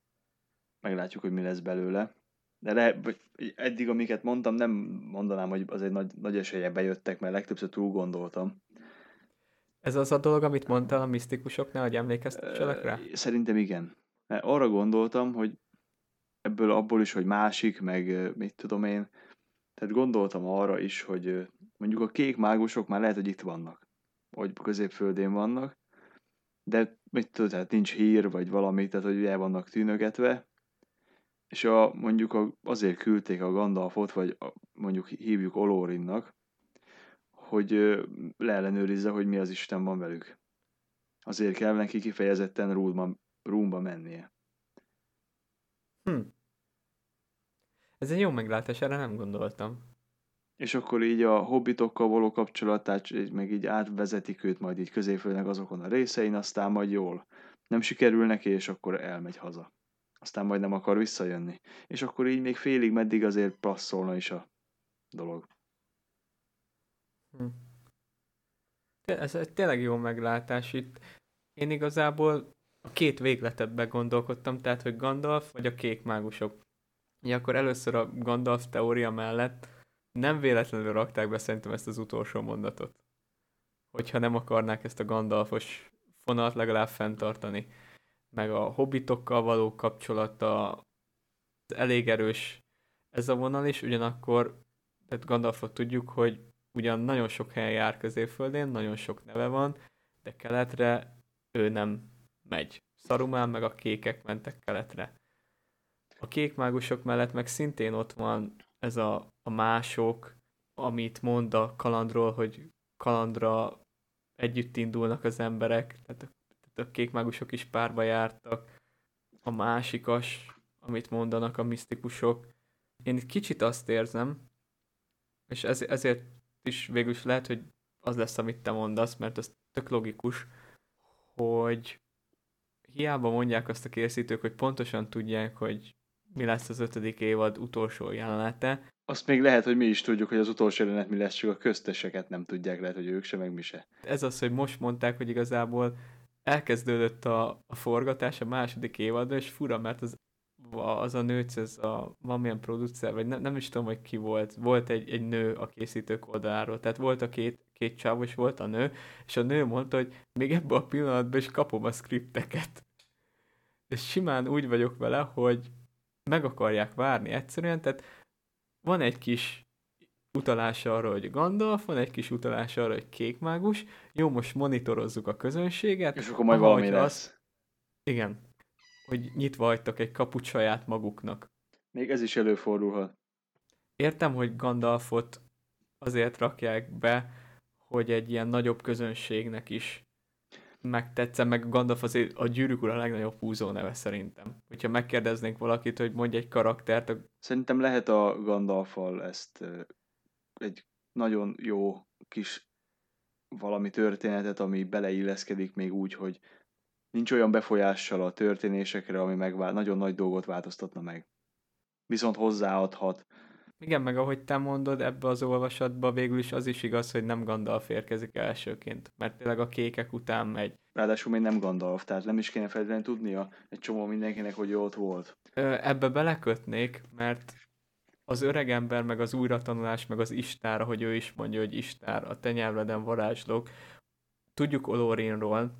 meglátjuk, hogy mi lesz belőle. De le, eddig, amiket mondtam, nem mondanám, hogy az egy nagy, nagy esélye bejöttek, mert legtöbbször túl gondoltam. Ez az a dolog, amit mondtál a misztikusoknál, hogy emlékeztesselek rá? Szerintem igen. Mert arra gondoltam, hogy ebből abból is, hogy másik, meg mit tudom én, tehát gondoltam arra is, hogy mondjuk a kék mágusok már lehet, hogy itt vannak, vagy középföldén vannak, de mit tudod, tehát nincs hír, vagy valami, tehát hogy el vannak tűnögetve, és a, mondjuk a, azért küldték a Gandalfot, vagy a, mondjuk hívjuk Olorinnak, hogy leellenőrizze, hogy mi az Isten van velük. Azért kell neki kifejezetten rúmba mennie. Hm. Ez egy jó meglátás, erre nem gondoltam. És akkor így a hobbitokkal való kapcsolatát, meg így átvezetik őt majd így középfőnek azokon a részein, aztán majd jól. Nem sikerül neki, és akkor elmegy haza aztán majd nem akar visszajönni. És akkor így még félig meddig azért passzolna is a dolog. Hm. Ez egy tényleg jó meglátás itt. Én igazából a két végletebbe gondolkodtam, tehát, hogy Gandalf vagy a kék mágusok. Ja, akkor először a Gandalf teória mellett nem véletlenül rakták be szerintem ezt az utolsó mondatot. Hogyha nem akarnák ezt a Gandalfos fonalat legalább fenntartani meg a hobbitokkal való kapcsolata elég erős ez a vonal is, ugyanakkor tehát Gandalfot tudjuk, hogy ugyan nagyon sok helyen jár középföldén, nagyon sok neve van, de keletre ő nem megy. Szarumán meg a kékek mentek keletre. A kék mágusok mellett meg szintén ott van ez a, a mások, amit mond a kalandról, hogy kalandra együtt indulnak az emberek, tehát a kék mágusok is párba jártak, a másikas, amit mondanak a misztikusok. Én kicsit azt érzem, és ez, ezért is végül is lehet, hogy az lesz, amit te mondasz, mert az tök logikus, hogy hiába mondják azt a készítők, hogy pontosan tudják, hogy mi lesz az ötödik évad utolsó jelenete. Azt még lehet, hogy mi is tudjuk, hogy az utolsó jelenet mi lesz, csak a közteseket nem tudják, lehet, hogy ők se, meg mi se. Ez az, hogy most mondták, hogy igazából elkezdődött a, a forgatás a második évadban, és fura, mert az, az a nőc, ez a valamilyen producer, vagy nem, nem is tudom, hogy ki volt, volt egy, egy nő a készítők oldaláról, tehát volt a két, két csáv, és volt a nő, és a nő mondta, hogy még ebben a pillanatban is kapom a skripteket. És simán úgy vagyok vele, hogy meg akarják várni egyszerűen, tehát van egy kis utalás arra, hogy Gandalf, van egy kis utalás arra, hogy kékmágus. Jó, most monitorozzuk a közönséget. És akkor majd valami lesz. Az... Igen. Hogy nyitva hagytak egy kaput saját maguknak. Még ez is előfordulhat. Értem, hogy Gandalfot azért rakják be, hogy egy ilyen nagyobb közönségnek is megtetszen, meg Gandalf azért a gyűrűk a legnagyobb húzó neve szerintem. Hogyha megkérdeznénk valakit, hogy mondj egy karaktert. A... Szerintem lehet a Gandalfal ezt egy nagyon jó kis valami történetet, ami beleilleszkedik még úgy, hogy nincs olyan befolyással a történésekre, ami meg nagyon nagy dolgot változtatna meg. Viszont hozzáadhat. Igen, meg ahogy te mondod, ebbe az olvasatba végül is az is igaz, hogy nem Gandalf érkezik elsőként, mert tényleg a kékek után megy. Ráadásul még nem Gandalf, tehát nem is kéne feltétlenül tudnia egy csomó mindenkinek, hogy ott volt. Ebbe belekötnék, mert az öreg ember, meg az újratanulás, meg az Istár, ahogy ő is mondja, hogy Istár, a te nyelveden varázslók. Tudjuk Olorinról,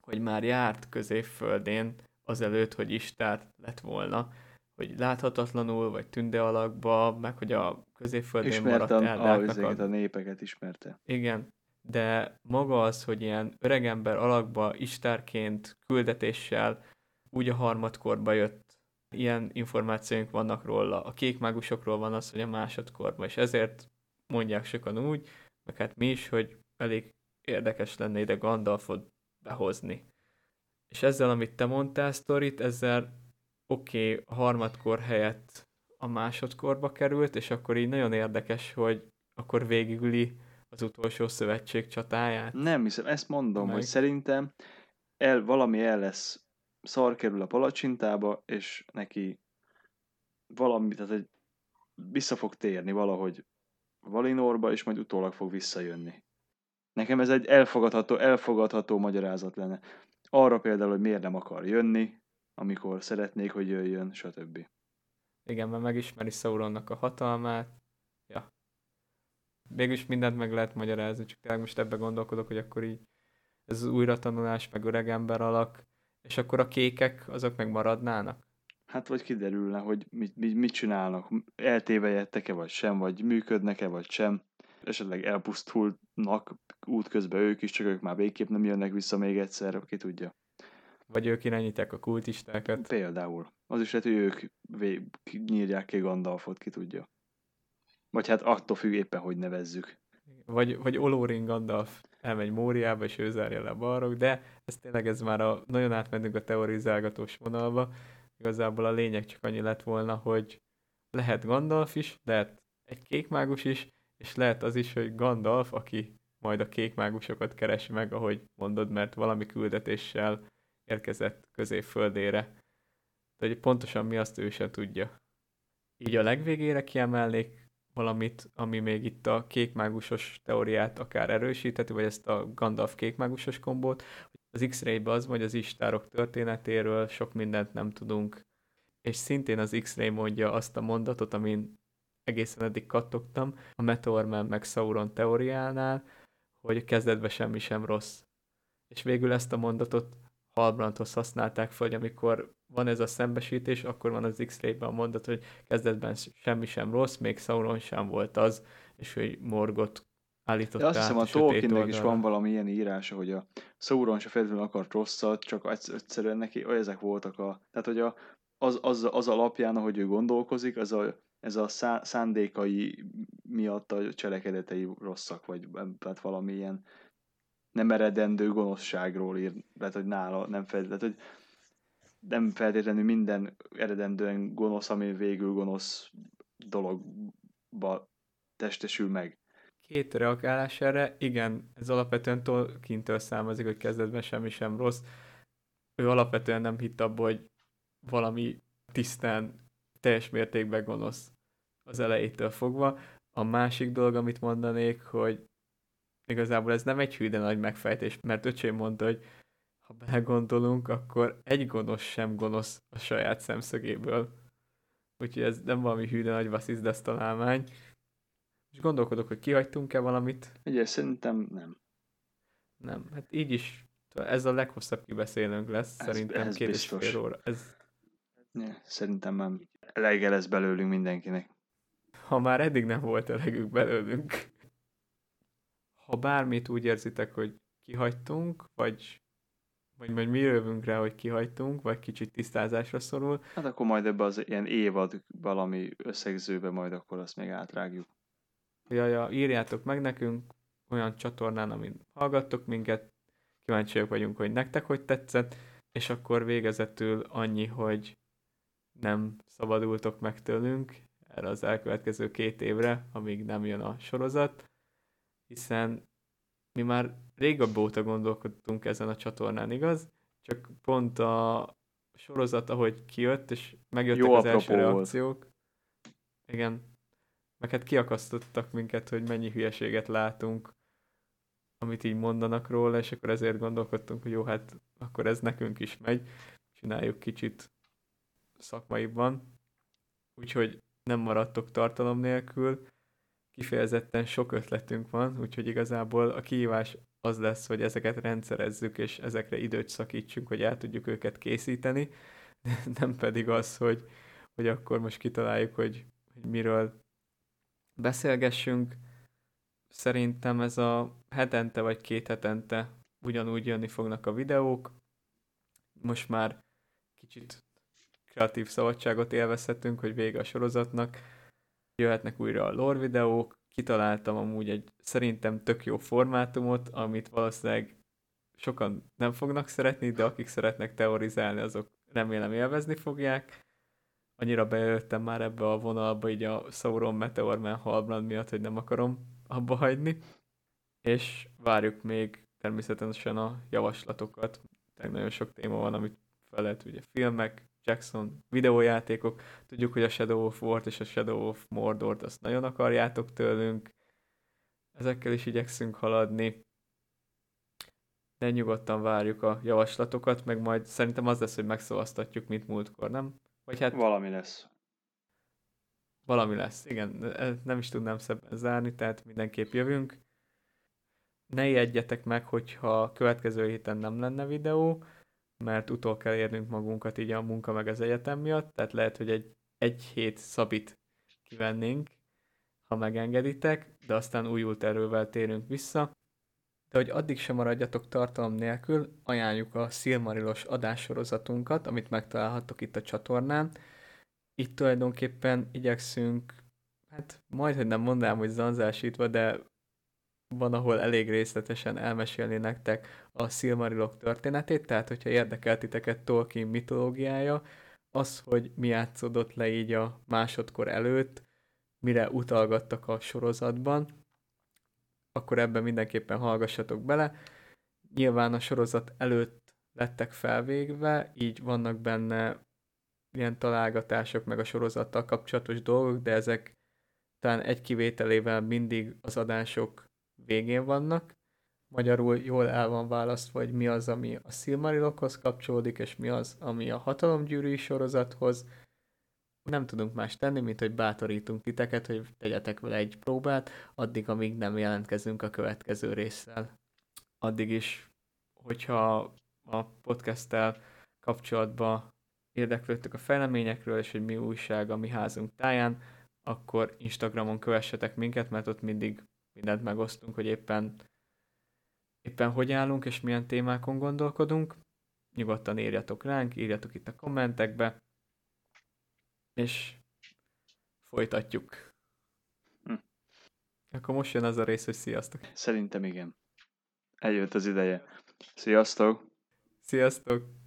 hogy már járt középföldén azelőtt, hogy Istár lett volna, hogy láthatatlanul, vagy tünde alakba, meg hogy a középföldén Ismertem maradt el. A, a népeket ismerte. Igen, de maga az, hogy ilyen öregember alakba istárként küldetéssel úgy a harmadkorba jött ilyen információink vannak róla. A kék mágusokról van az, hogy a másodkorban, és ezért mondják sokan úgy, meg hát mi is, hogy elég érdekes lenne ide Gandalfot behozni. És ezzel, amit te mondtál, sztorit, ezzel oké, okay, a harmadkor helyett a másodkorba került, és akkor így nagyon érdekes, hogy akkor végigüli az utolsó szövetség csatáját. Nem hiszem, ezt mondom, meg. hogy szerintem el, valami el lesz, szar kerül a palacsintába, és neki valami, tehát egy vissza fog térni valahogy Valinorba, és majd utólag fog visszajönni. Nekem ez egy elfogadható, elfogadható magyarázat lenne. Arra például, hogy miért nem akar jönni, amikor szeretnék, hogy jöjjön, stb. Igen, mert megismeri Sauronnak a hatalmát. Ja. Mégis mindent meg lehet magyarázni, csak tényleg most ebbe gondolkodok, hogy akkor így ez az újratanulás, meg öreg ember alak, és akkor a kékek, azok meg maradnának? Hát vagy kiderülne, hogy mit, mit, mit csinálnak, eltévejettek-e vagy sem, vagy működnek-e vagy sem, esetleg elpusztulnak útközben ők is, csak ők már végképp nem jönnek vissza még egyszer, ki tudja. Vagy ők irányítják a kultistákat. Például. Az is lehet, hogy ők vég, nyírják ki Gandalfot, ki tudja. Vagy hát attól függ éppen, hogy nevezzük. Vagy, vagy Olorin Gandalf elmegy Móriába, és ő zárja le a barok, de ez tényleg ez már a, nagyon átmentünk a teorizálgatós vonalba. Igazából a lényeg csak annyi lett volna, hogy lehet Gandalf is, lehet egy kékmágus is, és lehet az is, hogy Gandalf, aki majd a kékmágusokat keresi meg, ahogy mondod, mert valami küldetéssel érkezett középföldére. De hogy pontosan mi azt ő sem tudja. Így a legvégére kiemelnék valamit, ami még itt a kékmágusos teóriát akár erősítheti, vagy ezt a Gandalf kékmágusos kombót. Az X-Ray-be az vagy az istárok történetéről sok mindent nem tudunk, és szintén az X-Ray mondja azt a mondatot, amin egészen eddig kattogtam, a Meteorman meg Sauron teóriánál, hogy kezdetben semmi sem rossz. És végül ezt a mondatot Halbrandhoz használták fel, hogy amikor van ez a szembesítés, akkor van az X-Ray-ben a mondat, hogy kezdetben semmi sem rossz, még Sauron sem volt az, és hogy Morgot állított Azt hiszem a Tolkiennek is van valami ilyen írása, hogy a Sauron se feltétlenül akart rosszat, csak egyszerűen neki ezek voltak a... Tehát, hogy a, az, az, az alapján, ahogy ő gondolkozik, az a, ez a szá, szándékai miatt a cselekedetei rosszak, vagy tehát valami ilyen nem eredendő gonoszságról ír, lehet, hogy nála nem feltétlenül, hogy nem feltétlenül minden eredendően gonosz, ami végül gonosz dologba testesül meg. Két reagálás erre, igen, ez alapvetően Tolkien-től származik, hogy kezdetben semmi sem rossz. Ő alapvetően nem hitt abba, hogy valami tisztán, teljes mértékben gonosz az elejétől fogva. A másik dolog, amit mondanék, hogy igazából ez nem egy hű, de nagy megfejtés, mert öcsém mondta, hogy ha belegondolunk, akkor egy gonosz sem gonosz a saját szemszögéből. Úgyhogy ez nem valami hű, de nagy vasszizdasz találmány. És gondolkodok, hogy kihagytunk-e valamit. Ugye, szerintem nem. Nem, hát így is ez a leghosszabb kibeszélőnk lesz, ez, szerintem ez két biztos. és fél óra. Ez... Ja, szerintem már elege lesz belőlünk mindenkinek. Ha már eddig nem volt elegük belőlünk. Ha bármit úgy érzitek, hogy kihagytunk, vagy vagy majd mi jövünk rá, hogy kihagytunk, vagy kicsit tisztázásra szorul. Hát akkor majd ebbe az ilyen évad valami összegzőbe majd akkor azt még átrágjuk. Ja, ja, írjátok meg nekünk olyan csatornán, amin hallgattok minket, kíváncsiak vagyunk, hogy nektek hogy tetszett, és akkor végezetül annyi, hogy nem szabadultok meg tőlünk erre az elkövetkező két évre, amíg nem jön a sorozat, hiszen mi már régebb óta gondolkodtunk ezen a csatornán, igaz? Csak pont a sorozat, ahogy kijött, és megjöttek Jó az első reakciók. Volt. Igen. Meg hát kiakasztottak minket, hogy mennyi hülyeséget látunk, amit így mondanak róla, és akkor ezért gondolkodtunk, hogy jó, hát akkor ez nekünk is megy. Csináljuk kicsit szakmaiban. Úgyhogy nem maradtok tartalom nélkül kifejezetten sok ötletünk van, úgyhogy igazából a kihívás az lesz, hogy ezeket rendszerezzük, és ezekre időt szakítsunk, hogy el tudjuk őket készíteni, nem pedig az, hogy, hogy akkor most kitaláljuk, hogy, hogy miről beszélgessünk. Szerintem ez a hetente vagy két hetente ugyanúgy jönni fognak a videók. Most már kicsit kreatív szabadságot élvezhetünk, hogy vége a sorozatnak jöhetnek újra a lore videók, kitaláltam amúgy egy szerintem tök jó formátumot, amit valószínűleg sokan nem fognak szeretni, de akik szeretnek teorizálni, azok remélem élvezni fogják. Annyira bejöttem már ebbe a vonalba, így a Sauron Meteorman Halbrand miatt, hogy nem akarom abba hagyni. És várjuk még természetesen a javaslatokat. Tehát nagyon sok téma van, amit fel lehet, ugye filmek, Jackson videójátékok. Tudjuk, hogy a Shadow of War és a Shadow of Mordor-t azt nagyon akarjátok tőlünk. Ezekkel is igyekszünk haladni. De nyugodtan várjuk a javaslatokat, meg majd szerintem az lesz, hogy megszavaztatjuk, mint múltkor, nem? Vagy hát... Valami lesz. Valami lesz, igen. Nem is tudnám szebben zárni, tehát mindenképp jövünk. Ne ijedjetek meg, hogyha a következő héten nem lenne videó, mert utol kell érnünk magunkat így a munka meg az egyetem miatt, tehát lehet, hogy egy, egy hét szabit kivennénk, ha megengeditek, de aztán újult erővel térünk vissza. De hogy addig sem maradjatok tartalom nélkül, ajánljuk a Silmarilos adássorozatunkat, amit megtalálhattok itt a csatornán. Itt tulajdonképpen igyekszünk, hát majd, hogy nem mondanám, hogy zanzásítva, de van, ahol elég részletesen elmesélni nektek a Silmarilok történetét, tehát hogyha érdekel titeket Tolkien mitológiája, az, hogy mi játszódott le így a másodkor előtt, mire utalgattak a sorozatban, akkor ebben mindenképpen hallgassatok bele. Nyilván a sorozat előtt lettek felvégve, így vannak benne ilyen találgatások, meg a sorozattal kapcsolatos dolgok, de ezek talán egy kivételével mindig az adások végén vannak. Magyarul jól el van választva, hogy mi az, ami a Silmarilokhoz kapcsolódik, és mi az, ami a hatalomgyűrű sorozathoz. Nem tudunk más tenni, mint hogy bátorítunk titeket, hogy tegyetek vele egy próbát, addig, amíg nem jelentkezünk a következő résszel. Addig is, hogyha a podcasttel kapcsolatban érdeklődtök a fejleményekről, és hogy mi újság a mi házunk táján, akkor Instagramon kövessetek minket, mert ott mindig mindent megosztunk, hogy éppen, éppen hogy állunk, és milyen témákon gondolkodunk. Nyugodtan írjatok ránk, írjatok itt a kommentekbe, és folytatjuk. Hm. Akkor most jön az a rész, hogy sziasztok. Szerintem igen. Eljött az ideje. Sziasztok! Sziasztok!